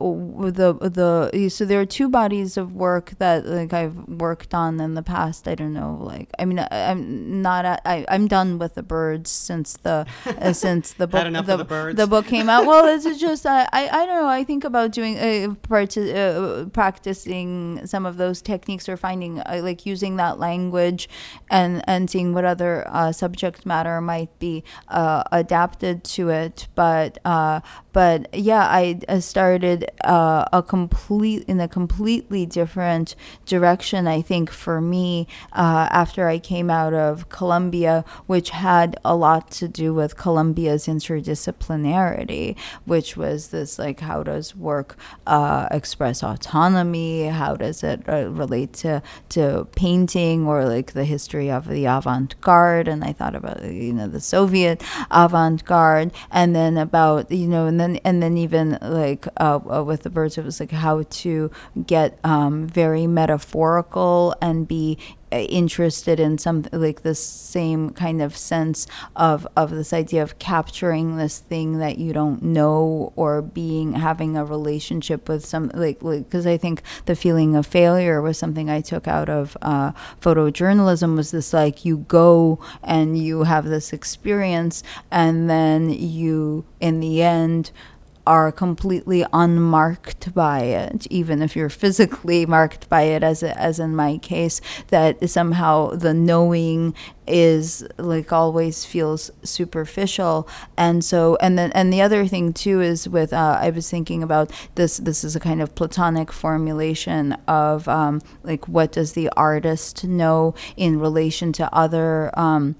the the so there are two bodies of work that like I've worked on in the past. I don't know, like I mean, I, I'm not at, I I'm done with the birds since the uh, [laughs] since the book enough the, the birds? the book came out. Well, it's [laughs] just I, I I don't know. I think about doing uh, part uh, practicing some of those techniques or finding uh, like using that language and and seeing what other uh, subject matter might be uh, adapted to it. But uh, but yeah, I started uh, a complete in a completely different direction. I think for me uh, after I came out of Columbia, which had a lot to do with Columbia's interdisciplinarity, which was this like how does work uh, express autonomy? How does it relate to to painting or like the history of the avant-garde? And I thought about you know the Soviet avant-garde, and then about you know and then and then even like uh, uh, with the birds, it was like how to get um, very metaphorical and be interested in some like this same kind of sense of of this idea of capturing this thing that you don't know or being having a relationship with some like because I think the feeling of failure was something I took out of uh, photojournalism was this like you go and you have this experience and then you in the end are completely unmarked by it, even if you're physically marked by it, as as in my case, that somehow the knowing is like always feels superficial. And so and then and the other thing too is with uh, i was thinking about this this is a kind of platonic formulation of um, like what does the artist know in relation to other um,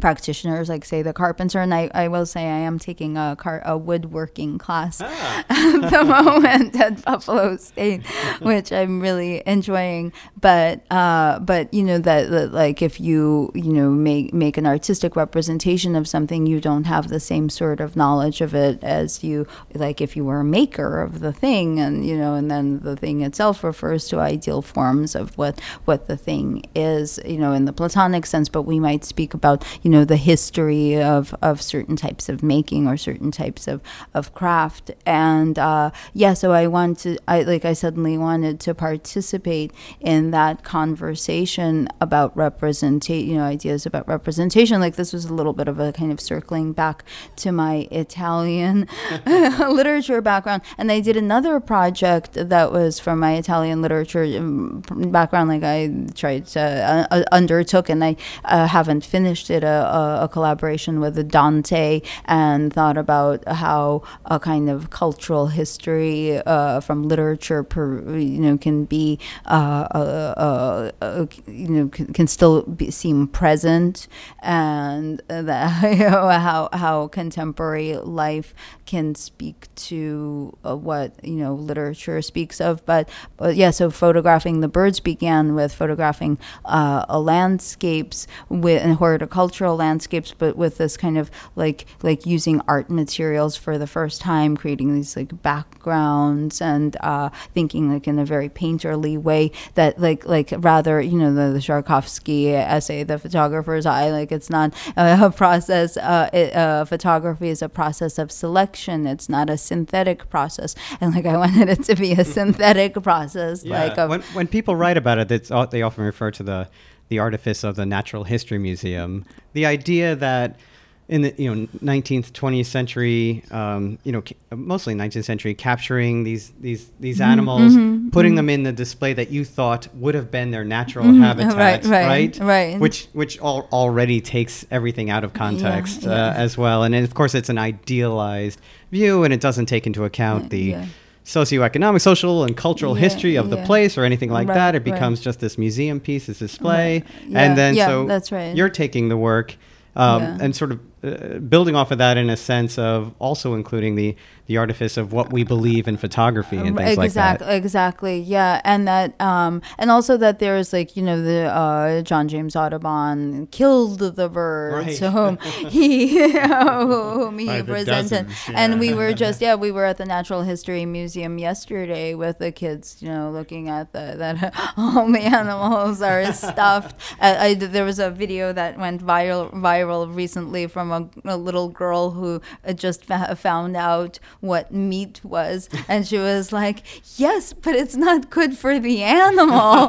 practitioners like say the carpenter and I, I will say I am taking a car a woodworking class Ah. [laughs] at the moment at Buffalo State [laughs] which I'm really enjoying but uh but you know that, that like if you you know make make an artistic representation of something you don't have the same sort of knowledge of it as you like if you were a maker of the thing and you know and then the thing itself refers to ideal forms of what what the thing is you know in the platonic sense but we might speak about you know the history of of certain types of making or certain types of of craft. And uh yeah so i want to i like i suddenly wanted to participate in that conversation about representation you know ideas about representation. Like this was a little bit of a kind of circling back to my italian [laughs] [laughs] literature background. And i did another project that was from my italian literature um, background. Like i tried to uh, uh, undertook and i uh, haven't finished it a, a, collaboration with Dante and thought about how a kind of cultural history uh, from literature, per, you know, can be, uh, you know, can, can still be, seem present, and that you [laughs] know, how how contemporary life can speak to uh, what you know literature speaks of. But, but yeah, so photographing the birds began with photographing uh, landscapes with and horticultural natural landscapes, but with this kind of like like using art materials for the first time, creating these like backgrounds and uh, thinking like in a very painterly way that like like rather you know the, the Szarkowski essay, the photographer's eye, like it's not [laughs] a process. Uh, it, uh, photography is a process of selection. It's not a synthetic process, and like I [laughs] wanted it to be a [laughs] synthetic process, like of when, when people write about it, it's, they often refer to the the artifice of the Natural History Museum. The idea that in the you know 19th 20th century um, you know mostly 19th century capturing these these these Mm-hmm, animals putting them in the display that you thought would have been their natural habitat Mm-hmm. right, right. which which al- already takes everything out of context yeah. Uh, as well and of course it's an idealized view and it doesn't take into account the Yeah. Socioeconomic, social, and cultural Yeah, history of the place or anything like Right, that. It right. becomes just this museum piece, this display, Right. Yeah, and then yeah, so that's right. you're taking the work um, Yeah. and sort of uh, building off of that in a sense of also including the the artifice of what we believe in photography and things exactly, like that. Exactly, exactly, yeah, and that, um, and also that there's like you know the uh, John James Audubon killed the birds Right. whom he [laughs] whom he By presented, dozens, and we were just yeah we were at the Natural History Museum yesterday with the kids, you know, looking at the that [laughs] all the animals are stuffed. Uh, I, there was a video that went viral viral recently from a, a little girl who uh, just found out what meat was, and she was like, "Yes, but it's not good for the animal." [laughs]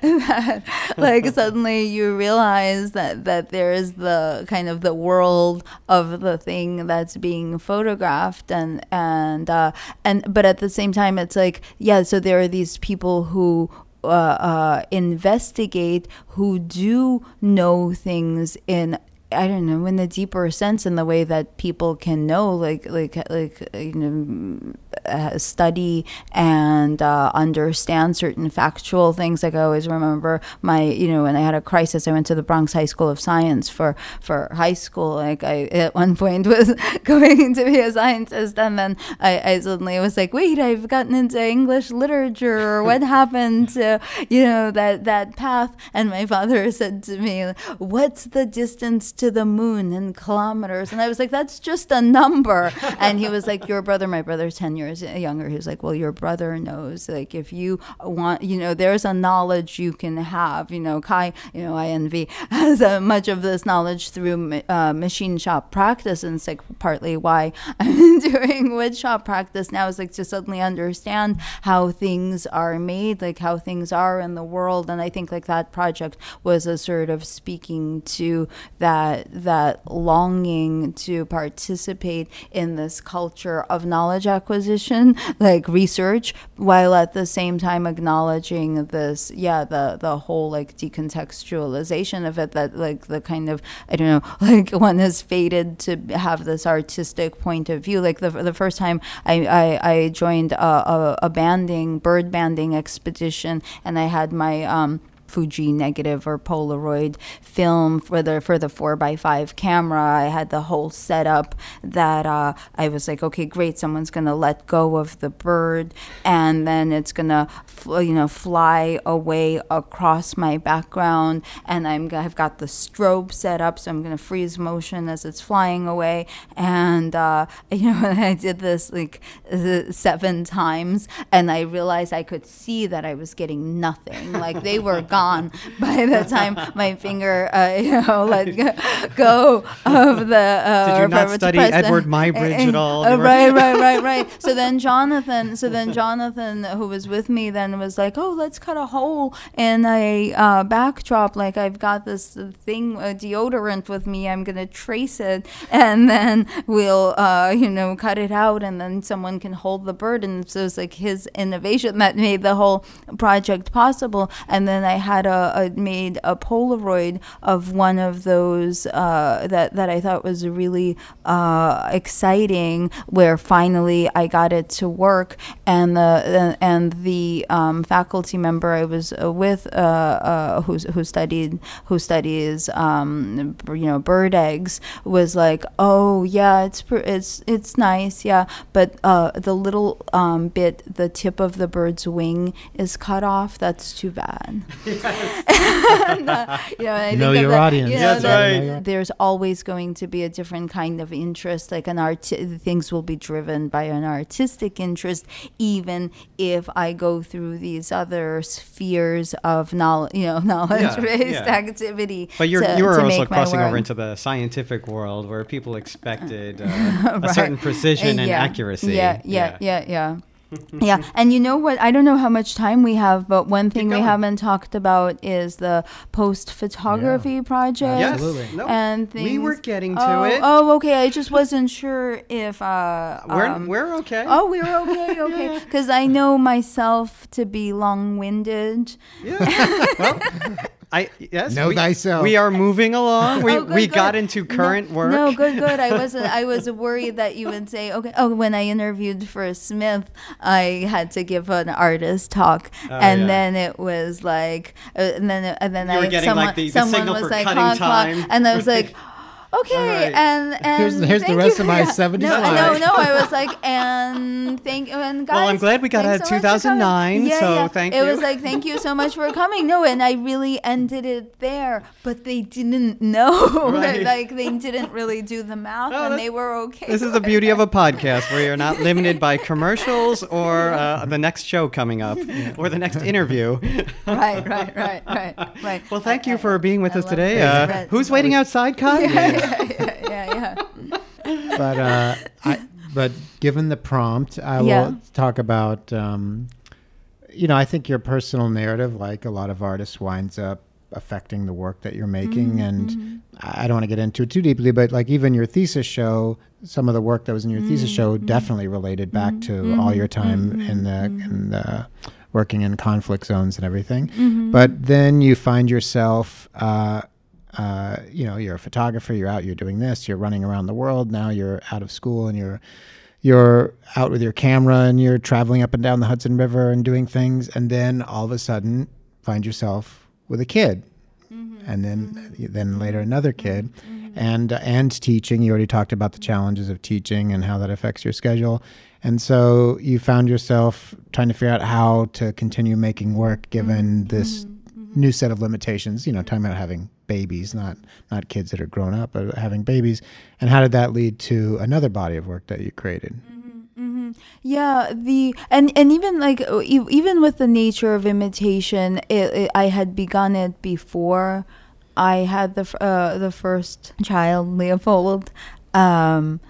that, like suddenly you realize that that there is the kind of the world of the thing that's being photographed and and uh, and but at the same time it's like yeah so there are these people who uh, uh, investigate who do know things in I don't know in the deeper sense in the way that people can know like like like you know uh, study and uh, understand certain factual things. Like I always remember my you know when I had a crisis I went to the Bronx High School of Science for for high school. Like I at one point [laughs] was going to be a scientist and then I, I suddenly was like wait I've gotten into English literature. What happened to you know that that path? And my father said to me what's the distance to the moon in kilometers? And I was like that's just a number. And he was like your brother my brother, 10 years younger he was like well your brother knows like if you want you know there's a knowledge you can have you know Kai you know INV [laughs] has uh, much of this knowledge through uh, machine shop practice. And it's like partly why [laughs] I'm doing wood shop practice now is like to suddenly understand how things are made like how things are in the world. And I think like that project was a sort of speaking to that that longing to participate in this culture of knowledge acquisition [laughs] like research while at the same time acknowledging this yeah the the whole like decontextualization of it that like the kind of i don't know [laughs] like one is fated to have this artistic point of view. Like the, the first time i i, I joined a, a, a banding bird banding expedition and i had my um Fuji negative or Polaroid film for the for the four by five camera. I had the whole setup that uh, I was like, okay, great, someone's gonna let go of the bird, and then it's gonna you know fly away across my background, and I'm I've got the strobe set up, so I'm gonna freeze motion as it's flying away, and uh, [laughs] you know I did this like uh, seven times, and I realized I could see that I was getting nothing, like they were gone [laughs] [laughs] by the time my finger, uh, you know, let go- of the. Uh, Did you not study Eadweard Muybridge at all? Uh, right, right, [laughs] right, right. So then Jonathan, so then Jonathan, who was with me, then was like, "Oh, let's cut a hole in a uh, backdrop. Like I've got this thing, a deodorant with me. I'm gonna trace it, and then we'll, uh, you know, cut it out, and then someone can hold the bird." And so it's like his innovation that made the whole project possible. And then I had a, a made a Polaroid of one of those uh, that that I thought was really uh, exciting, where finally I got it to work, and the and the um, faculty member I was uh, with, uh, uh, who who studied who studies um, you know bird eggs, was like, oh yeah, it's it's it's nice, yeah, but uh, the little um, bit, the tip of the bird's wing is cut off. That's too bad. [laughs] [laughs] and, uh, you know, I Know think your that- audience. you know, That's that right. There's always going to be a different kind of interest. Like an art, things will be driven by an artistic interest, even if I go through these other spheres of knowledge, you know, [laughs] knowledge-based yeah. activity. But you're, to, you were to also crossing over into the scientific world where people [laughs] expected uh, a certain precision Uh, and yeah. accuracy. Yeah, yeah, yeah, yeah. [laughs] yeah, and you know what? I don't know how much time we have, but one thing we haven't talked about is the post photography project. Yes. Absolutely. No, And things. we were getting to oh, it. Oh, okay. I just wasn't sure if uh, we're, um, we're okay. Oh, we were okay, [laughs] okay. Because I know myself to be long-winded. Yeah. well, I yes. Know we, thyself. We are moving along. [laughs] We Oh, good, we got good. into No- current work. No, good, good. I wasn't. [laughs] I was worried that you would say, okay. Oh, when I interviewed for Smith, I had to give an artist talk, Oh, and yeah. then it was like, uh, and then and then You were I getting, someone like, the- the someone signal was for like cutting clock, clock, time. and I was [laughs] like. Okay, Alright. and [laughs] and Here's- here's the rest you. of my Yeah. 70 no. No, no, I was [laughs] like, and thank you, and guys. Well, I'm glad we got out so much for coming. 2009, Yeah, so yeah. thank it you. was like, thank you so much for coming. No, and I really ended it there, but they didn't know. [laughs] Right. like they didn't really do the math, Oh, and they were okay. This is the beauty of a podcast where you're not limited by commercials or uh, the next show coming up or the next interview. right, right, right, right, right. Well, thank I- you for being with I us today. Uh, who's waiting outside, Kai? Yeah, yeah, yeah, yeah. [laughs] but uh, I, but given the prompt, I Yeah. will talk about. Um, you know, I think your personal narrative, like a lot of artists, winds up affecting the work that you're making, Mm-hmm, and I I don't want to get into it too deeply, but like even your thesis show, some of the work that was in your thesis show Mm-hmm. definitely related back to all your time in the in the working in conflict zones and everything. Mm-hmm. But then you find yourself. Uh, uh, you know, you're a photographer. You're out. You're doing this. You're running around the world. Now you're out of school and you're you're out with your camera and you're traveling up and down the Hudson River and doing things. And then all of a sudden, find yourself with a kid, mm-hmm. and then mm-hmm. uh, then later another mm-hmm. kid, and and teaching. You already talked about the challenges of teaching and how that affects your schedule. And so you found yourself trying to figure out how to continue making work given this new set of limitations. You know, talking about having babies, not not kids that are grown up, but having babies. And how did that lead to another body of work that you created? Yeah, the and and even like even with the nature of imitation, it, it, I had begun it before I had the uh, the first child, Leopold. Um,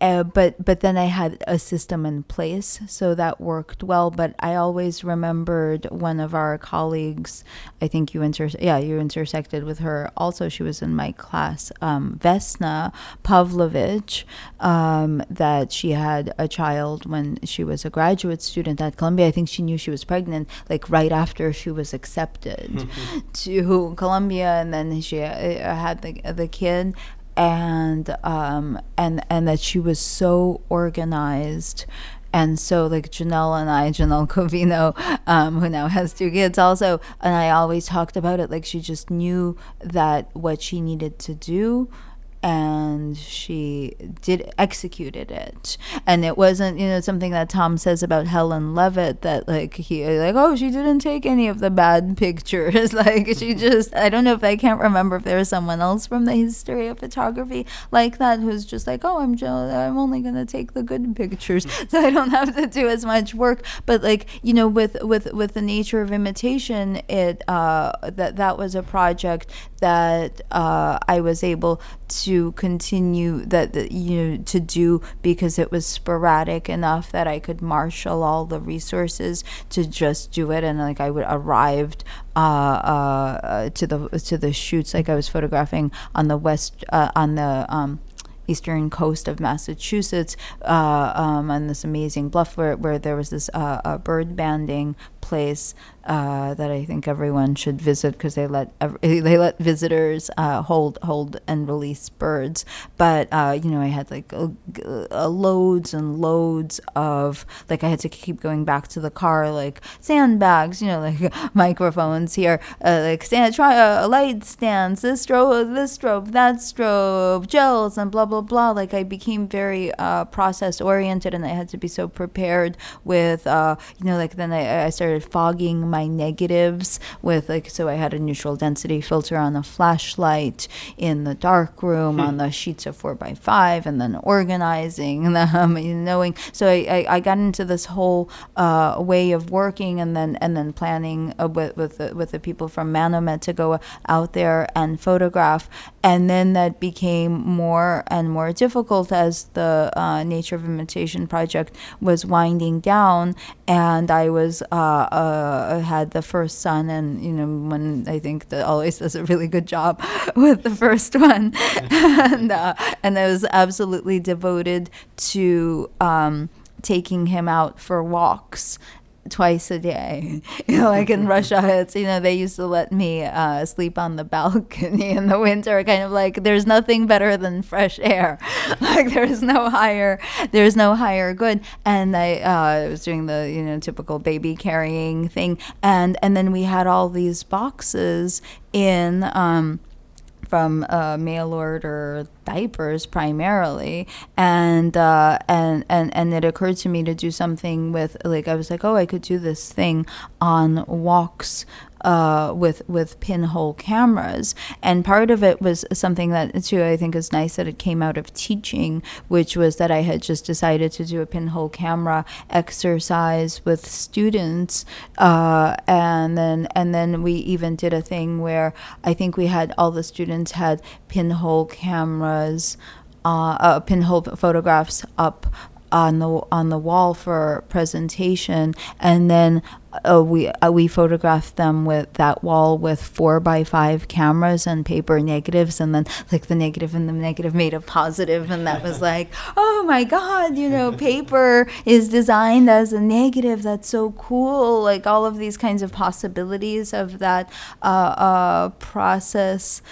uh, but but then I had a system in place, so that worked well. But I always remembered one of our colleagues. I think you inter yeah you intersected with her. Also, she was in my class, um, Vesna Pavlovich. Um, that she had a child when she was a graduate student at Columbia. I think she knew she was pregnant like right after she was accepted [laughs] to Columbia, and then she uh, had the the kid and um and and that she was so organized. And so like Janelle and I, Janelle Covino, um, who now has two kids also, and I always talked about it like she just knew that what she needed to do and she did executed it. And it wasn't you know something that tom says about helen levitt that like he like oh she didn't take any of the bad [laughs] pictures. [laughs] Like she just i don't know if i can't remember if there was someone else from the history of photography like that who's just like oh i'm jo- i'm only going to take the good pictures. [laughs] So i don't have to do as much work. But like you know with with with the nature of imitation it uh that that was a project that uh i was able to continue that, you know to do because it was sporadic enough that I could marshal all the resources to just do it. And like I would arrived uh, uh, uh, to the to the shoots. Like I was photographing on the west uh, on the um, eastern coast of Massachusetts uh, um, on this amazing bluff where, where there was this uh, uh, bird banding place uh, that I think everyone should visit because they let ev- they let visitors uh, hold hold and release birds. But uh, you know, I had like loads and loads of like I had to keep going back to the car, like sandbags, you know, [laughs] like microphones here, uh, like stand try uh, light stands, this strobe, this strobe, that strobe, gels, and blah blah blah. Like I became very uh, process oriented, and I had to be so prepared with you know, like then I, I started fogging my negatives with like so I had a neutral density filter on the flashlight in the dark room on the sheets of four by five, and then organizing [laughs] and you know, knowing. So I, I, I got into this whole uh, way of working, and then and then planning uh, with with the, with the people from Manomet to go out there and photograph, and then that became more and more difficult as the uh, Nature of Imitation project was winding down, and I was uh, uh, had the first son, and you know when I think that always does a really good job [laughs] with the first one, [laughs] [laughs] and uh, and I was absolutely devoted to um, taking him out for walks twice a day. [laughs] You know, like in Russia, it's you know they used to let me uh, sleep on the [laughs] balcony in the winter. Kind of like there's nothing better than fresh air. [laughs] like there's no higher, there's no higher good. And I uh, was doing the you know typical baby carrying thing, and and then we had all these boxes in. Um, from uh, mail order diapers primarily, and uh, and and and it occurred to me to do something with like I was like, oh, I could do this thing on walks uh, with with pinhole cameras, and part of it was something that too I think is nice that it came out of teaching, which was that I had just decided to do a pinhole camera exercise with students, uh, and then and then we even did a thing where I think we had all the students had pinhole cameras. Uh, uh, pinhole photographs up on the on the wall for presentation, and then uh, we uh, we photographed them with that wall with four by five cameras and paper negatives, and then like the negative and the negative made a positive, and that was like, oh my god, you know, paper is designed as a negative. That's so cool. Like all of these kinds of possibilities of that uh, uh, process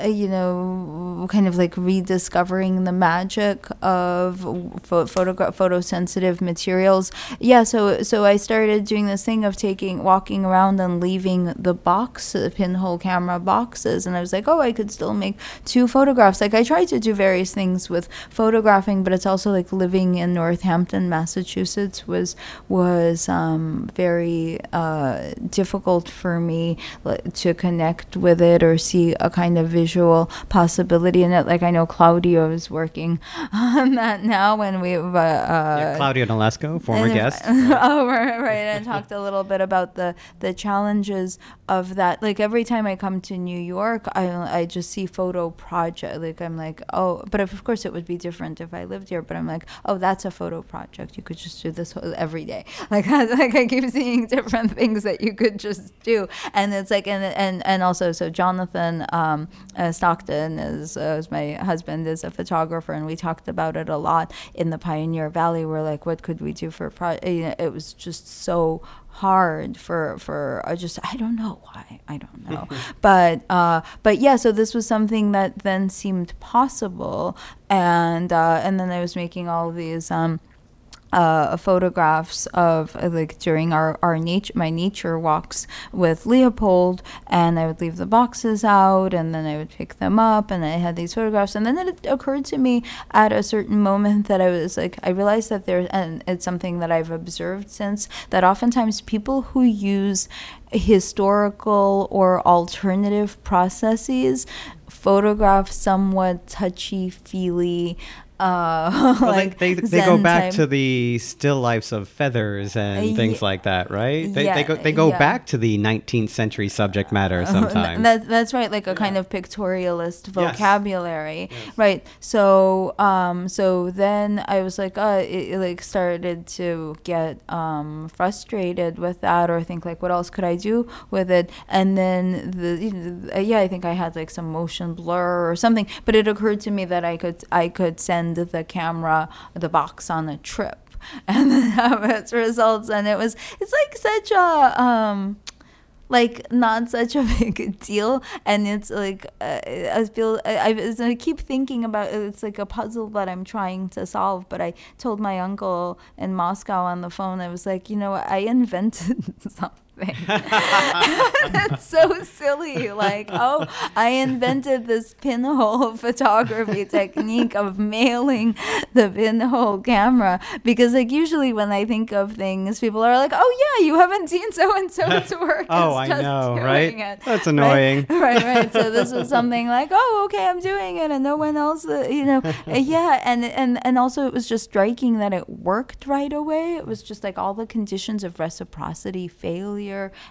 you know, kind of like rediscovering the magic of pho- photogra- photosensitive materials. Yeah, so so I started doing this thing of taking walking around and leaving the box, the pinhole camera boxes, and I was like, oh, I could still make two photographs. Like I tried to do various things with photographing, but it's also like living in Northampton, Massachusetts was was um, very uh, difficult for me to connect with it or see a kind of visual possibility in it. Like I know Claudio is working [laughs] on that now. When we uh, Yeah, Claudio Nolasco, former and- guest. [laughs] oh, right, right. And talked a little bit about the the challenges of that. Like every time I come to New York, I I just see photo project. Like I'm like, oh, but of course it would be different if I lived here. But I'm like, oh, that's a photo project. You could just do this every day. [laughs] Like like I keep seeing different things that you could just do, and it's like and and and also so Jonathan um, uh, Stockton is uh, is my husband is a photographer, and we talked about it a lot in the Pioneer Valley. We're like, what could we do for pro- you know, it was just so hard for for I just I don't know why. I don't know. [laughs] But uh but yeah so this was something that then seemed possible. And uh and then I was making all these um uh, photographs of uh, like during our our nature my nature walks with Leopold, and I would leave the boxes out, and then I would pick them up, and I had these photographs, and then it occurred to me at a certain moment that I was like, I realized that there, and it's something that I've observed since that oftentimes people who use historical or alternative processes photograph somewhat touchy feely uh, [laughs] Well, like they, they, they go back to the still lifes of feathers and Uh, things ye- like that, right? They, yeah, they go they go yeah. back to the 19th century subject matter Th- [laughs] sometimes. That, that's right, like a kind of pictorialist vocabulary, right? So, um, so then I was like, uh, it, it, like started to get um, frustrated with that, or think like, what else could I do with it? And then the uh, yeah, I think I had like some motion blur or something, but it occurred to me that I could I could send the camera the box on a trip. [laughs] And then [laughs] have its results, and it was it's like such a um like not such a [laughs] big deal. And it's like uh, i feel I, I, I keep thinking about it. it's like a puzzle that i'm trying to solve. But i told my uncle in moscow on the phone i was like you know i invented something thing. [laughs] it's so silly. Like, oh, I invented this pinhole [laughs] photography technique of mailing the pinhole camera because, like, usually when I think of things, people are like, oh yeah, you haven't seen so and so's [laughs] work. Oh, I know, right? it." That's annoying. Right, right. So this was something like, oh, okay, I'm doing it, and no one else, uh, you know, Uh, yeah, and and and also it was just striking that it worked right away. It was just like all the conditions of reciprocity,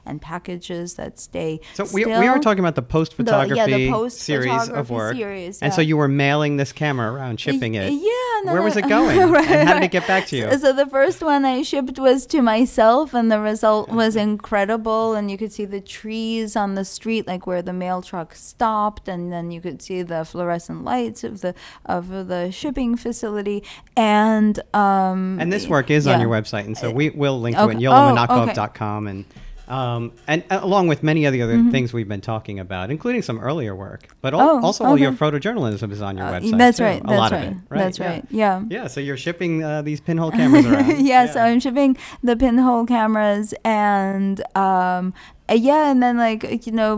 and packages that stay. So we, we are talking about the post The- yeah, photography series of work. series, And so you were mailing this camera around, shipping it. Yeah. no, Where was it [laughs] going? and how did it get back to you? So, so the first one I shipped was to myself, and the result was incredible. And you could see the trees on the street, like where the mail truck stopped, and then you could see the fluorescent lights of the of the shipping facility. And um, And this work is on your website, and so we will link to it, Okay. yolamonakhov.com, and um, and uh, along with many of the other Mm-hmm. things we've been talking about, including some earlier work. But Oh, also, all your photojournalism is on your Uh, website. that's too, right. A That's lot right. of it. Right. That's yeah. right. Yeah. Yeah. So you're shipping uh, these pinhole [laughs] cameras around. yeah, so I'm shipping the pinhole cameras and um uh, yeah, and then like you know,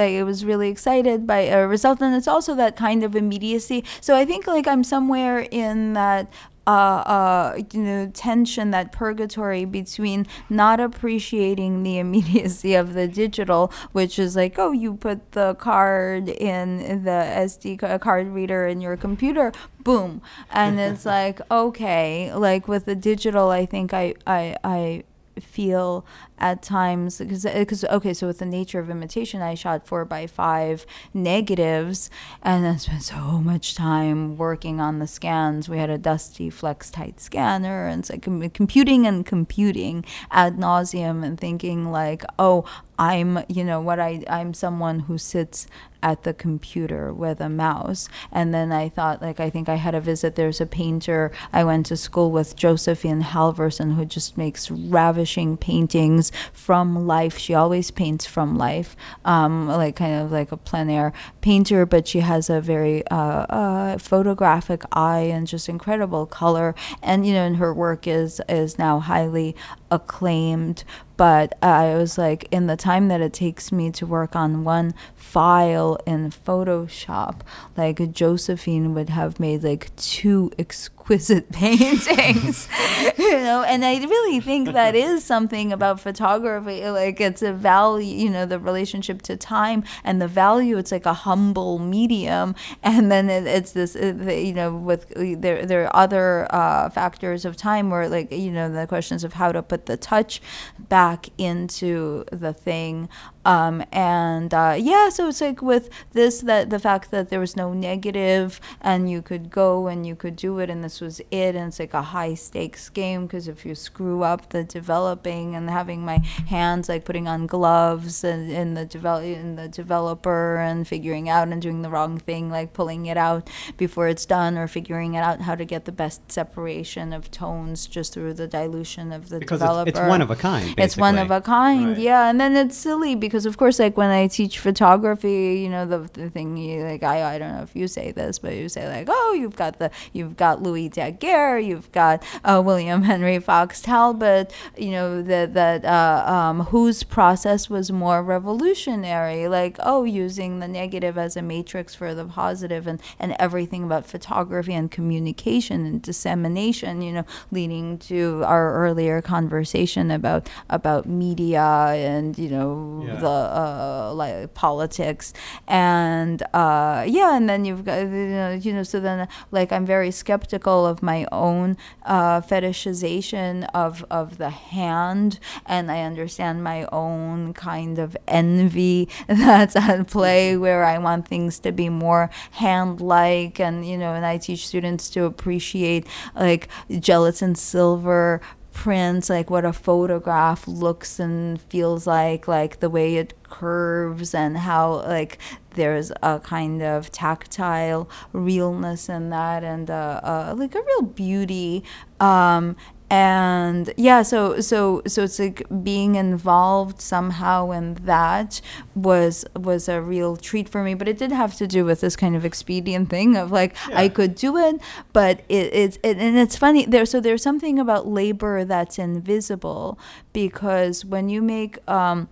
like I was really excited by a result, and it's also that kind of immediacy. So I think like I'm somewhere in that uh, uh, you know, tension, that purgatory between not appreciating the [laughs] immediacy of the digital, which is like, oh, you put the card in the SD card reader in your computer, boom, and [laughs] it's like, okay, like with the digital, I think I, I, I feel at times because because uh, okay so with the nature of imitation i shot four by five negatives and I spent so much time working on the scans we had a dusty Flextight scanner and like com- computing and computing ad nauseum and thinking like oh i'm you know what i i'm someone who sits at the computer with a mouse. And then I thought, like, I think I had a visit. There's a painter I went to school with, Josephine Halvorson, who just makes ravishing paintings from life. She always paints from life, um, like kind of like a plein air painter, but she has a very uh, uh, photographic eye and just incredible color. And, you know, and her work is, is now highly acclaimed but I was like, in the time that it takes me to work on one file in Photoshop, like Josephine would have made like two [laughs] exquisite [laughs] paintings, [laughs] you know. And I really think that is something about photography. Like it's a value, you know, the relationship to time and the value. It's like a humble medium, and then it, it's this, the- you know, with there there are other uh, factors of time where like you know the questions of how to put the touch back into the thing um, and uh, yeah so it's like with this that the fact that there was no negative and you could go and you could do it and this was it and it's like a high stakes game because if you screw up the developing and having my hands like putting on gloves and in the develop in the developer and figuring out and doing the wrong thing like pulling it out before it's done or figuring it out how to get the best separation of tones just through the dilution of the Because developer it's, it's one of a kind. it's one of a kind Right. yeah and then it's silly because of course like when i teach photography you know the, the thing you like I, I don't know if you say this but you say like oh you've got the you've got louis daguerre you've got uh, william henry fox talbot you know that that uh, um, whose process was more revolutionary like oh using the negative as a matrix for the positive and and everything about photography and communication and dissemination you know leading to our earlier conversation about about media and you know Yeah. The uh, like politics. And uh, yeah and then you've got you know, you know so then like I'm very skeptical of my own uh, fetishization of of the hand. And I understand my own kind of envy [laughs] that's at play where I want things to be more hand like and you know and I teach students to appreciate like gelatin silver prints like what a photograph looks and feels like like the way it curves and how like there's a kind of tactile realness in that and uh, uh, like a real beauty. Um, and yeah so so so it's like being involved somehow in that was was a real treat for me. But it did have to do with this kind of expedient thing of like i could do it but it, it's it, and it's funny there so there's something about labor that's invisible because when you make um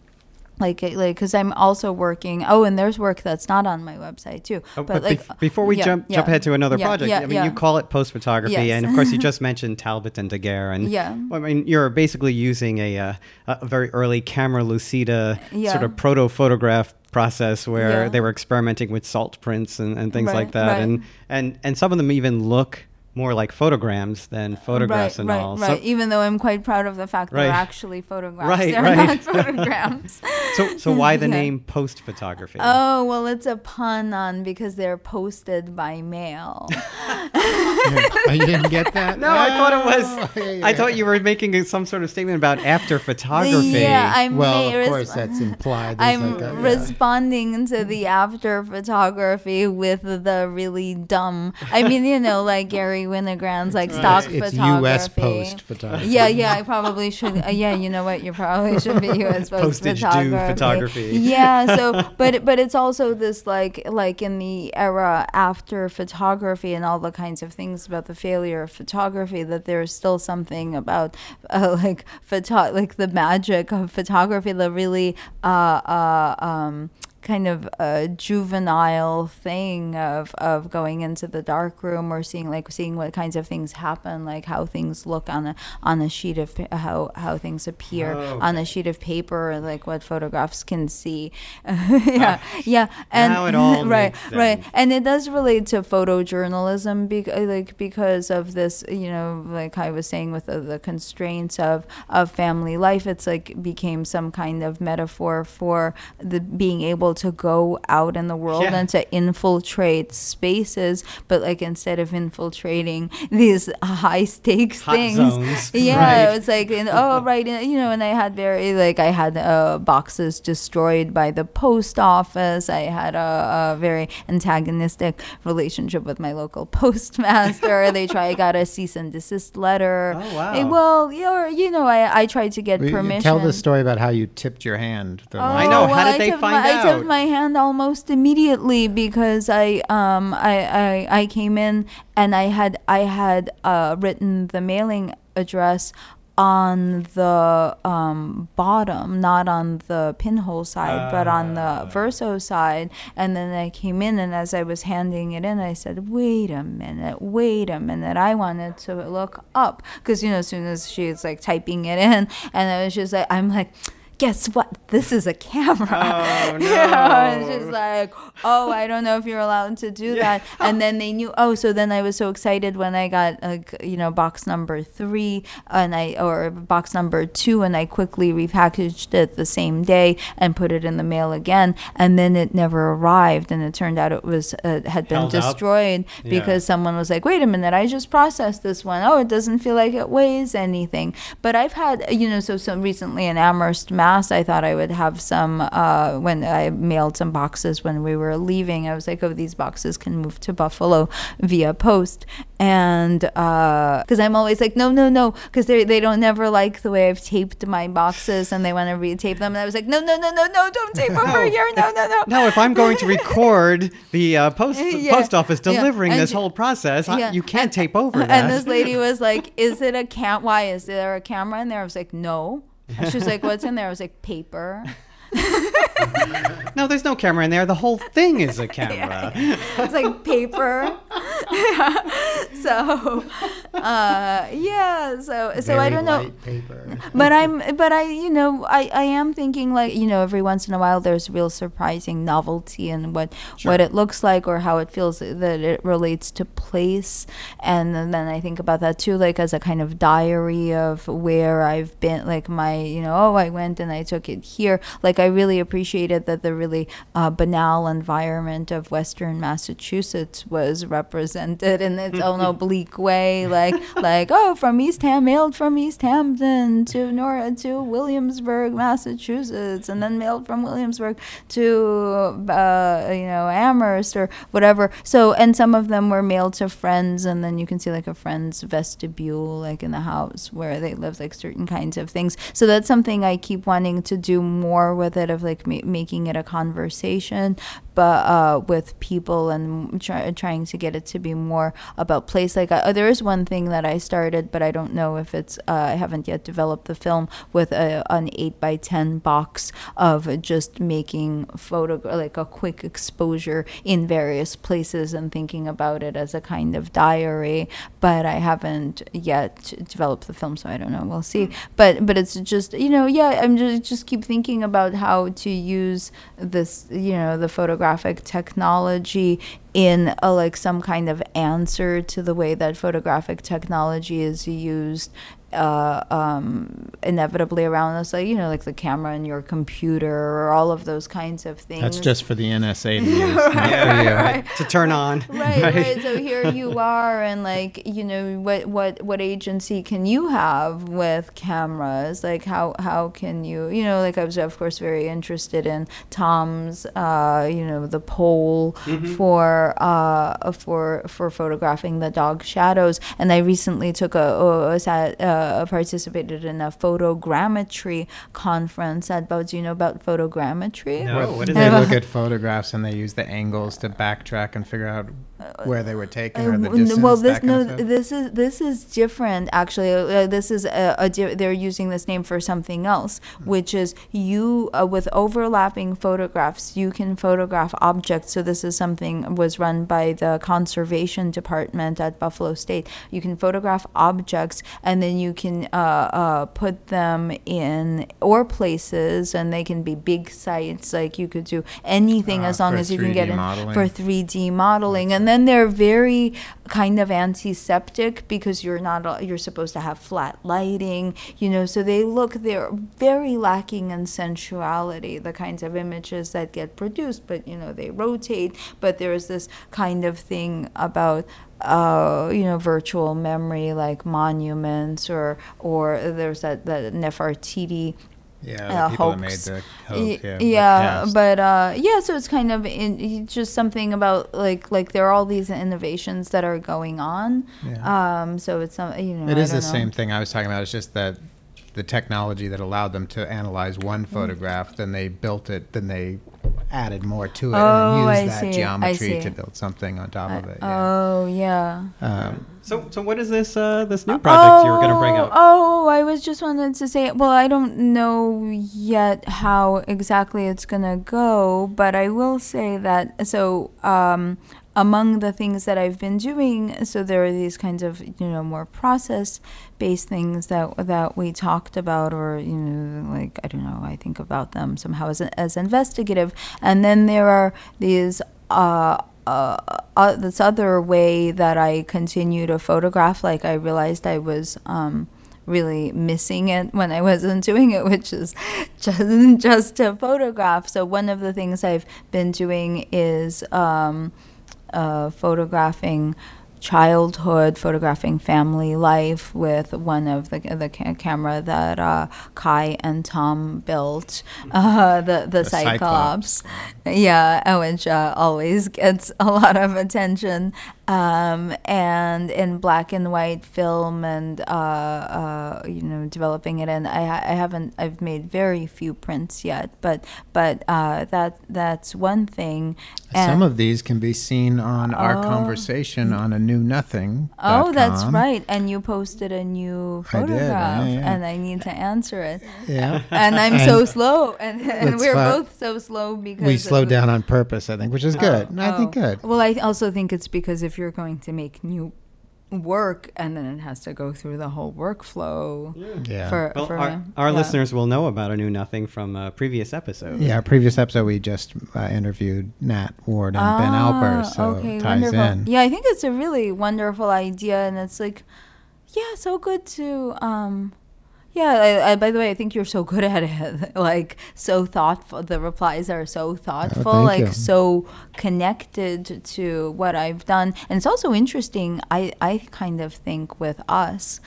like like because i'm also working oh and there's work that's not on my website too Oh, but, but like bef- before we yeah, jump yeah, jump ahead to another yeah, project, I mean, you call it post photography, Yes. and of course, you [laughs] just mentioned Talbot and Daguerre, and Yeah. well, I mean, you're basically using a, uh, a very early camera lucida sort of proto photograph process where they were experimenting with salt prints and, and things Right, like that, right. and and and some of them even look more like photograms than photographs right, and right, all. Right. So, Even though I'm quite proud of the fact Right. they're actually photographs. Right, they're right. not photograms. [laughs] so, so why the [laughs] Yeah. name post photography? Oh well, it's a pun on because they're posted by mail. [laughs] you didn't get that? no, I thought it was. Yeah, yeah, I thought you were making some sort of statement about after photography. Yeah, I'm Well, ma- of course, that's implied. There's I'm like a- yeah. responding to the after photography with the really dumb. I mean, you know, like Garry Winogrand's like stock It's photography. U.S. Post photography. Yeah, yeah, I probably should. Uh, yeah, you know what? You probably [laughs] should be U.S. Post Postage due photography. photography. Yeah. So, [laughs] but but it's also this like like in the era after photography and all the kinds of things about the failure of photography that there's still something about uh, like photo like the magic of photography, that really uh uh um kind of a juvenile thing of, of going into the dark room or seeing like seeing what kinds of things happen like how things look on a on a sheet of how how things appear Oh, on a sheet of paper like what photographs can see. [laughs] Ah. Yeah yeah and Now it all [laughs] right right. and it does relate to photojournalism be- like because of this you know like i was saying with the, the constraints of of family life it's like became some kind of metaphor for the being able to go out in the world Yeah. and to infiltrate spaces but like instead of infiltrating these high stakes Hot things zones, [laughs] yeah right. it's like in, oh right and, you know and i had very like i had uh, boxes destroyed by the post office i had a, a very antagonistic relationship with my local [laughs] postmaster they try i got a cease and desist letter Oh, wow. Eh, well you know, you know I, I tried to get We- permission Tell the story about how you tipped your hand. The Oh, I know. How well, did they find my, I out? my hand almost immediately because I um I, I I came in and I had I had uh, written the mailing address on the um, bottom, not on the pinhole side, but on Ah. the verso side. And then I came in, and as I was handing it in, I said, "Wait a minute, wait a minute." I wanted to look up because you know, as soon as she's like typing it in, and I was just like, I'm like. Guess what? This is a camera. Oh, [laughs] You know, it's no. just like, oh, I don't know if you're allowed to do that. [laughs] And then they knew. Oh, so then I was so excited when I got, you know, box number three, and I or box number two, and I quickly repackaged it the same day and put it in the mail again. And then it never arrived, and it turned out it was uh, had been Held destroyed Yeah. because someone was like, wait a minute, I just processed this one. Oh, it doesn't feel like it weighs anything. But I've had, you know, so some recently in Amherst, Mass, I thought I would have some uh, when I mailed some boxes when we were leaving. I was like, oh, these boxes can move to Buffalo via post. And because I'm always like, no, no, no, because they they don't never like the way I've taped my boxes and they want to retape them. And I was like, no, no, no, no, no, don't tape over here. No, no, no. No, if I'm going to record the uh, post [laughs] Yeah, post office delivering and this whole process, I- you can't and- tape over that. And this lady was like, "Is it a cam? Why is there a camera in there?" I was like, "No." And she was like, "What's in there?" I was like, "Paper." [laughs] [laughs] no, there's no camera in there. The whole thing is a [laughs] camera. It's like paper. [laughs] so, uh, yeah. So, so I don't know. paper. but I'm, but I, you know, I, I am thinking like, you know, every once in a while there's real surprising novelty in what, what it looks like or how it feels that it relates to place. And then, then I think about that too, like as a kind of diary of where I've been, like my, you know, oh, I went and I took it here. Like I really appreciated that the really uh, banal environment of Western Massachusetts was represented in its own [laughs] oblique way, like like oh, from East Ham, mailed from East Hampton to Nor to Williamsburg, Massachusetts, and then mailed from Williamsburg to uh, you know Amherst or whatever. So and some of them were mailed to friends, and then you can see like a friend's vestibule, like in the house where they live, like certain kinds of things. So that's something I keep wanting to do more with it, of like ma- making it a conversation, but uh, with people and try, trying to get it to be more about place. Like uh, there is one thing that I started, but I don't know if it's uh, I haven't yet developed the film with a, an eight by ten box of just making photo like a quick exposure in various places and thinking about it as a kind of diary. But I haven't yet developed the film, so I don't know. We'll see. But but it's just you know yeah I'm just just keep thinking about how to use this you know the photographic technology in a, like some kind of answer to the way that photographic technology is used uh, um, inevitably around us, like you know, like the camera in your computer or all of those kinds of things. That's just for the NSA to [laughs] use, not for you. right. [laughs] to turn on. [laughs] right, right. So here you are, and like you know, what what what agency can you have with cameras? Like how how can you you know? Like I was of course very interested in Tom's uh, you know the pole for uh for for photographing the dog shadows, and I recently took a, a, a sat, uh, participated in a photogrammetry conference at Bo. Do you know about photogrammetry? No, what is They it? look at photographs and they use the angles to backtrack and figure out where they were taken or the Uh, distance. well, this no, this is this is different. Actually, uh, this is a, a di- they're using this name for something else, Hmm. which is you uh, with overlapping photographs, you can photograph objects. So this is something was run by the conservation department at Buffalo State. You can photograph objects, and then you can uh, uh, put them in or places, and they can be big sites. Like you could do anything Ah, as long as you can 3D get in modeling. for 3D modeling, and then they're very kind of antiseptic because you're not you're supposed to have flat lighting, you know. So they look they're very lacking in sensuality. The kinds of images that get produced, but you know they rotate. But there's this kind of thing about uh, you know, virtual memory like monuments or or there's that that Nefertiti yeah, uh, the made hoax. the hoax, yeah, yeah, but uh, yeah, so it's kind of in, it's just something about like like there are all these innovations that are going on. Yeah. Um, so it's some you know It is the know. same thing I was talking about. It's just that the technology that allowed them to analyze Mm. one photograph, then they built it, then they added more to it Oh, and I used that see, geometry to build something on top of it. Yeah. Oh yeah. Um, So, so what is this uh, this new project you were going to bring Oh, up? Oh, I was just wanted to say. Well, I don't know yet how exactly it's gonna go, but I will say that. So, um, among the things that I've been doing, so there are these kinds of you know more process-based things that that we talked about, or you know, like I don't know, I think about them somehow as as investigative, and then there are these. Uh, uh, uh, this other way that I continue to photograph, like I realized I was um, really missing it when I wasn't doing it, which is [laughs] just just to photograph. So one of the things I've been doing is um, uh, photographing childhood, photographing family life with one of the the ca- camera that uh, Kai and Tom built, uh, the the, The Cyclops. Yeah, uh, which uh, always gets a lot of attention. Um, and in black and white film, and uh, uh, you know, developing it. And I, I haven't, I've made very few prints yet, but but uh, that that's one thing. some of these can be seen on our Oh. conversation on a new nothing. Oh, that's right. And you posted a new I did, yeah, photograph, yeah. and I need to answer it. Yeah. [laughs] And I'm so slow, and, and we're fine. both so slow because we slowed down on purpose, I think, which is good. And I think Oh. good. Well, I also think it's because if you're going to make new work, and then it has to go through the whole workflow Yeah. for, Well, for our, our Yeah. listeners will know about a new nothing from a previous episode. yeah, previous episode we just uh, interviewed Nat Ward and Ben Alper, Ah, so okay, ties wonderful. in. Yeah, I think it's a really wonderful idea, and it's like, yeah, so good to, um, Yeah, I, I, by the way, I think you're so good at it. [laughs] Like so thoughtful. The replies are so thoughtful, oh, thank like you. so connected to what I've done. And it's also interesting. I I kind of think with us,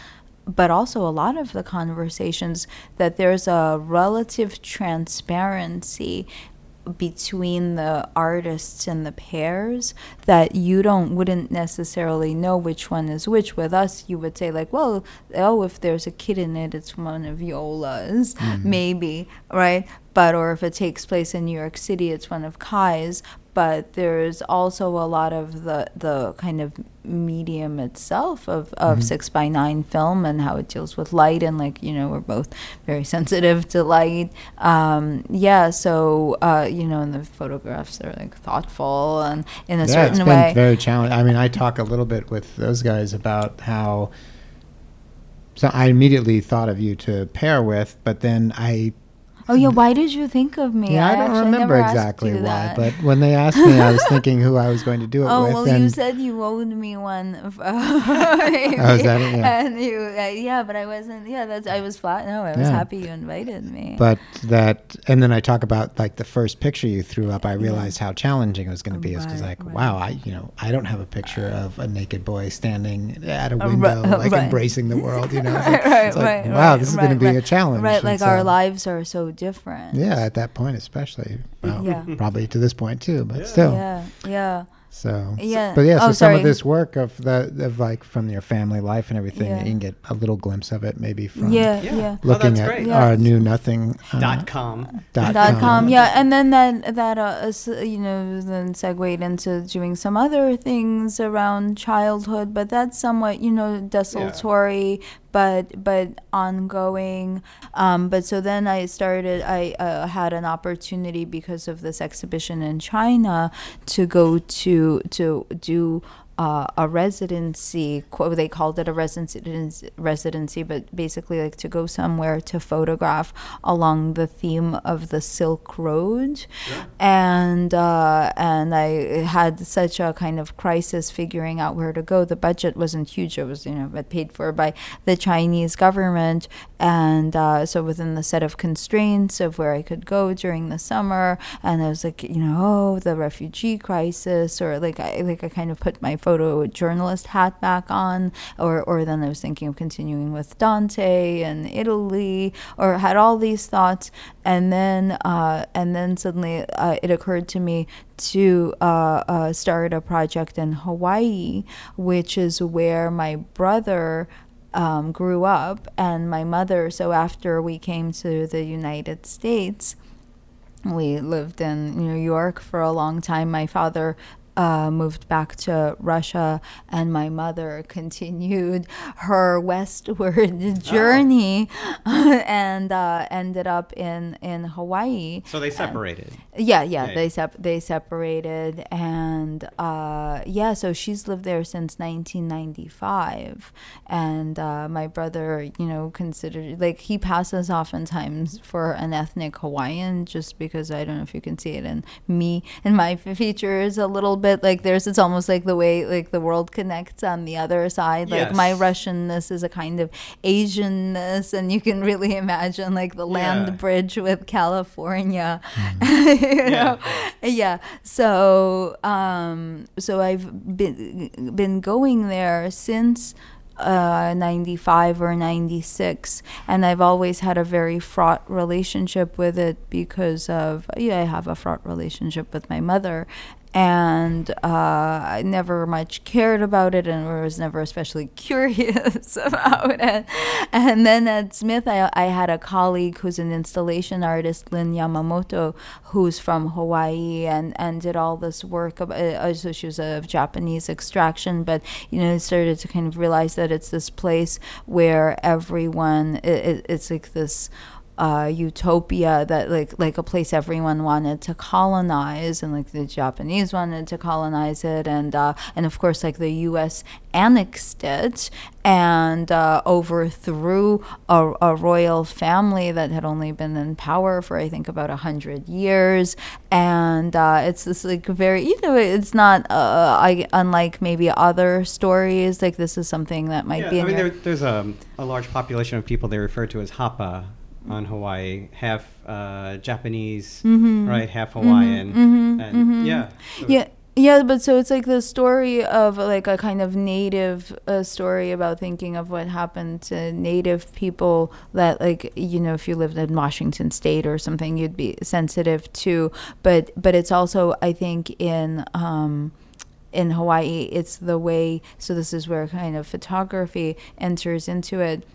but also a lot of the conversations that there's a relative transparency between the artists and the pairs that you don't wouldn't necessarily know which one is which with us. You would say like well oh if there's a kid in it it's one of Yola's mm-hmm. maybe right? But or if it takes place in new york city it's one of kai's but there's also a lot of the the kind of medium itself of, of six by nine film and how it deals with light and like you know we're both very [laughs] sensitive to light um, yeah so uh, you know and the photographs are like thoughtful and in a yeah, certain it's been way very challenging. I mean, I talk a little bit with those guys about how. So I immediately thought of you to pair with, but then I oh yeah why did you think of me yeah I, don't remember exactly why, that. but when they asked me, I was thinking who I was going to do it [laughs] Oh with, well, you said you owed me one. [laughs] Of, [laughs] Oh, is that it? Yeah. And you, uh, yeah, but I wasn't. Yeah, that's. I was flat. No, I was Yeah. happy you invited me. but that and then I talk about like the first picture you threw up. I realized how challenging it was going to be. It's because Right, like, right. wow, I you know I don't have a picture of a naked boy standing at a Uh, window like right. embracing the world. You know, it's like, right, it's like, right, wow, this is going to be a challenge. right, like our lives are so different. Yeah, at that point especially. Well, Yeah. [laughs] Probably to this point too, but still. Yeah, yeah. So, Yeah. but yeah, so Oh, some of this work of the of like from your family life and everything, Yeah. you can get a little glimpse of it maybe from Yeah, Yeah. yeah. Oh, looking that's at great. Yeah. our new nothing uh, Dot com. dot dot com. com yeah and then that that uh, you know then segued into doing some other things around childhood but that's somewhat you know desultory but but ongoing. Um, but so then i started i uh, had an opportunity because of this exhibition in china to go to to do uh, a residency. They called it a residency, residency, but basically like to go somewhere to photograph along the theme of the Silk Road, and uh, and I had such a kind of crisis figuring out where to go. The budget wasn't huge; it was you know but paid for by the Chinese government, and uh, so within the set of constraints of where I could go during the summer, and I was like, you know, oh, the refugee crisis, or like I like I kind of put my photojournalist hat back on, or or then I was thinking of continuing with Dante and Italy, or had all these thoughts, and then uh, and then suddenly uh, it occurred to me to uh, uh, start a project in Hawaii, which is where my brother um, grew up, and my mother. So after we came to the United States, we lived in New York for a long time. My father uh, moved back to Russia, and my mother [laughs] continued her westward journey [laughs] and uh, ended up in, in Hawaii. So they separated. Yeah, yeah, Yeah, they sep- they separated, and uh, yeah, so she's lived there since 1995, and uh, my brother, you know, considered like he passes oftentimes for an ethnic Hawaiian, just because I don't know if you can see it in me and my features a little bit. But like there's, it's almost like the way like the world connects on the other side. Like my Russianness is a kind of Asianness, and you can [laughs] really imagine like the land Yeah. bridge with California. [laughs] you know? yeah. So um, so I've been been going there since uh, 95 or 96 and i've always had a very fraught relationship with it because of yeah i have a fraught relationship with my mother and uh, I never much cared about it and was never especially [laughs] curious [laughs] about it. And then at Smith, I, I had a colleague who's an installation artist, Lynne Yamamoto, who's from Hawaii and, and did all this work. About, uh, so she was of Japanese extraction, but you know, started to kind of realize that it's this place where everyone, it, it, it's like this uh, utopia that like like a place everyone wanted to colonize, and like the Japanese wanted to colonize it, and uh, and of course like the U.S. annexed it and uh, overthrew a, a royal family that had only been in power for I think about a hundred years, and uh, it's this like very you know it's not uh, I, unlike maybe other stories like this is something that might Yeah, be I mean, there, there's a, a large population of people they refer to as Hapa on Hawaii, half uh, Japanese, right, half Hawaiian, and yeah, so- Mm-hmm. yeah yeah but so it's like the story of like a kind of native uh, story about thinking of what happened to native people that like you know if you lived in washington state or something you'd be sensitive to. But but it's also i think in um in hawaii it's the way so this is where kind of photography enters into it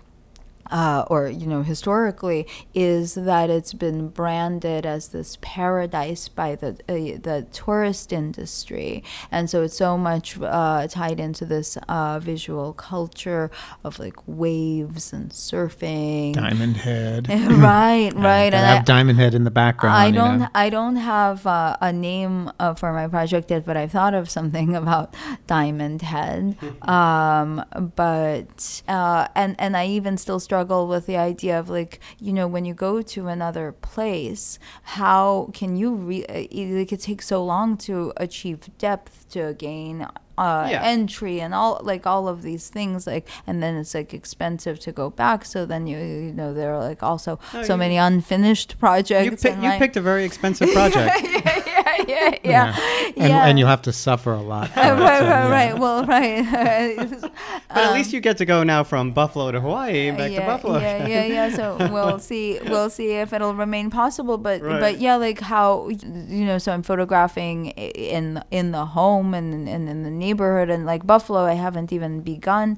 uh, or you know historically is that it's been branded as this paradise by the uh, the tourist industry and so it's so much uh, tied into this uh, visual culture of like waves and surfing Diamond Head. [laughs] right right Gotta and have Diamond Head in the background. I don't. know? I don't have uh, a name uh, for my project yet, but I've thought of something [laughs] about Diamond Head. [laughs] um, but uh, and and I even still struggle with the idea of like you know when you go to another place, how can you re- uh, like it takes so long to achieve depth to gain. Uh, Yeah. entry and all like all of these things like and then it's like expensive to go back so then you you know there are like also No, so you- many unfinished projects you, pick, and, you like- picked a very expensive [laughs] project. yeah, yeah, yeah, [laughs] yeah. And, yeah. and you'll have to suffer a lot. [laughs] for Uh, it, right, so, right, yeah. right. Well, right. but at least you get to go now from Buffalo to Hawaii and back Um, yeah, to Buffalo. Yeah, again. yeah, yeah. So we'll see. We'll see if it'll remain possible. But Right. but yeah, like how you know. So I'm photographing i- in in the home and, and in the neighborhood and like Buffalo. I haven't even begun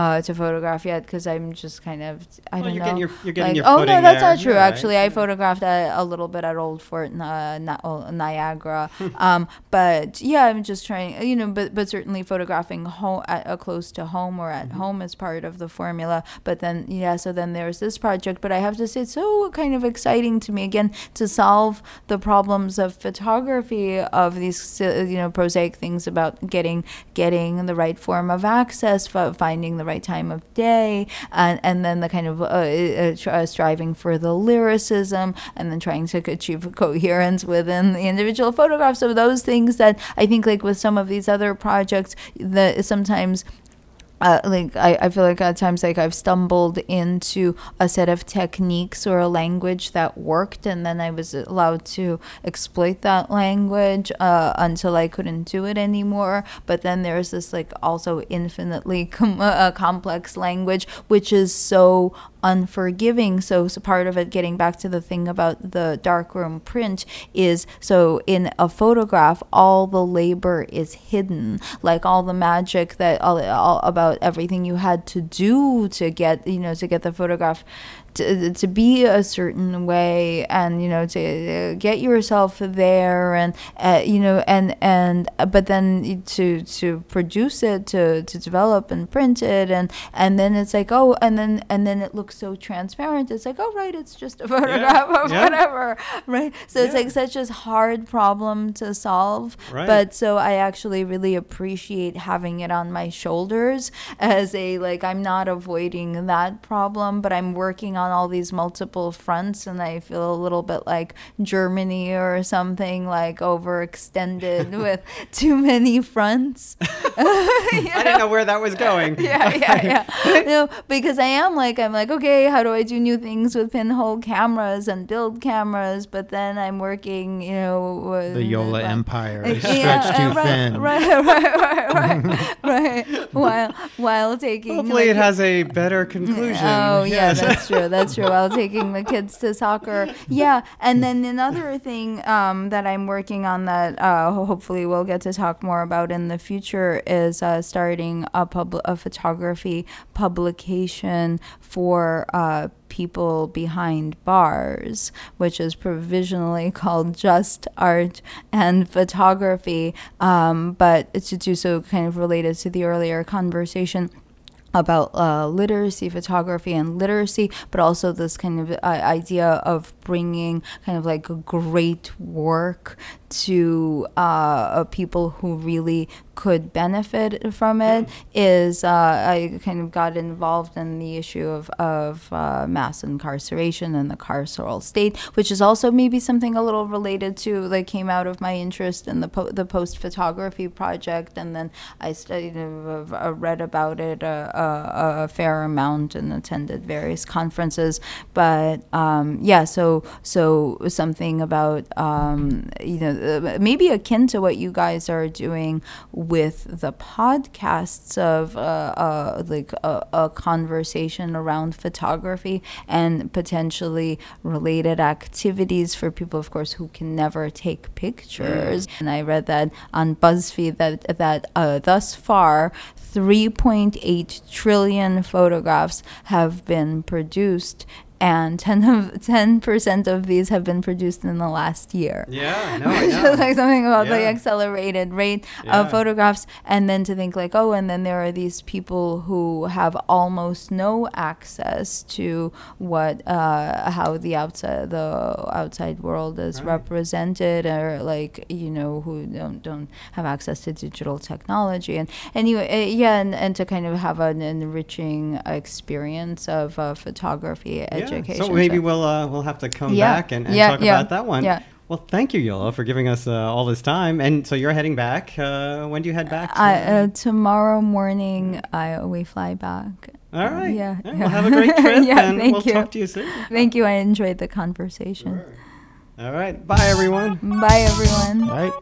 uh, to photograph yet because I'm just kind of I Well, don't you're know. getting your- you're getting like, your oh no, that's there. not true. Yeah, right. Actually, I photographed a, a little bit at Old Fort uh, Na- oh, Niagara. [laughs] um, but yeah, I'm just trying. You know, but but certainly photographing home at uh, close to home or at home is part of the formula. But then yeah, so then there's this project. But I have to say, it's so kind of exciting to me again to solve the problems of photography of these you know prosaic things about getting getting the right form of access, fi- finding the right time of day, and and then the kind of uh, uh, uh, striving for the lyricism, and then trying to achieve coherence within the individual photographs. So those things that I think like with some of these other projects, that sometimes uh, like I, I feel like at times like I've stumbled into a set of techniques or a language that worked and then I was allowed to exploit that language uh, until I couldn't do it anymore. But then there's this like also infinitely [laughs] com- uh, complex language which is so unforgiving. So, so part of it getting back to the thing about the darkroom print is so in a photograph all the labor is hidden. Like all the magic that all, all about everything you had to do to get you know to get the photograph to, to be a certain way and you know to uh, get yourself there and uh, you know and and but then to to produce it to to develop and print it and and then it's like oh and then and then it looks so transparent it's like oh right it's just a photograph of yeah. whatever right so it's Yeah. like such a hard problem to solve Right. but so I actually really appreciate having it on my shoulders as a like I'm not avoiding that problem, but I'm working on all these multiple fronts, and I feel a little bit like Germany or something like overextended [laughs] with too many fronts. [laughs] [laughs] I didn't know where that was going. yeah, yeah, yeah. no, because I am like I'm like okay, how do I do new things with pinhole cameras and build cameras? But then I'm working, you know, with The Yola like- Empire is yeah, stretched uh, too right, thin. Right, right, right, right, right. While while taking Hopefully, the it has a better conclusion. Oh yeah, Yes. that's true. That's true. While taking the kids to soccer, yeah. And then another thing um, that I'm working on that uh, hopefully we'll get to talk more about in the future is uh, starting a pub a photography publication for uh, people behind bars, which is provisionally [laughs] called Just Art and Photography, um, but to do so kind of related to the earlier conversation about uh, literacy, photography, and literacy, but also this kind of uh, idea of bringing kind of like great work to uh, people who really could benefit from it is uh, I kind of got involved in the issue of, of uh, mass incarceration and the carceral state, which is also maybe something a little related to like came out of my interest in the po- the post photography project, and then I studied, uh, uh, read about it a, a, a fair amount and attended various conferences. But um, yeah, so so something about um, you know uh, maybe akin to what you guys are doing with the podcasts of uh, uh, like a, a conversation around photography and potentially related activities for people, of course, who can never take pictures. And I read that on BuzzFeed that that uh, thus far. 3.8 trillion photographs have been produced and 10 of [laughs] 10% of these have been produced in the last year Yeah, no, [laughs] I Just know. like something about the accelerated rate Yeah. of photographs and then to think like oh and then there are these people who have almost no access to what uh, how the outside the outside world is Right. represented or like you know who don't don't have access to digital technology and anyway uh, yeah and, and to kind of have an enriching experience of uh, photography Yeah, education. So maybe so. we'll uh, we'll have to come yeah. back and, and yeah, talk yeah. about that one. Yeah. Well, thank you, Yola, for giving us uh, all this time. And so you're heading back. Uh, when do you head back? To I, uh, tomorrow morning, I we fly back. All right. yeah. Well, have a great [laughs] trip. yeah, and thank we'll you. talk to you soon. Thank you. I enjoyed the conversation. Sure. All right. Bye, everyone. Bye, everyone. All right.